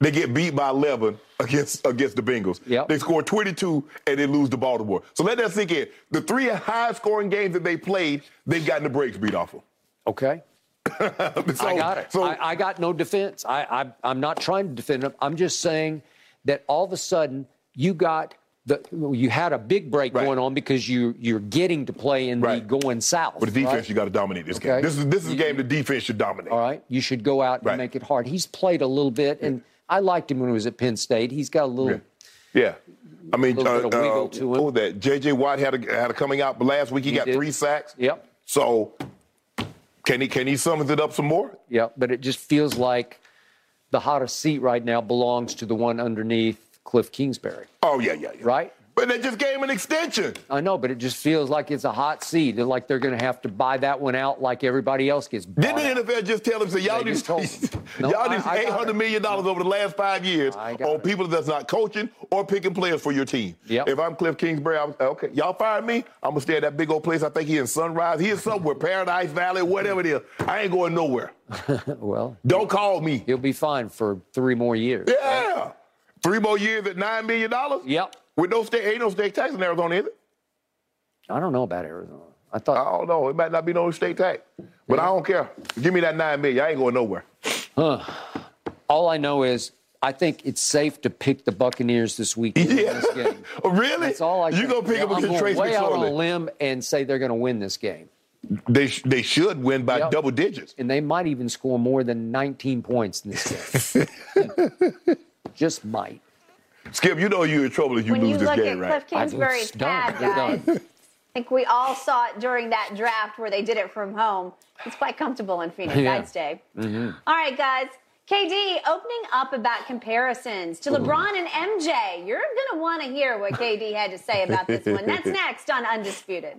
S2: They get beat by 11 against against the Bengals.
S3: Yep.
S2: They scored 22 and they lose to Baltimore. So let that sink in. The three high scoring games that they played, they've gotten the breaks beat off of.
S3: Okay.
S2: So-
S3: I got it.
S2: So
S3: I, I got no defense. I, I, I'm not trying to defend them. I'm just saying that all of a sudden you got the you had a big break
S2: Right.
S3: going on because you you're getting to play in
S2: Right.
S3: the going south.
S2: but the defense,
S3: right?
S2: you got to dominate this
S3: Okay.
S2: game. This is this is a game the defense should dominate.
S3: All right. You should go out and make it hard. He's played a little bit, and I liked him when he was at Penn State. He's got a little.
S2: Yeah. Yeah. I mean,
S3: Little
S2: uh,
S3: bit of wiggle
S2: uh,
S3: to him.
S2: what that? J.J. Watt had a, had a coming out last week. He, got
S3: did.
S2: three sacks.
S3: Yep.
S2: So can he can he summons it up some more?
S3: Yeah, but it just feels like the hottest seat right now belongs to the one underneath Cliff Kingsbury,
S2: Oh yeah, yeah, yeah.
S3: right?
S2: But they just gave him an extension.
S3: I know, but it just feels like it's a hot seat. They're like they're going to have to buy that one out like everybody else gets.
S2: Didn't the. NFL just tell him, say, y'all need,
S3: just told. No,
S2: y'all need
S3: I got
S2: eight hundred
S3: it.
S2: million dollars over the last five years on
S3: it.
S2: people that's not coaching or picking players for your team.
S3: Yep.
S2: If I'm Cliff Kingsbury, I'm okay. Y'all fire me. I'm gonna stay at that big old place. I think he in Sunrise. He is somewhere, Paradise Valley, whatever it is. I ain't going nowhere.
S3: Well,
S2: Don't call me.
S3: he'll be fine for three more years.
S2: Yeah. Three more years at nine million dollars.
S3: Yep.
S2: With no state, ain't no state tax in Arizona, is it?
S3: I don't know about Arizona. I thought.
S2: I don't know. It might not be no state tax, but I don't care. Give me that nine million. I ain't going nowhere. Huh.
S3: All I know is I think it's safe to pick the Buccaneers this weekend
S2: Yeah.
S3: this game.
S2: Really?
S3: That's all I.
S2: You gonna pick
S3: Yeah,
S2: up
S3: I'm
S2: against
S3: going
S2: Trace
S3: way out on a limb and say they're going to win this game,
S2: They sh- they should win by
S3: Yep.
S2: double digits.
S3: and they might even score more than 19 points in this game. Just might.
S2: Skip, you know you're in trouble if you
S1: when
S2: lose
S1: you
S2: this game,
S1: at
S2: right?
S1: Cliff Kingsbury's
S3: It's done.
S1: pad,
S3: It's
S1: guys,
S3: done.
S1: I think we all saw it during that draft where they did it from home. It's quite comfortable in Phoenix.
S3: Yeah.
S1: I'd stay. Mm-hmm. All right, guys. KD opening up about comparisons to LeBron and MJ. You're going to want to hear what KD had to say about this one. That's next on Undisputed.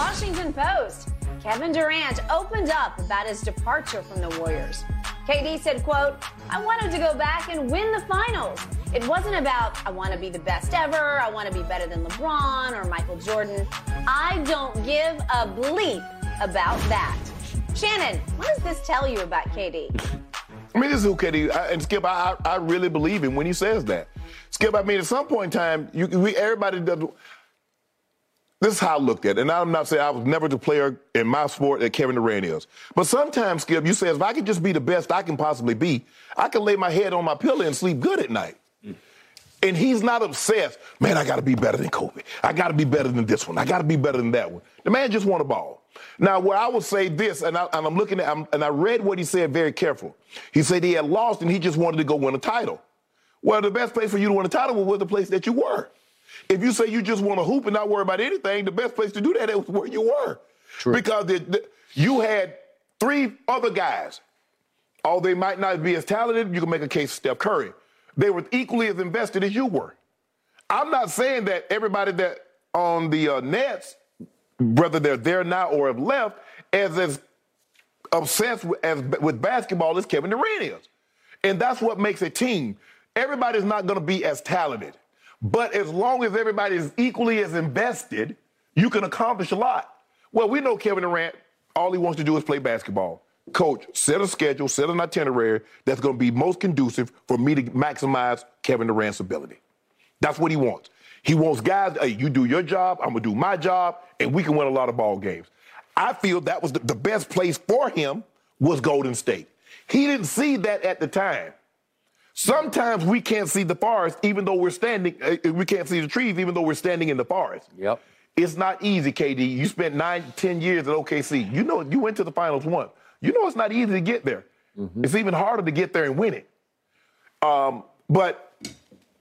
S1: Washington Post, Kevin Durant opened up about his departure from the Warriors. KD said, quote, I wanted to go back and win the finals. It wasn't about, I want to be the best ever, I want to be better than LeBron or Michael Jordan. I don't give a bleep about that. Shannon, what does this tell you about KD?
S2: I mean, this is who KD, I, and Skip, I, I really believe him when he says that. Skip, I mean, at some point in time, you, we, everybody does. This is how I looked at it. And I'm not saying I was never the player in my sport that Kevin Durant is. But sometimes, Skip, you say, if I can just be the best I can possibly be, I can lay my head on my pillow and sleep good at night. And he's not obsessed. Man, I got to be better than Kobe. I got to be better than this one. I got to be better than that one. The man just won a ball. Now, where I would say this, and, I, am looking at, I'm, and I read what he said very careful. He said he had lost and he just wanted to go win a title. Well, the best place for you to win a title was the place that you were. If you say you just want to hoop and not worry about anything, the best place to do that is where you were. True. Because the, the, you had three other guys. Although they might not be as talented, you can make a case for Steph Curry. They were equally as invested as you were. I'm not saying that everybody that on the uh, Nets, whether they're there now or have left, as as obsessed with, as, with basketball as Kevin Durant is. And that's what makes a team. Everybody's not going to be as talented. But as long as everybody is equally as invested, you can accomplish a lot. Well, we know Kevin Durant, all he wants to do is play basketball. Coach, set a schedule, set an itinerary that's going to be most conducive for me to maximize Kevin Durant's ability. That's what he wants. He wants guys, hey, you do your job, I'm going to do my job, and we can win a lot of ball games. I feel that was the, the best place for him was Golden State. He didn't see that at the time. Sometimes we can't see the forest even though we're standing, uh, uh, we can't see the trees even though we're standing in the forest.
S3: Yep.
S2: It's not easy, KD. You spent nine, ten years at OKC. You know, you went to the finals once. You know it's not easy to get there. Mm-hmm. It's even harder to get there and win it. Um, but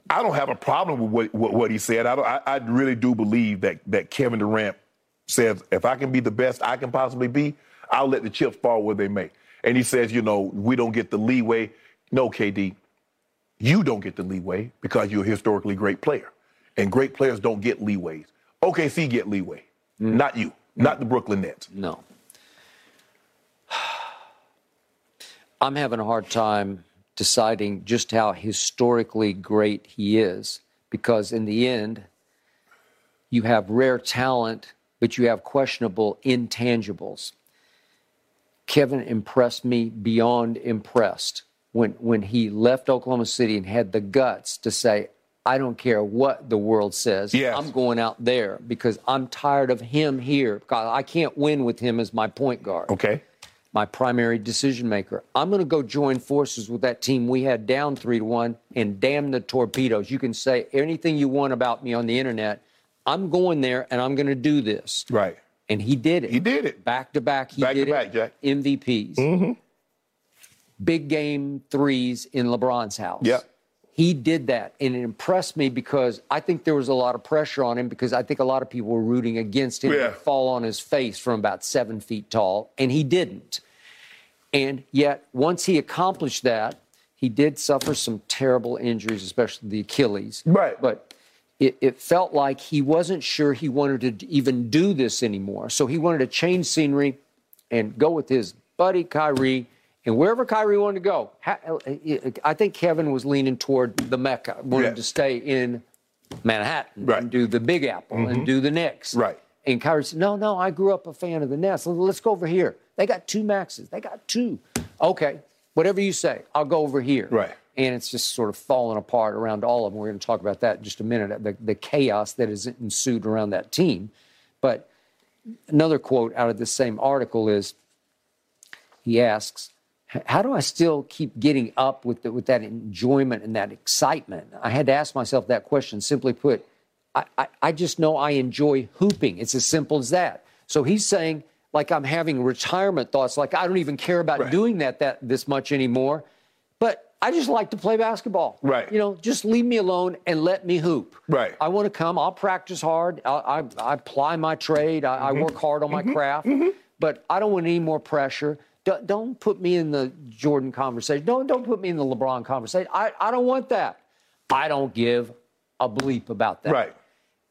S2: I don't have a problem with what, what, what he said. I, I, I, really do believe that, that Kevin Durant says, if I can be the best I can possibly be, I'll let the chips fall where they may. And he says, you know, we don't get the leeway. No, KD, you don't get the leeway because you're a historically great player. And great players don't get leeways. OKC get leeway, mm. not you, mm. not the Brooklyn Nets.
S3: No. I'm having a hard time deciding just how historically great he is because, in the end, you have rare talent, but you have questionable intangibles. Kevin impressed me beyond impressed when when he left Oklahoma City and had the guts to say, I don't care what the world says.
S2: Yes.
S3: I'm going out there because I'm tired of him here. Because I can't win with him as my point guard.
S2: Okay.
S3: My primary decision maker. I'm going to go join forces with that team we had down three to one and damn the torpedoes. You can say anything you want about me on the internet. I'm going there and I'm going to do this.
S2: Right.
S3: And he did it.
S2: He did it.
S3: Back to back. He
S2: back
S3: did
S2: to
S3: it.
S2: back, Jack.
S3: MVPs.
S2: Mm-hmm
S3: big game threes in LeBron's house.
S2: Yeah.
S3: He did that, and it impressed me because I think there was a lot of pressure on him because I think a lot of people were rooting against him
S2: yeah.
S3: to fall on his face from about seven feet tall, and he didn't. And yet, once he accomplished that, he did suffer some terrible injuries, especially the Achilles.
S2: Right.
S3: But it, it, felt like he wasn't sure he wanted to even do this anymore. So he wanted to change scenery and go with his buddy Kyrie and wherever Kyrie wanted to go, I think Kevin was leaning toward the Mecca, wanted to stay in Manhattan
S2: right.
S3: and do the Big Apple mm-hmm. and do the Knicks.
S2: Right.
S3: And Kyrie said, No, no, I grew up a fan of the Nets. Let's go over here. They got two maxes. They got two. Okay, whatever you say, I'll go over here.
S2: Right.
S3: And it's just sort of falling apart around all of them. We're going to talk about that in just a minute, the, the chaos that has ensued around that team. But another quote out of this same article is he asks, how do I still keep getting up with the, with that enjoyment and that excitement? I had to ask myself that question. Simply put, I, I, I just know I enjoy hooping. It's as simple as that. So he's saying, like I'm having retirement thoughts, like I don't even care about
S2: right.
S3: doing that that this much anymore. But I just like to play basketball.
S2: Right.
S3: You know, just leave me alone and let me hoop.
S2: Right.
S3: I want to come. I'll practice hard. I, I, I apply my trade. I, mm-hmm. I, work hard on my
S2: mm-hmm.
S3: craft.
S2: Mm-hmm.
S3: But I don't want any more pressure. Don't, put me in the Jordan conversation. Don't, don't put me in the LeBron conversation. I, I don't want that. I don't give a bleep about that.
S2: Right.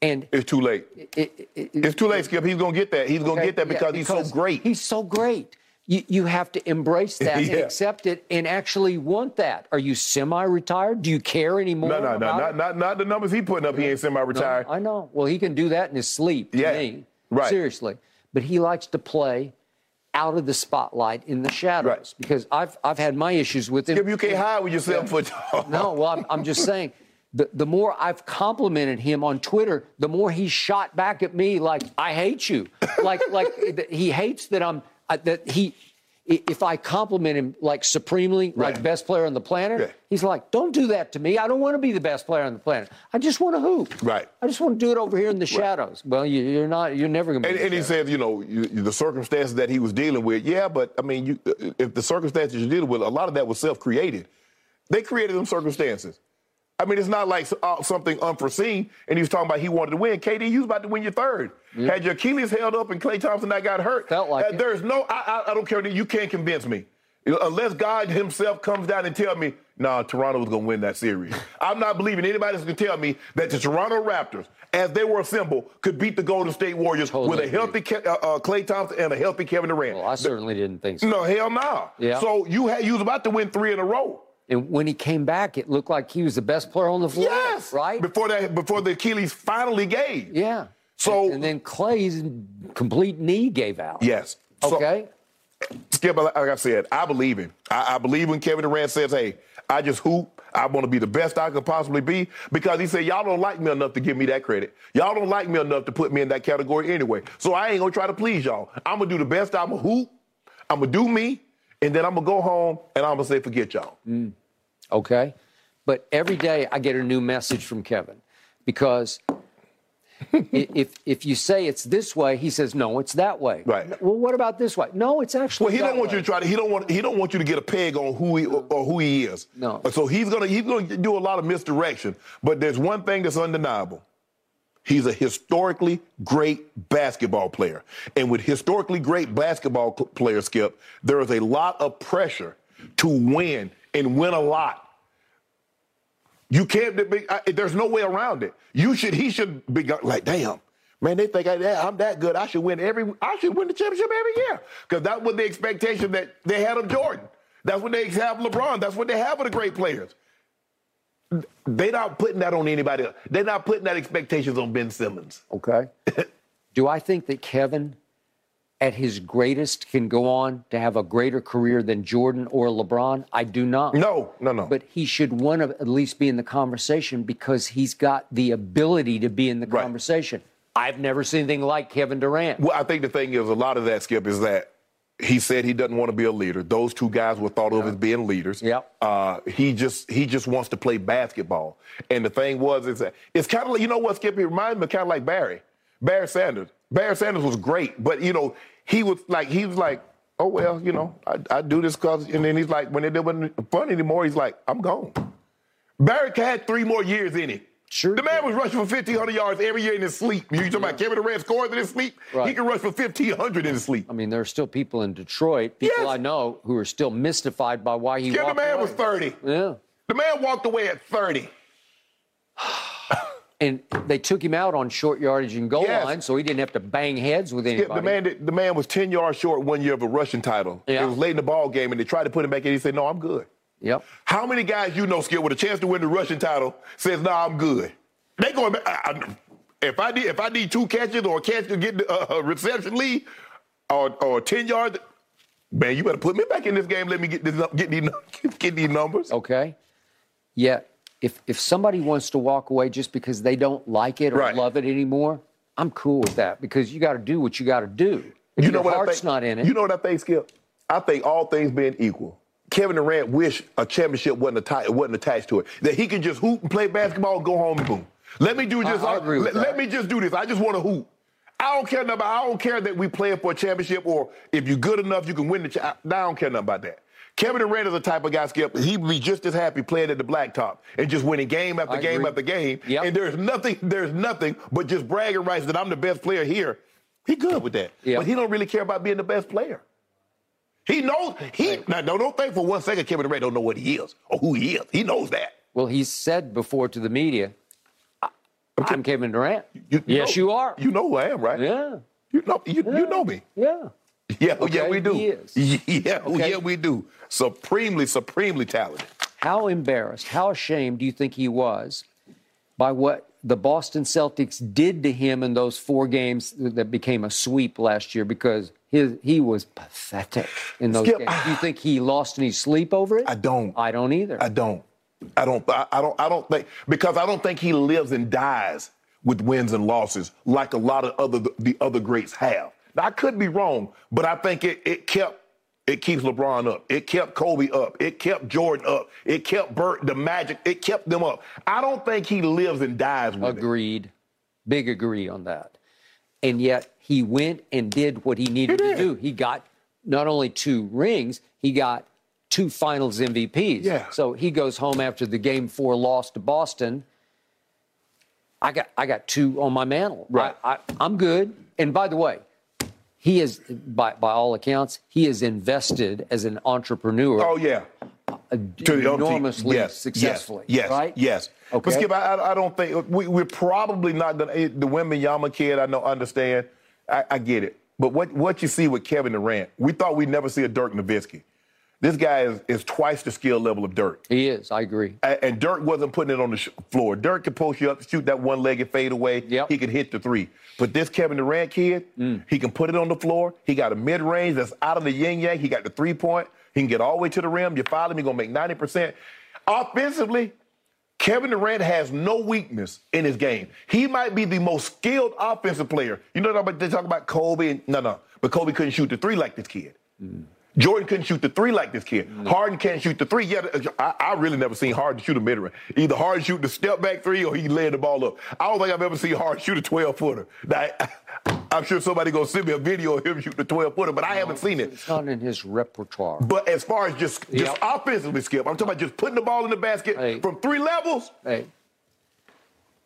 S3: And
S2: it's too late.
S3: it, it,
S2: It's too late, Skip. He's gonna get that. He's gonna get that
S3: yeah,
S2: because, he's so great.
S3: He's so great. You, you have to embrace that and accept it and actually want that. Are you semi-retired? Do you care anymore?
S2: no, no, no, not, not not the numbers he putting up. He ain't semi-retired.
S3: No, I know. Well, he can do that in his sleep. To
S2: Yeah,
S3: me.
S2: right.
S3: Seriously, but he likes to play out of the spotlight in the shadows
S2: Right.
S3: because I've I've had my issues with him.
S2: Skip, you can't hide with yourself for
S3: No, well, I'm, I'm just saying. The, the more I've complimented him on Twitter, the more he shot back at me like I hate you, like like he hates that I'm uh, that he. If I compliment him like supremely, like best player on the planet,
S2: Yeah.
S3: he's like, "Don't do that to me. I don't want to be the best player on the planet. I just want to hoop.
S2: Right.
S3: I just want to do it over here in the shadows." Well, you, you're not. You're never going to.
S2: And, and he says, you know, you, the circumstances that he was dealing with. Yeah, but I mean, you, if the circumstances you're dealing with, a lot of that was self-created. They created them circumstances. I mean, it's not like uh, something unforeseen. And he was talking about he wanted to win. KD, you was about to win your third. Had your Achilles held up and Klay Thompson that got hurt.
S3: Felt like
S2: uh. There's no, I, I, I don't care. You can't convince me. Unless God himself comes down and tell me, nah, Toronto was going to win that series. I'm not believing anybody that's going to tell me that the Toronto Raptors, as they were assembled, could beat the Golden State Warriors
S3: Totally
S2: with a healthy Ke- uh, uh, Klay Thompson and a healthy Kevin Durant.
S3: Well, I certainly didn't think so.
S2: no, hell no.
S3: Yeah.
S2: So you had you was about to win three in a row.
S3: And when he came back, it looked like he was the best player on the floor.
S2: Yes.
S3: Right.
S2: Before that, before the Achilles finally gave.
S3: Yeah.
S2: So-
S3: and, and then Klay's complete knee gave out.
S2: Yes. So-
S3: Okay.
S2: Skip, like I said, I believe him. I, I believe when Kevin Durant says, "Hey, I just hoop. I want to be the best I could possibly be," because he said, "Y'all don't like me enough to give me that credit. Y'all don't like me enough to put me in that category anyway. So I ain't gonna try to please y'all. I'm gonna do the best. I'm gonna hoop. I'm gonna do me, and then I'm gonna go home and I'm gonna say, forget y'all." Mm.
S3: Okay. But every day I get a new message from Kevin because if if you say it's this way, he says no, it's that way.
S2: Right.
S3: Well, what about this way? No, it's actually.
S2: Well, he don't want
S3: way.
S2: you to try to. He don't want. He don't want you to get a peg on who he or, or who he is.
S3: No.
S2: So he's gonna he's gonna do a lot of misdirection. But there's one thing that's undeniable. He's a historically great basketball player, and with historically great basketball cl- player Skip, there is a lot of pressure to win and win a lot. You can't. There's no way around it. You should. He should be like, damn, man. They think I, I'm that good. I should win every. I should win the championship every year because that was the expectation that they had of Jordan. That's what they have LeBron. That's what they have of the great players. They're not putting that on anybody else. They're not putting that expectations on Ben Simmons.
S3: Okay. Do I think that Kevin, at his greatest, can go on to have a greater career than Jordan or LeBron? I do not.
S2: No, no, no.
S3: But he should want to at least be in the conversation because he's got the ability to be in the
S2: Right.
S3: conversation. I've never seen anything like Kevin Durant.
S2: Well, I think the thing is, a lot of that, Skip, is that he said he doesn't want to be a leader. Those two guys were thought of as being leaders.
S3: Yep.
S2: Uh, he just he just wants to play basketball. And the thing was, is that it's kind of like you know what, Skip? It reminds me kind of like Barry, Barry Sanders. Barry Sanders was great, but you know he was like he was like, oh well, you know, I, I do this cause, and then he's like, when it wasn't fun anymore, he's like, I'm gone. Barry had three more years in it.
S3: Sure
S2: The man was rushing for 1,500 yards every year in his sleep. You talking about Kevin Durant scores in his sleep? He can rush for 1,500 in his sleep.
S3: I mean, there are still people in Detroit, people
S2: Yes.
S3: I know, who are still mystified by why he
S2: Kevin
S3: walked
S2: man
S3: away.
S2: was 30.
S3: Yeah.
S2: The man walked away at 30.
S3: And they took him out on short yardage and goal
S2: Yes.
S3: line, so he didn't have to bang heads with
S2: Yeah,
S3: anybody.
S2: the man, the man was 10 yards short one year of a rushing title.
S3: Yeah.
S2: It was late in the ball game, and they tried to put him back in. He said, "No, I'm good."
S3: Yep.
S2: How many guys you know, Skip, with a chance to win the rushing title, says, "No, I'm good." They going back. I, I, if I need if I need two catches or a catch to get a, uh, reception lead or or 10 yards, man, you better put me back in this game. Let me get this get these get these numbers.
S3: Okay. Yeah. if if somebody wants to walk away just because they don't like it or
S2: Right.
S3: love it anymore, I'm cool with that because you got to do what you got to do. If
S2: you know
S3: your
S2: what I
S3: heart's
S2: think?
S3: not in it,
S2: You know what I think, Skip? I think all things being equal, Kevin Durant wish a championship wasn't, atti- wasn't attached to it. That he could just hoop and play basketball and go home and boom. Let me do
S3: I- I agree with
S2: let,
S3: that.
S2: let me just do this. I just want to hoop. I don't care nothing about. I don't care that we playing for a championship or if you're good enough, you can win the. I don't care nothing about that. Kevin Durant is the type of guy, Skip. He'd be just as happy playing at the blacktop and just winning game after
S3: I
S2: game
S3: agree.
S2: after game.
S3: Yep.
S2: And there's nothing. There's nothing but just bragging rights that I'm the best player here. He good with that.
S3: Yep.
S2: But he don't really care about being the best player. He knows he now don't, don't think for one second Kevin Durant don't know what he is or who he is. He knows that.
S3: well, he said before to the media, I, I'm Kevin Durant.
S2: You- you
S3: yes,
S2: know-
S3: you are.
S2: You know who I am, right?
S3: yeah.
S2: You know, you, you know me.
S3: Yeah.
S2: Yeah, oh, yeah, we do. Yeah, oh,
S3: Okay.
S2: yeah, we do. Supremely, supremely talented.
S3: How embarrassed, how ashamed do you think he was by what the Boston Celtics did to him in those four games that became a sweep last year? Because his, he was pathetic in those
S2: Skip,
S3: games. Do you think he lost any sleep over it?
S2: I don't.
S3: I don't either.
S2: I don't. I don't. I, don't. I don't think because I don't think he lives and dies with wins and losses like a lot of other the other greats have. Now, I could be wrong, but I think it it kept it keeps LeBron up. It kept Kobe up. It kept Jordan up. It kept Bird the Magic. It kept them up. I don't think he lives and dies with it.
S3: Agreed. Big agree on that. And yet he went and did what he needed
S2: He
S3: to do. He got not only two rings, he got two finals MVPs.
S2: Yeah.
S3: So he goes home after the game four loss to Boston. I got I got two on my mantle.
S2: Right.
S3: I, I, I'm good. And by the way, he is by by all accounts, he is invested as an entrepreneur
S2: Oh yeah. Uh, to the other team.
S3: enormously
S2: Yes,
S3: successfully.
S2: Yes, yes,
S3: right?
S2: yes.
S3: Okay.
S2: But Skip, I, I- I don't think we, we're probably not gonna. Eh, the women Yama kid, I know, understand. I, I get it. But what what you see with Kevin Durant, we thought we'd never see a Dirk Nowitzki. This guy is, is twice the skill level of Dirk.
S3: He is. I agree.
S2: A- And Dirk wasn't putting it on the sh- floor. Dirk could post you up, shoot that one-legged fade away.
S3: Yep.
S2: He could hit the three. But this Kevin Durant kid, mm. he can put it on the floor. He got a mid-range that's out of the yin yang. He got the three-point. He can get all the way to the rim. You follow him, he's gonna make 90%. Offensively, Kevin Durant has no weakness in his game. He might be the most skilled offensive player. You know what they talk about Kobe and no, no, but Kobe couldn't shoot the three like this kid. Mm. Jordan couldn't shoot the three like this kid. Mm. Harden can't shoot the three. Yeah, I, I really never seen Harden shoot a mid range. Either Harden shoot the step back three or he laid the ball up. I don't think I've ever seen Harden shoot a 12 footer. Now, I'm sure somebody gonna send me a video of him shoot the 12 footer, but I haven't seen it.
S3: It's not in his repertoire.
S2: But as far as just just
S3: Yep.
S2: offensively, Skip, I'm talking about just putting the ball in the basket
S3: Hey.
S2: from three levels.
S3: Hey,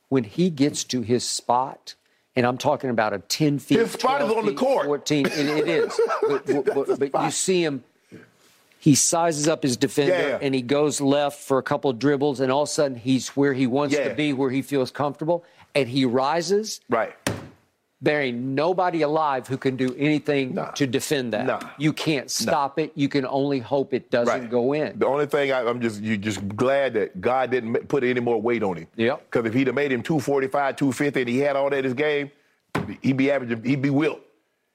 S3: when he gets to his spot, and I'm talking about a 10 feet,
S2: His spot is
S3: 12
S2: on the court.
S3: 14, and it is. But, but- but- but you see him, he sizes up his defender
S2: Yeah.
S3: and he goes left for a couple of dribbles, and all of a sudden he's where he wants
S2: Yeah.
S3: to be, where he feels comfortable, and he rises.
S2: Right.
S3: There ain't nobody alive who can do anything
S2: Nah.
S3: to defend that.
S2: Nah.
S3: You can't stop it. You can only hope it doesn't
S2: Right.
S3: go in.
S2: The only thing I, I'm just you just glad that God didn't put any more weight on him.
S3: Yep.
S2: Because if he'd have made him 245, 250, and he had all that in his game, he'd be averaging. He'd be Wilt.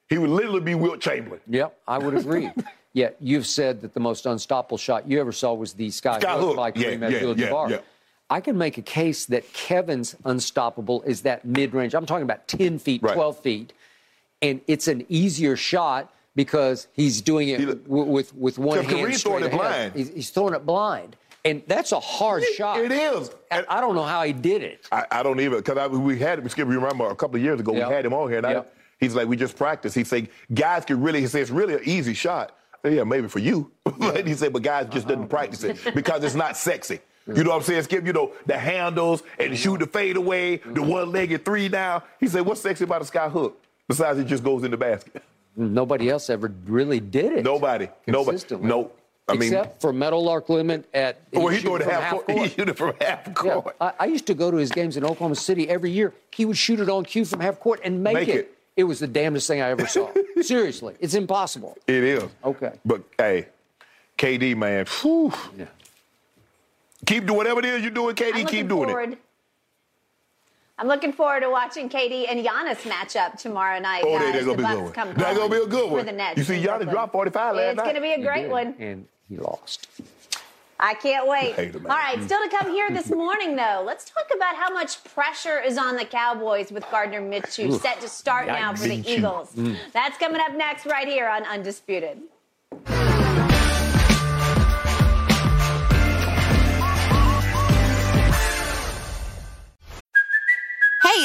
S2: He would literally be Wilt Chamberlain.
S3: Yep, I would agree. Yet you've said that the most unstoppable shot you ever saw was the sky,
S2: Sky
S3: hook
S2: Yeah,
S3: Kareem
S2: yeah,
S3: Abdul-Jabbar.
S2: yeah, yeah.
S3: I can make a case that Kevin's unstoppable is that mid-range. I'm talking about 10 feet,
S2: Right.
S3: 12 feet, and it's an easier shot because he's doing it
S2: He-
S3: w- with with one hand
S2: Kareem's throwing it blind.
S3: He's, he's throwing it blind, and that's a hard shot.
S2: It is.
S3: And I don't know how he did it.
S2: I, I don't either. because we had him. Skip, you remember a couple of years ago
S3: Yep.
S2: we had him on here, and I, he's like, we just practiced. He said guys can really. He said it's really an easy shot. Yeah, maybe for you. but he said, but guys just didn't practice it because it's not sexy. You know what I'm saying, Skip? You know the handles and shoot the fade away, the mm-hmm. one-legged three now. He said, what's sexy about a sky hook? Besides, it just goes in the basket.
S3: Mm, nobody else ever really did it.
S2: Nobody, nobody, no. I mean,
S3: Except for Meadowlark Lemon at
S2: well, he threw it
S3: from
S2: half, court. He shoot it from half
S3: Yeah,
S2: court.
S3: I, I used to go to his games in Oklahoma City every year. He would shoot it on cue from half court and make,
S2: Make
S3: it.
S2: it.
S3: It was the damnedest thing I ever saw. Seriously, it's impossible.
S2: It is.
S3: Okay.
S2: But hey, KD, man, whew.
S3: Yeah.
S2: Keep doing whatever it is you're doing, KD. Keep doing
S1: forward.
S2: it.
S1: I'm looking forward to watching KD and Giannis match up tomorrow night.
S2: Oh,
S1: guys.
S2: that's gonna
S1: The
S2: be a
S1: Bucks
S2: good one.
S1: come
S2: That's gonna be a good one.
S1: for
S2: one.
S1: the Nets
S2: You see
S1: in
S2: Giannis
S1: Brooklyn.
S2: drop 45 last
S1: It's
S2: night.
S1: going to be a great one.
S3: And he lost.
S1: I can't wait.
S2: hate him,
S1: All still to come here this morning, though. Let's talk about how much pressure is on the Cowboys with Gardner Minshew set to start now for the
S2: Minshew.
S1: Eagles. Mm. That's coming up next, right here on Undisputed.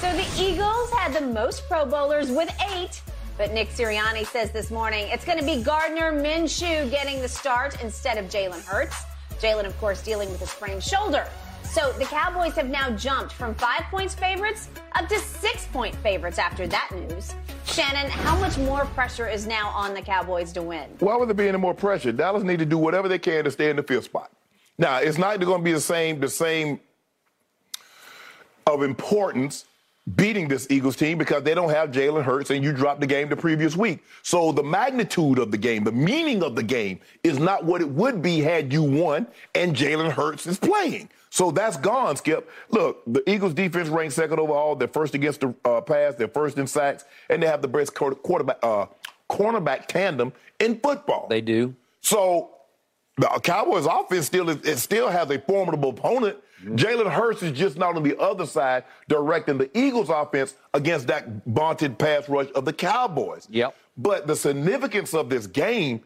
S1: So the Eagles had the most Pro Bowlers with eight. But Nick Sirianni says this morning it's going to be Gardner Minshew getting the start instead of Jalen Hurts. Jalen, of course, dealing with a sprained shoulder. So the Cowboys have now jumped from five points favorites up to six point favorites after that news. Shannon, how much more pressure is now on the Cowboys to win?
S2: Why would there be any more pressure? Dallas need to do whatever they can to stay in the fifth spot. Now, it's not going to be the same, the same of importance beating this Eagles team because they don't have Jalen Hurts and you dropped the game the previous week. So the magnitude of the game, the meaning of the game is not what it would be had you won and Jalen Hurts is playing. So that's gone, Skip. Look, the Eagles defense ranked second overall. They're first against the uh, pass. They're first in sacks, and they have the best quarterback, uh, cornerback tandem in football.
S3: They do.
S2: So the Cowboys offense still is, it still has a formidable opponent. Mm-hmm. Jalen Hurts is just not on the other side directing the Eagles offense against that vaunted pass rush of the Cowboys.
S3: Yep.
S2: But the significance of this game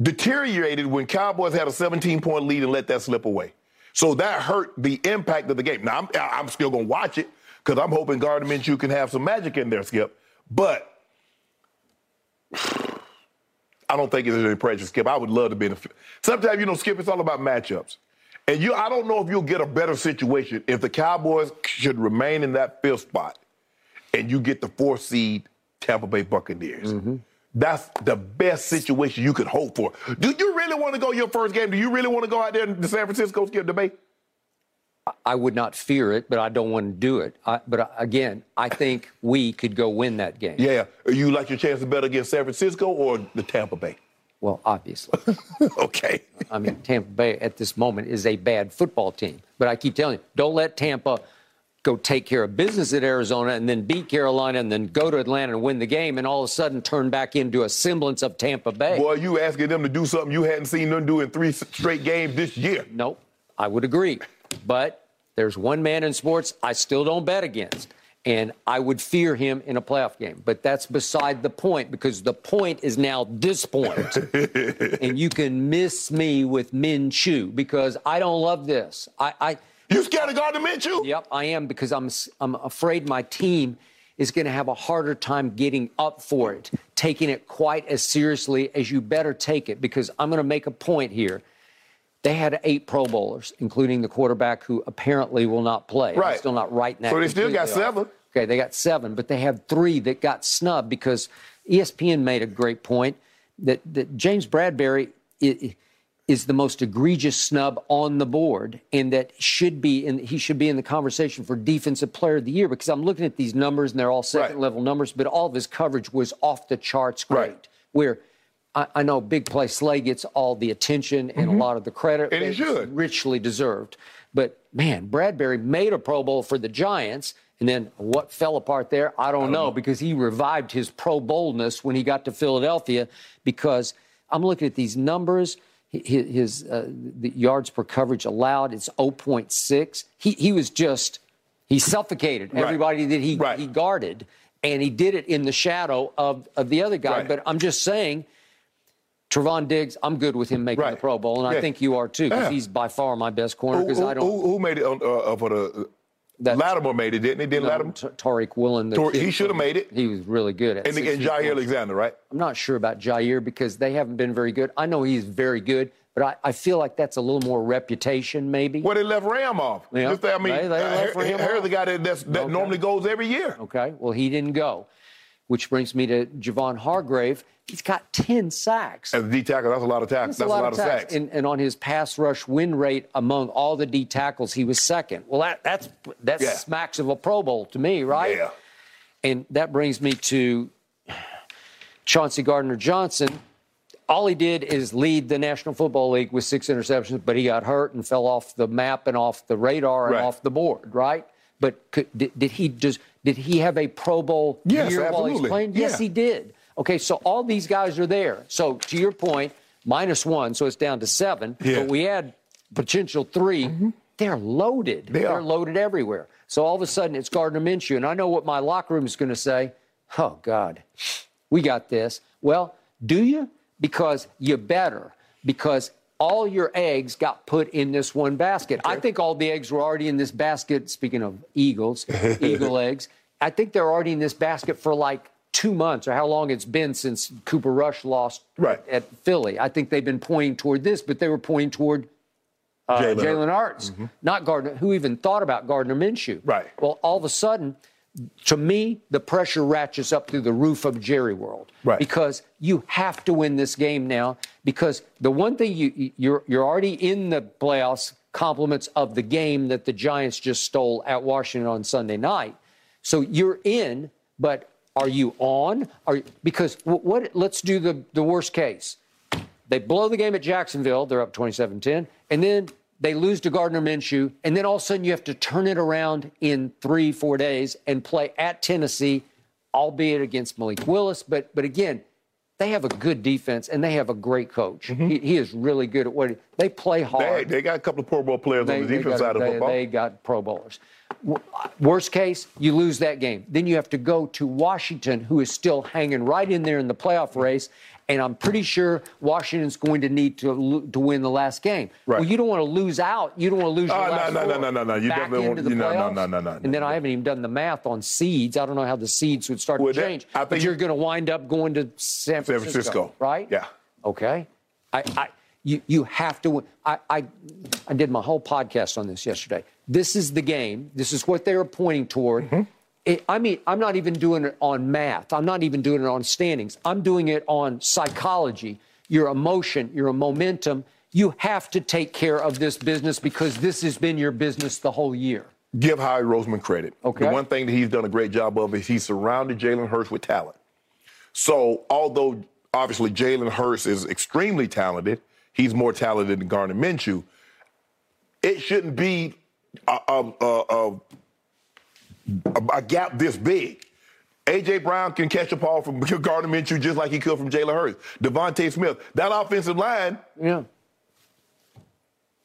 S2: deteriorated when Cowboys had a 17 point lead and let that slip away. So that hurt the impact of the game. Now I'm, I'm still gonna watch it because I'm hoping Gardner Minshew can have some magic in there, Skip. But I don't think there's any pressure, Skip. I would love to be in a. Sometimes you know, Skip, it's all about matchups. And you, I don't know if you'll get a better situation if the Cowboys should remain in that fifth spot, and you get the fourth seed Tampa Bay Buccaneers. Mm-hmm. That's the best situation you could hope for. Do you really want to go your first game? Do you really want to go out there to San Francisco skip Bay?
S3: I would not fear it, but I don't want to do it. I, but again, I think we could go win that game.
S2: Yeah. You like your chances better against San Francisco or the Tampa Bay?
S3: Well, obviously.
S2: okay.
S3: I mean, Tampa Bay at this moment is a bad football team. But I keep telling you, don't let Tampa go take care of business at Arizona and then beat Carolina and then go to Atlanta and win the game and all of a sudden turn back into a semblance of Tampa Bay.
S2: Boy, you asking them to do something you hadn't seen them do in three straight games this year.
S3: Nope. I would agree. But there's one man in sports I still don't bet against and I would fear him in a playoff game. But that's beside the point because the point is now this point. and you can miss me with Minshew because I don't love this. I, I
S2: you scared of Gardner Minshew?
S3: Yep, I am because I'm I'm afraid my team is going to have a harder time getting up for it, taking it quite as seriously as you better take it because I'm going to make a point here. They had eight Pro Bowlers, including the quarterback who apparently will not play.
S2: Right.
S3: I'm still not right now.
S2: So they still got
S3: off.
S2: seven.
S3: Okay, they got seven, but they have three that got snubbed because ESPN made a great point that, that James Bradberry is, is the most egregious snub on the board, and that should be in he should be in the conversation for defensive player of the year because I'm looking at these numbers and they're all second right. level numbers, but all of his coverage was off the charts great.
S2: Right.
S3: Where I, I, know Big Play Slay gets all the attention and
S2: mm-hmm.
S3: a lot of the credit.
S2: And he should.
S3: Richly deserved. But man, Bradberry made a Pro Bowl for the Giants. And then what fell apart there, I don't, I don't know, know, because he revived his Pro Bowlness when he got to Philadelphia. Because I'm looking at these numbers, his, his uh, the yards per coverage allowed, is 0.6. He, he was just, he suffocated right. everybody that he,
S2: right.
S3: he guarded. And he did it in the shadow of, of the other guy.
S2: Right.
S3: But I'm just saying, Trevon Diggs, I'm good with him making
S2: right.
S3: the Pro Bowl, and
S2: yeah.
S3: I think you are too, because
S2: yeah.
S3: he's by far my best corner. Because I don't.
S2: Who, who, made it on, uh, for the? That, Lattimore made it, didn't he? Didn't
S3: no,
S2: Lattimore?
S3: T- Tariq Woolen.
S2: Tor- he should have made it.
S3: He was really good at
S2: and, and Jaire Alexander, right?
S3: I'm not sure about Jaire because they haven't been very good. I know he's very good, but I, I feel like that's a little more reputation, maybe.
S2: Well, they left Ram off.
S3: Yeah.
S2: Just, I mean,
S3: they, they left
S2: uh,
S3: Ram
S2: here's
S3: off.
S2: the guy that, that
S3: okay.
S2: normally goes every year.
S3: Okay, well, he didn't go, which brings me to Javon Hargrave. He's got 10 sacks.
S2: As a D tackle, that's a lot of tackles. That's,
S3: that's, a lot,
S2: of,
S3: sacks.
S2: sacks.
S3: And, and, on his pass rush win rate among all the D tackles, he was second. Well, that that's that
S2: yeah.
S3: smacks of a Pro Bowl to me, right?
S2: Yeah.
S3: And that brings me to Chauncey Gardner Johnson. All he did is lead the National Football League with six interceptions, but he got hurt and fell off the map and off the radar and
S2: right.
S3: off the board, right? But could, did, did, he just did he have a Pro Bowl
S2: yes,
S3: year
S2: absolutely.
S3: while he's playing?
S2: Yeah.
S3: Yes, he did. Okay, so all these guys are there. So to your point, minus one, so it's down to seven.
S2: Yeah.
S3: But we had potential 3
S2: mm-hmm.
S3: They're loaded.
S2: They
S3: are
S2: are.
S3: loaded everywhere. So all of a sudden it's Gardner Minshew, and I know what my locker room is going to say. Oh God, we got this. Well, do you? Because you better. Because all your eggs got put in this one basket. I think all the eggs were already in this basket. Speaking of eagles, eagle eggs I think they're already in this basket for like two months or how long it's been since Cooper Rush lost
S2: Right.
S3: at Philly. I think they've been pointing toward this, but they were pointing toward uh,
S2: Jalen
S3: Jalen Hurts, not Gardner. Who even thought about Gardner Minshew?
S2: Right.
S3: Well, all of a sudden, to me, the pressure ratchets up through the roof of Jerry World.
S2: Right.
S3: Because you have to win this game now. Because the one thing you you're you're already in the playoffs. Compliments of the game that the Giants just stole at Washington on Sunday night. So you're in, but are you on? Are because what, what? Let's do the the worst case. They blow the game at Jacksonville. They're up 27-10, and then they lose to Gardner Minshew, and then all of a sudden you have to turn it around in three, four days and play at Tennessee, albeit against Malik Willis. But but again, they have a good defense and they have a great coach. He, he is really good at what he, they play hard.
S2: Mm-hmm. They, they got a couple of Pro Bowl players on the
S3: They- they
S2: defense
S3: got-
S2: side of
S3: they-
S2: football.
S3: They got Pro Bowlers. Worst case, you lose that game. Then you have to go to Washington, who is still hanging right in there in the playoff race. And I'm pretty sure Washington's going to need to to win the last game.
S2: Right.
S3: Well, you don't want to lose out. You don't want to lose your
S2: Oh, no,
S3: last
S2: no, no,
S3: four
S2: no, no, no. You
S3: back
S2: definitely
S3: into the
S2: no, no, no, no, no,
S3: And then I haven't even done the math on seeds. I don't know how the seeds would start
S2: Well,
S3: to
S2: that-
S3: change.
S2: I
S3: but
S2: think-
S3: you're going to wind up going to San
S2: San
S3: Francisco,
S2: Francisco.
S3: right?
S2: Yeah.
S3: Okay. I, I, you, you have to win. I, I, I did my whole podcast on this yesterday. This is the game. This is what they were pointing toward.
S2: Mm-hmm.
S3: It, I mean, I'm not even doing it on math. I'm not even doing it on standings. I'm doing it on psychology, your emotion, your momentum. You have to take care of this business because this has been your business the whole year.
S2: Give Howie Roseman credit.
S3: Okay.
S2: The one thing that he's done a great job of is he surrounded Jalen Hurts with talent. So although obviously Jalen Hurts is extremely talented, he's more talented than Gardner Minshew. It shouldn't be a, a, a, a, a gap this big. AJ Brown can catch a ball from Gardner Minshew just like he could from Jalen Hurts. DeVonta Smith, that offensive line
S3: Yeah.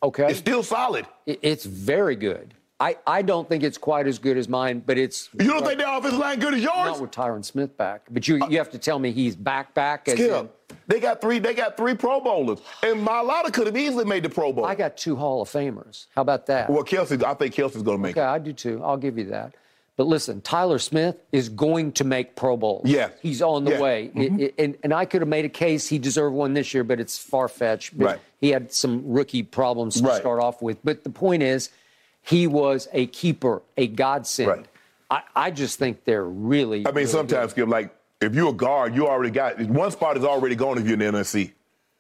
S3: Okay.
S2: It's still solid.
S3: It's very good. I, I don't think it's quite as good as mine, but it's
S2: You don't think the offensive line good as yours?
S3: not with Tyron Smith back. But you uh, you have to tell me he's back back. As in,
S2: Skip, they got three. They got three Pro Bowlers, and Mailata could have easily made the Pro Bowl.
S3: I got two Hall of Famers. How about that?
S2: well, Kelce, I think Kelce's going to make
S3: Okay, I do too. I'll give you that. But listen, Tyler Smith is going to make Pro Bowl.
S2: Yeah.
S3: He's on the
S2: Yeah. Mm-hmm.
S3: way. It- it- and, and I could have made a case he deserved one this year, but it's far fetched.
S2: Right.
S3: He had some rookie problems to
S2: Right.
S3: start off with. But the point is, he was a keeper, a godsend.
S2: Right.
S3: I, I just think they're really.
S2: I mean,
S3: really
S2: sometimes, Skip, like if you're a guard, you already got one spot is already gone if you're in the NFC.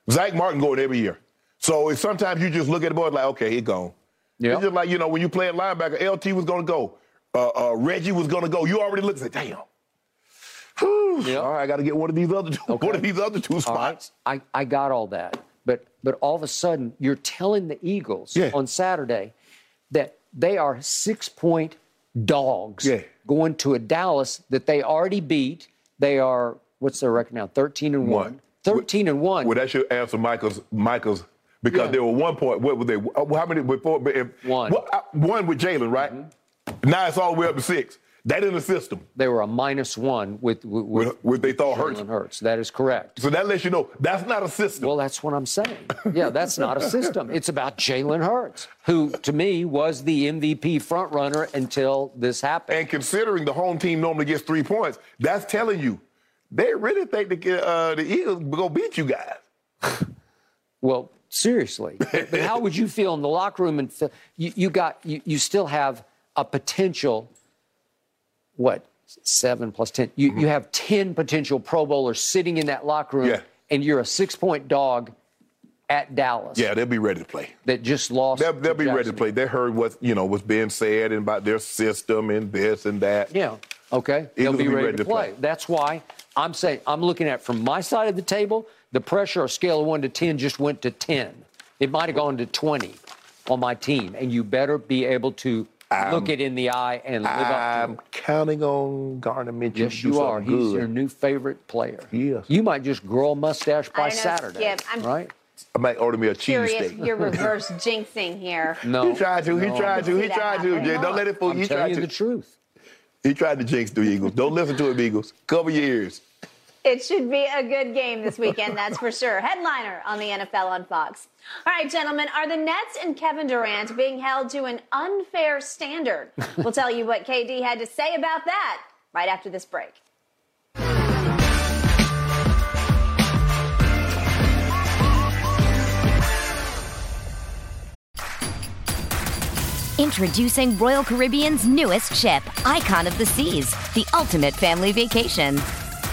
S2: Zack Martin going every year, so it's, sometimes you just look at the board like, okay, he gone.
S3: Yeah.
S2: It's just like you know when you play at linebacker, LT was going to go, uh, uh, Reggie was going to go. You already look at damn. Whew,
S3: Yeah.
S2: All right, I got to get one of these other two, one of these other two spots.
S3: right, I, I got all that. But but all of a sudden, you're telling the Eagles
S2: Yeah.
S3: on Saturday that they are six point dogs
S2: Yeah.
S3: going to a Dallas that they already beat. They are what's their record now? Thirteen and one.
S2: One.
S3: Thirteen and one.
S2: Well, that should answer Michael's Michael's because
S3: Yeah.
S2: there were one point. What were they? How many before? If,
S3: One.
S2: what, uh, one with Jalen, right? Now it's all the way up to six. That in the system.
S3: they were a minus one with with, with
S2: With, they thought Hurts.
S3: Jalen Hurts. That is correct.
S2: So that lets you know that's not a system.
S3: Well, that's what I'm saying. Yeah, that's not a system. It's about Jalen Hurts, who to me was the MVP front runner until this happened.
S2: and considering the home team normally gets three points, that's telling you they really think the uh, the Eagles gonna beat you guys.
S3: Well, seriously. But, how would you feel in the locker room? And you, you got you, you still have a potential. What seven plus ten? You mm-hmm. you have ten potential Pro Bowlers sitting in that locker room,
S2: Yeah.
S3: and you're a six point dog at Dallas.
S2: Yeah, they'll be ready to play.
S3: That just lost.
S2: They'll, they'll be ready to play. They heard what you know was being said and about their system and this and that.
S3: Yeah. Okay. They'll
S2: Eagles
S3: be
S2: will
S3: ready, to play. That's why I'm saying I'm looking at from my side of the table. The pressure, a scale of one to ten, just went to ten. It might have gone to twenty on my team, and you better be able to look it in the eye and live up to it.
S2: I'm counting on Gardner Minshew.
S3: Yes, you are. He's
S2: good.
S3: your new favorite player.
S2: He is.
S3: You might just grow a mustache by
S1: I know,
S3: Saturday,
S1: Skip. I'm
S3: right?
S2: I might order me a
S1: Curious,
S2: cheesesteak.
S1: you're reverse jinxing here.
S3: No,
S2: He tried to. He
S3: no.
S2: tried to. He tried to.
S1: happen.
S2: Don't let it fool you. He
S3: telling
S2: tried
S3: you
S2: to.
S3: the truth.
S2: He tried to jinx the Eagles. Don't listen to him, Eagles. Cover your ears.
S1: It should be a good game this weekend, that's for sure. Headliner on the NFL on Fox. All right, gentlemen, are the Nets and Kevin Durant being held to an unfair standard? We'll tell you what KD had to say about that right after this break.
S6: Introducing Royal Caribbean's newest ship, Icon of the Seas, the ultimate family vacation.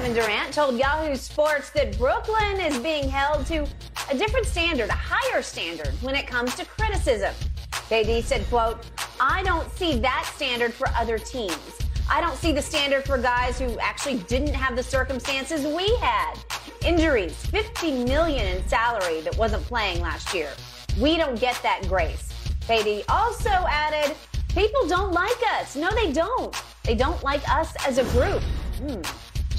S1: Kevin Durant told Yahoo Sports that Brooklyn is being held to a different standard, a higher standard when it comes to criticism. KD said, quote, I don't see that standard for other teams. I don't see the standard for guys who actually didn't have the circumstances we had. Injuries, 50 million in salary that wasn't playing last year. We don't get that grace. KD also added, people don't like us. No, they don't. They don't like us as a group. Hmm.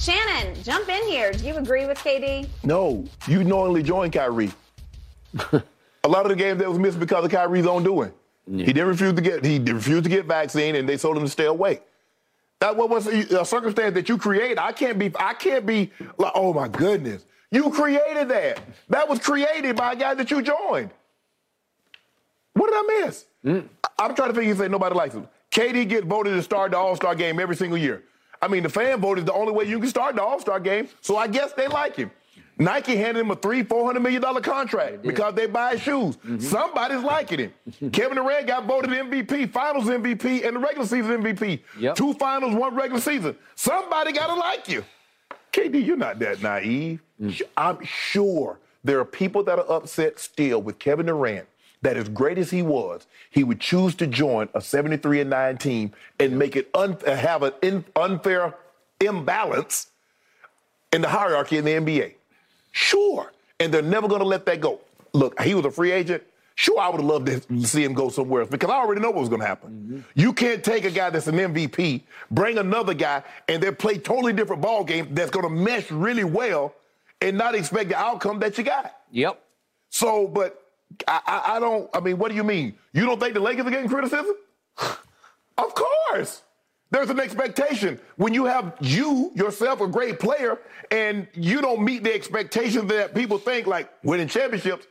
S1: Shannon, jump in here. Do you agree with KD?
S2: No, you knowingly joined Kyrie. a lot of the games that was missed because of Kyrie's own doing. He didn't refuse to get he refused to get vaccine, and they told him to stay away. That what was a circumstance that you created. I can't be I can't be like, oh my goodness, you created that. That was created by a guy that you joined. What did I miss? Mm. I'm trying to figure. You say nobody likes him. KD get voted to start the All Star game every single year. I mean, the fan vote is the only way you can start the All Star game. So I guess they like him. Nike handed him a three, four hundred million dollar contract because they buy his shoes. Mm-hmm. Somebody's liking him. Kevin Durant got voted MVP, Finals MVP, and the regular season MVP.
S3: Yep.
S2: Two Finals, one regular season. Somebody gotta like you. KD, you're not that naive. Mm. I'm sure there are people that are upset still with Kevin Durant. That as great as he was, he would choose to join a 73 and 9 team and make it un- have an in- unfair imbalance in the hierarchy in the NBA. Sure. And they're never going to let that go. Look, he was a free agent. Sure, I would have loved to see him go somewhere else because I already know what was going to happen. Mm-hmm. You can't take a guy that's an MVP, bring another guy, and they play totally different ball game that's going to mesh really well and not expect the outcome that you got.
S3: Yep.
S2: So, but I, I, I don't. I mean, what do you mean? You don't think the Lakers are getting criticism? of course. There's an expectation when you have you yourself a great player and you don't meet the expectations that people think like winning championships,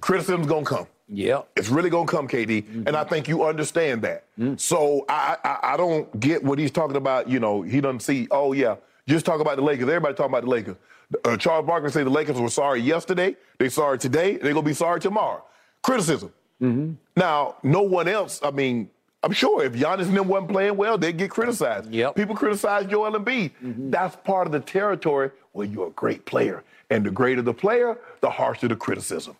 S2: criticism's gonna come.
S3: Yeah.
S2: It's really gonna come, KD, and I mm-hmm. think you understand that. Mm-hmm. So I, I I don't get what he's talking about. You know, he doesn't see. Oh yeah, just talk about the Lakers. Everybody talking about the Lakers. Uh, Charles Barkley said the Lakers were sorry yesterday. They sorry today. They're gonna be sorry tomorrow. Criticism. Now, no one else. I mean, I'm sure if Giannis and them wasn't playing well, they'd get criticized.
S3: Yep.
S2: People criticize Joel Embiid. That's part of the territory where you're a great player, and the greater the player, the harsher the criticism.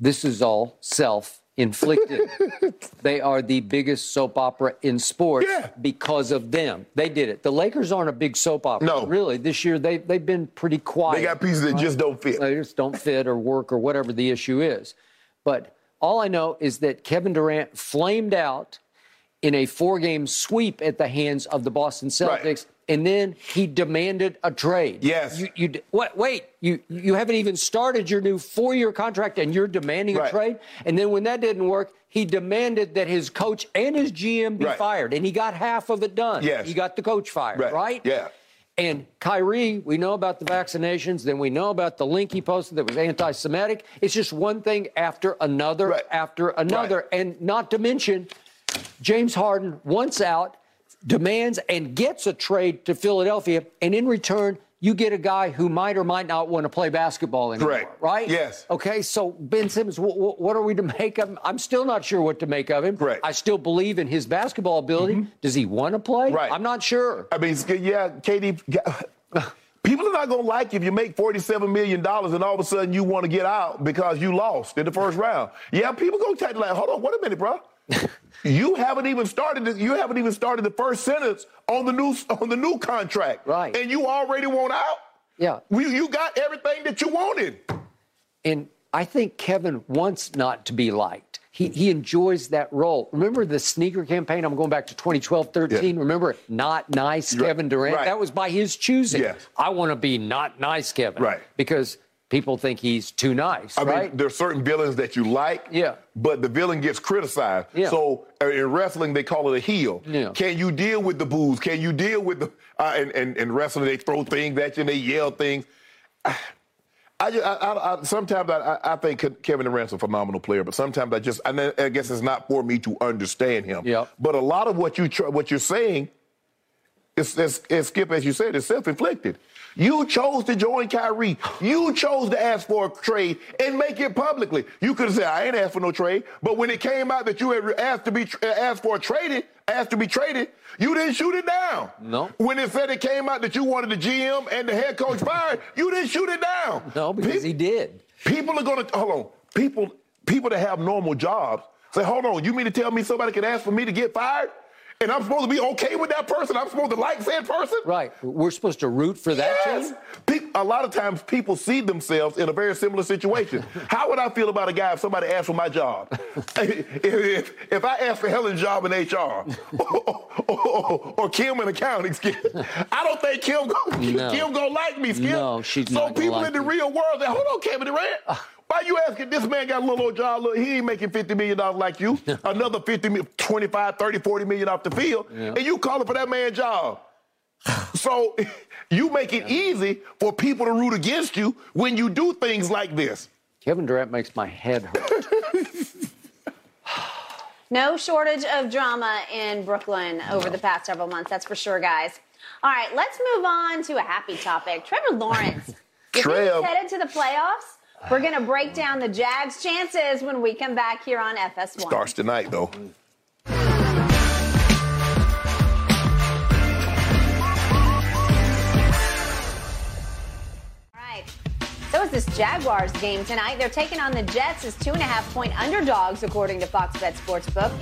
S3: This is all self inflicted. they are the biggest soap opera in sports
S2: Yeah.
S3: because of them. They did it. The Lakers aren't a big soap opera.
S2: No.
S3: Really. This year, they, they've been pretty quiet.
S2: They got pieces that just don't fit.
S3: They just don't fit or work or whatever the issue is. But all I know is that Kevin Durant flamed out in a four game sweep at the hands of the Boston Celtics.
S2: Right.
S3: And then he demanded a trade.
S2: Yes.
S3: You, you what? Wait. You you haven't even started your new four-year contract, and you're demanding a
S2: Right.
S3: trade. And then when that didn't work, he demanded that his coach and his GM be
S2: Right.
S3: fired, and he got half of it done.
S2: Yes.
S3: He got the coach fired.
S2: Right.
S3: Right.
S2: Yeah.
S3: And Kyrie, we know about the vaccinations, then we know about the link he posted that was anti Semitic. It's just one thing after another after another. And not to mention, James Harden, once out, demands and gets a trade to Philadelphia. And in return, you get a guy who might or might not want to play basketball anymore.
S2: Correct.
S3: Right?
S2: Yes.
S3: Okay, so Ben Simmons, wh- wh- what are we to make of him? I'm still not sure what to make of him.
S2: Correct.
S3: I still believe in his basketball ability. Mm-hmm. Does he want to play?
S2: Right.
S3: I'm not sure.
S2: I mean, yeah, KD. People are not gonna like you if you make forty-seven million dollars and all of a sudden you want to get out because you lost in the first round. Yeah, people gonna take like, hold on, wait a minute, bro. You haven't even started. The, you haven't even started the first sentence on the new on the new contract,
S3: Right.
S2: And you already want out.
S3: Yeah.
S2: You, you got everything that you wanted.
S3: And I think Kevin wants not to be liked. He, he enjoys that role. Remember the sneaker campaign? I'm going back to 2012 13.
S2: Yeah.
S3: Remember not nice. Kevin Durant?
S2: Right.
S3: That was by his choosing.
S2: Yes.
S3: I want to be not nice Kevin.
S2: Right.
S3: Because people think he's too nice,
S2: I
S3: right?
S2: mean, there's certain villains that you like,
S3: Yeah.
S2: but the villain gets criticized.
S3: Yeah.
S2: So uh, in wrestling, they call it a heel.
S3: Yeah.
S2: Can you deal with the booze? Can you deal with the uh, and, and and wrestling? They throw things at you and they yell things. I, just, I, I, I sometimes I, I I think Kevin Durant's a phenomenal player, but sometimes I just I, I guess it's not for me to understand him.
S3: Yeah.
S2: But a lot of what you what you're saying it's, it's, it's Skip, as you said, it's self-inflicted. You chose to join Kyrie. You chose to ask for a trade and make it publicly. You could have said, "I ain't asked for no trade," but when it came out that you had asked to be uh, asked for a traded, asked to be traded, you didn't shoot it down.
S3: No.
S2: When it said it came out that you wanted the GM and the head coach fired, you didn't shoot it down.
S3: no, because he did.
S2: People are gonna hold on. People people that have normal jobs say, hold on, you mean to tell me somebody can ask for me to get fired? And I'm supposed to be okay with that person? I'm supposed to like that person?
S3: Right. We're supposed to root for that
S2: Yes.
S3: team?
S2: A lot of times people see themselves in a very similar situation. How would I feel about a guy if somebody asked for my job? if, if, if I asked for Helen's job in HR or, or, or Kim in accounting, I don't think Kim gonna,
S3: No.
S2: Kim gonna like me, Skip.
S3: No, she's
S2: so
S3: not gonna
S2: people
S3: like
S2: in the
S3: you.
S2: real world say, hold on, Kevin Durant. Ah. Why you asking? This man got a little old job. Look, he ain't making $50 million like you. Another 50, mi- 25, 30, 40 million off the field.
S3: Yeah.
S2: And you calling for that man job. So you make it easy for people to root against you when you do things like this.
S3: Kevin Durant makes my head hurt.
S1: No shortage of drama in Brooklyn over the past several months, that's for sure, guys. All right, let's move on to a happy topic. Trevor Lawrence. if
S2: Trev.
S1: he's headed to the playoffs, we're going to break down the Jags' chances when we come back here on FS1.
S2: Starts tonight, though.
S1: All right. So is this Jaguars game tonight. They're taking on the Jets as two and a half point underdogs, according to Fox Bet Sportsbook.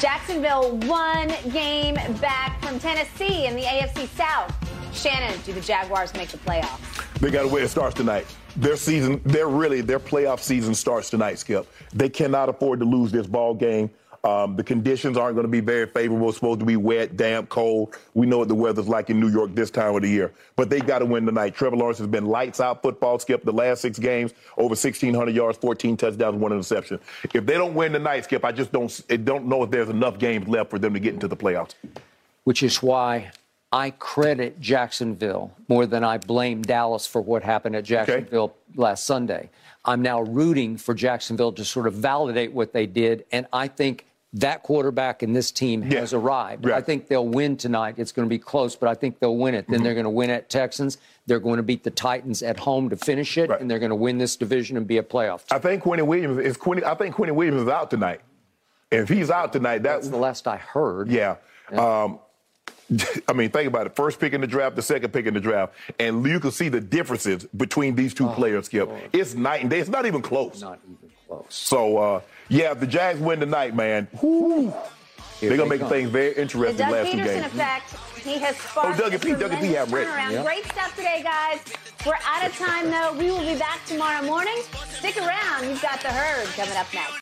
S1: Jacksonville one game back from Tennessee in the AFC South. Shannon, do the Jaguars make the playoffs?
S2: They got to win. It starts tonight. Their season, they're really, their playoff season starts tonight, Skip. They cannot afford to lose this ball game. Um, the conditions aren't going to be very favorable. It's supposed to be wet, damp, cold. We know what the weather's like in New York this time of the year. But they got to win tonight. Trevor Lawrence has been lights out football, Skip, the last six games, over 1,600 yards, 14 touchdowns, one interception. If they don't win tonight, Skip, I just don't, I don't know if there's enough games left for them to get into the playoffs.
S3: which is why I credit Jacksonville more than I blame Dallas for what happened at Jacksonville last Sunday. I'm now rooting for Jacksonville to sort of validate what they did, and I think that quarterback and this team has arrived. I think they'll win tonight. It's going to be close, but I think they'll win it. Then they're going to win at Texans. They're going to beat the Titans at home to finish it, and they're going to win this division and be a playoff. Team.
S2: I think Quinnen Williams is Quinnen, I think Quinnen Williams is out tonight. If he's out tonight, that's
S3: the last I heard.
S2: Yeah. Um, I mean, think about it. First pick in the draft, the second pick in the draft, and you can see the differences between these two players. Skip, it's night and day. It's not even close.
S3: Not even close.
S2: So, uh, yeah, if the Jags win tonight, man, whew, they're
S3: they
S2: gonna make
S3: come.
S2: things very
S1: The
S2: interesting
S1: Doug
S2: last two games.
S1: effect. He has sparked
S2: Oh, Dougie
S1: a
S2: P, Dougie P,
S1: tremendous
S2: yeah, I'm Yeah.
S1: Great stuff today, guys. We're out of time, though. We will be back tomorrow morning. Stick around. You've got the herd coming up next.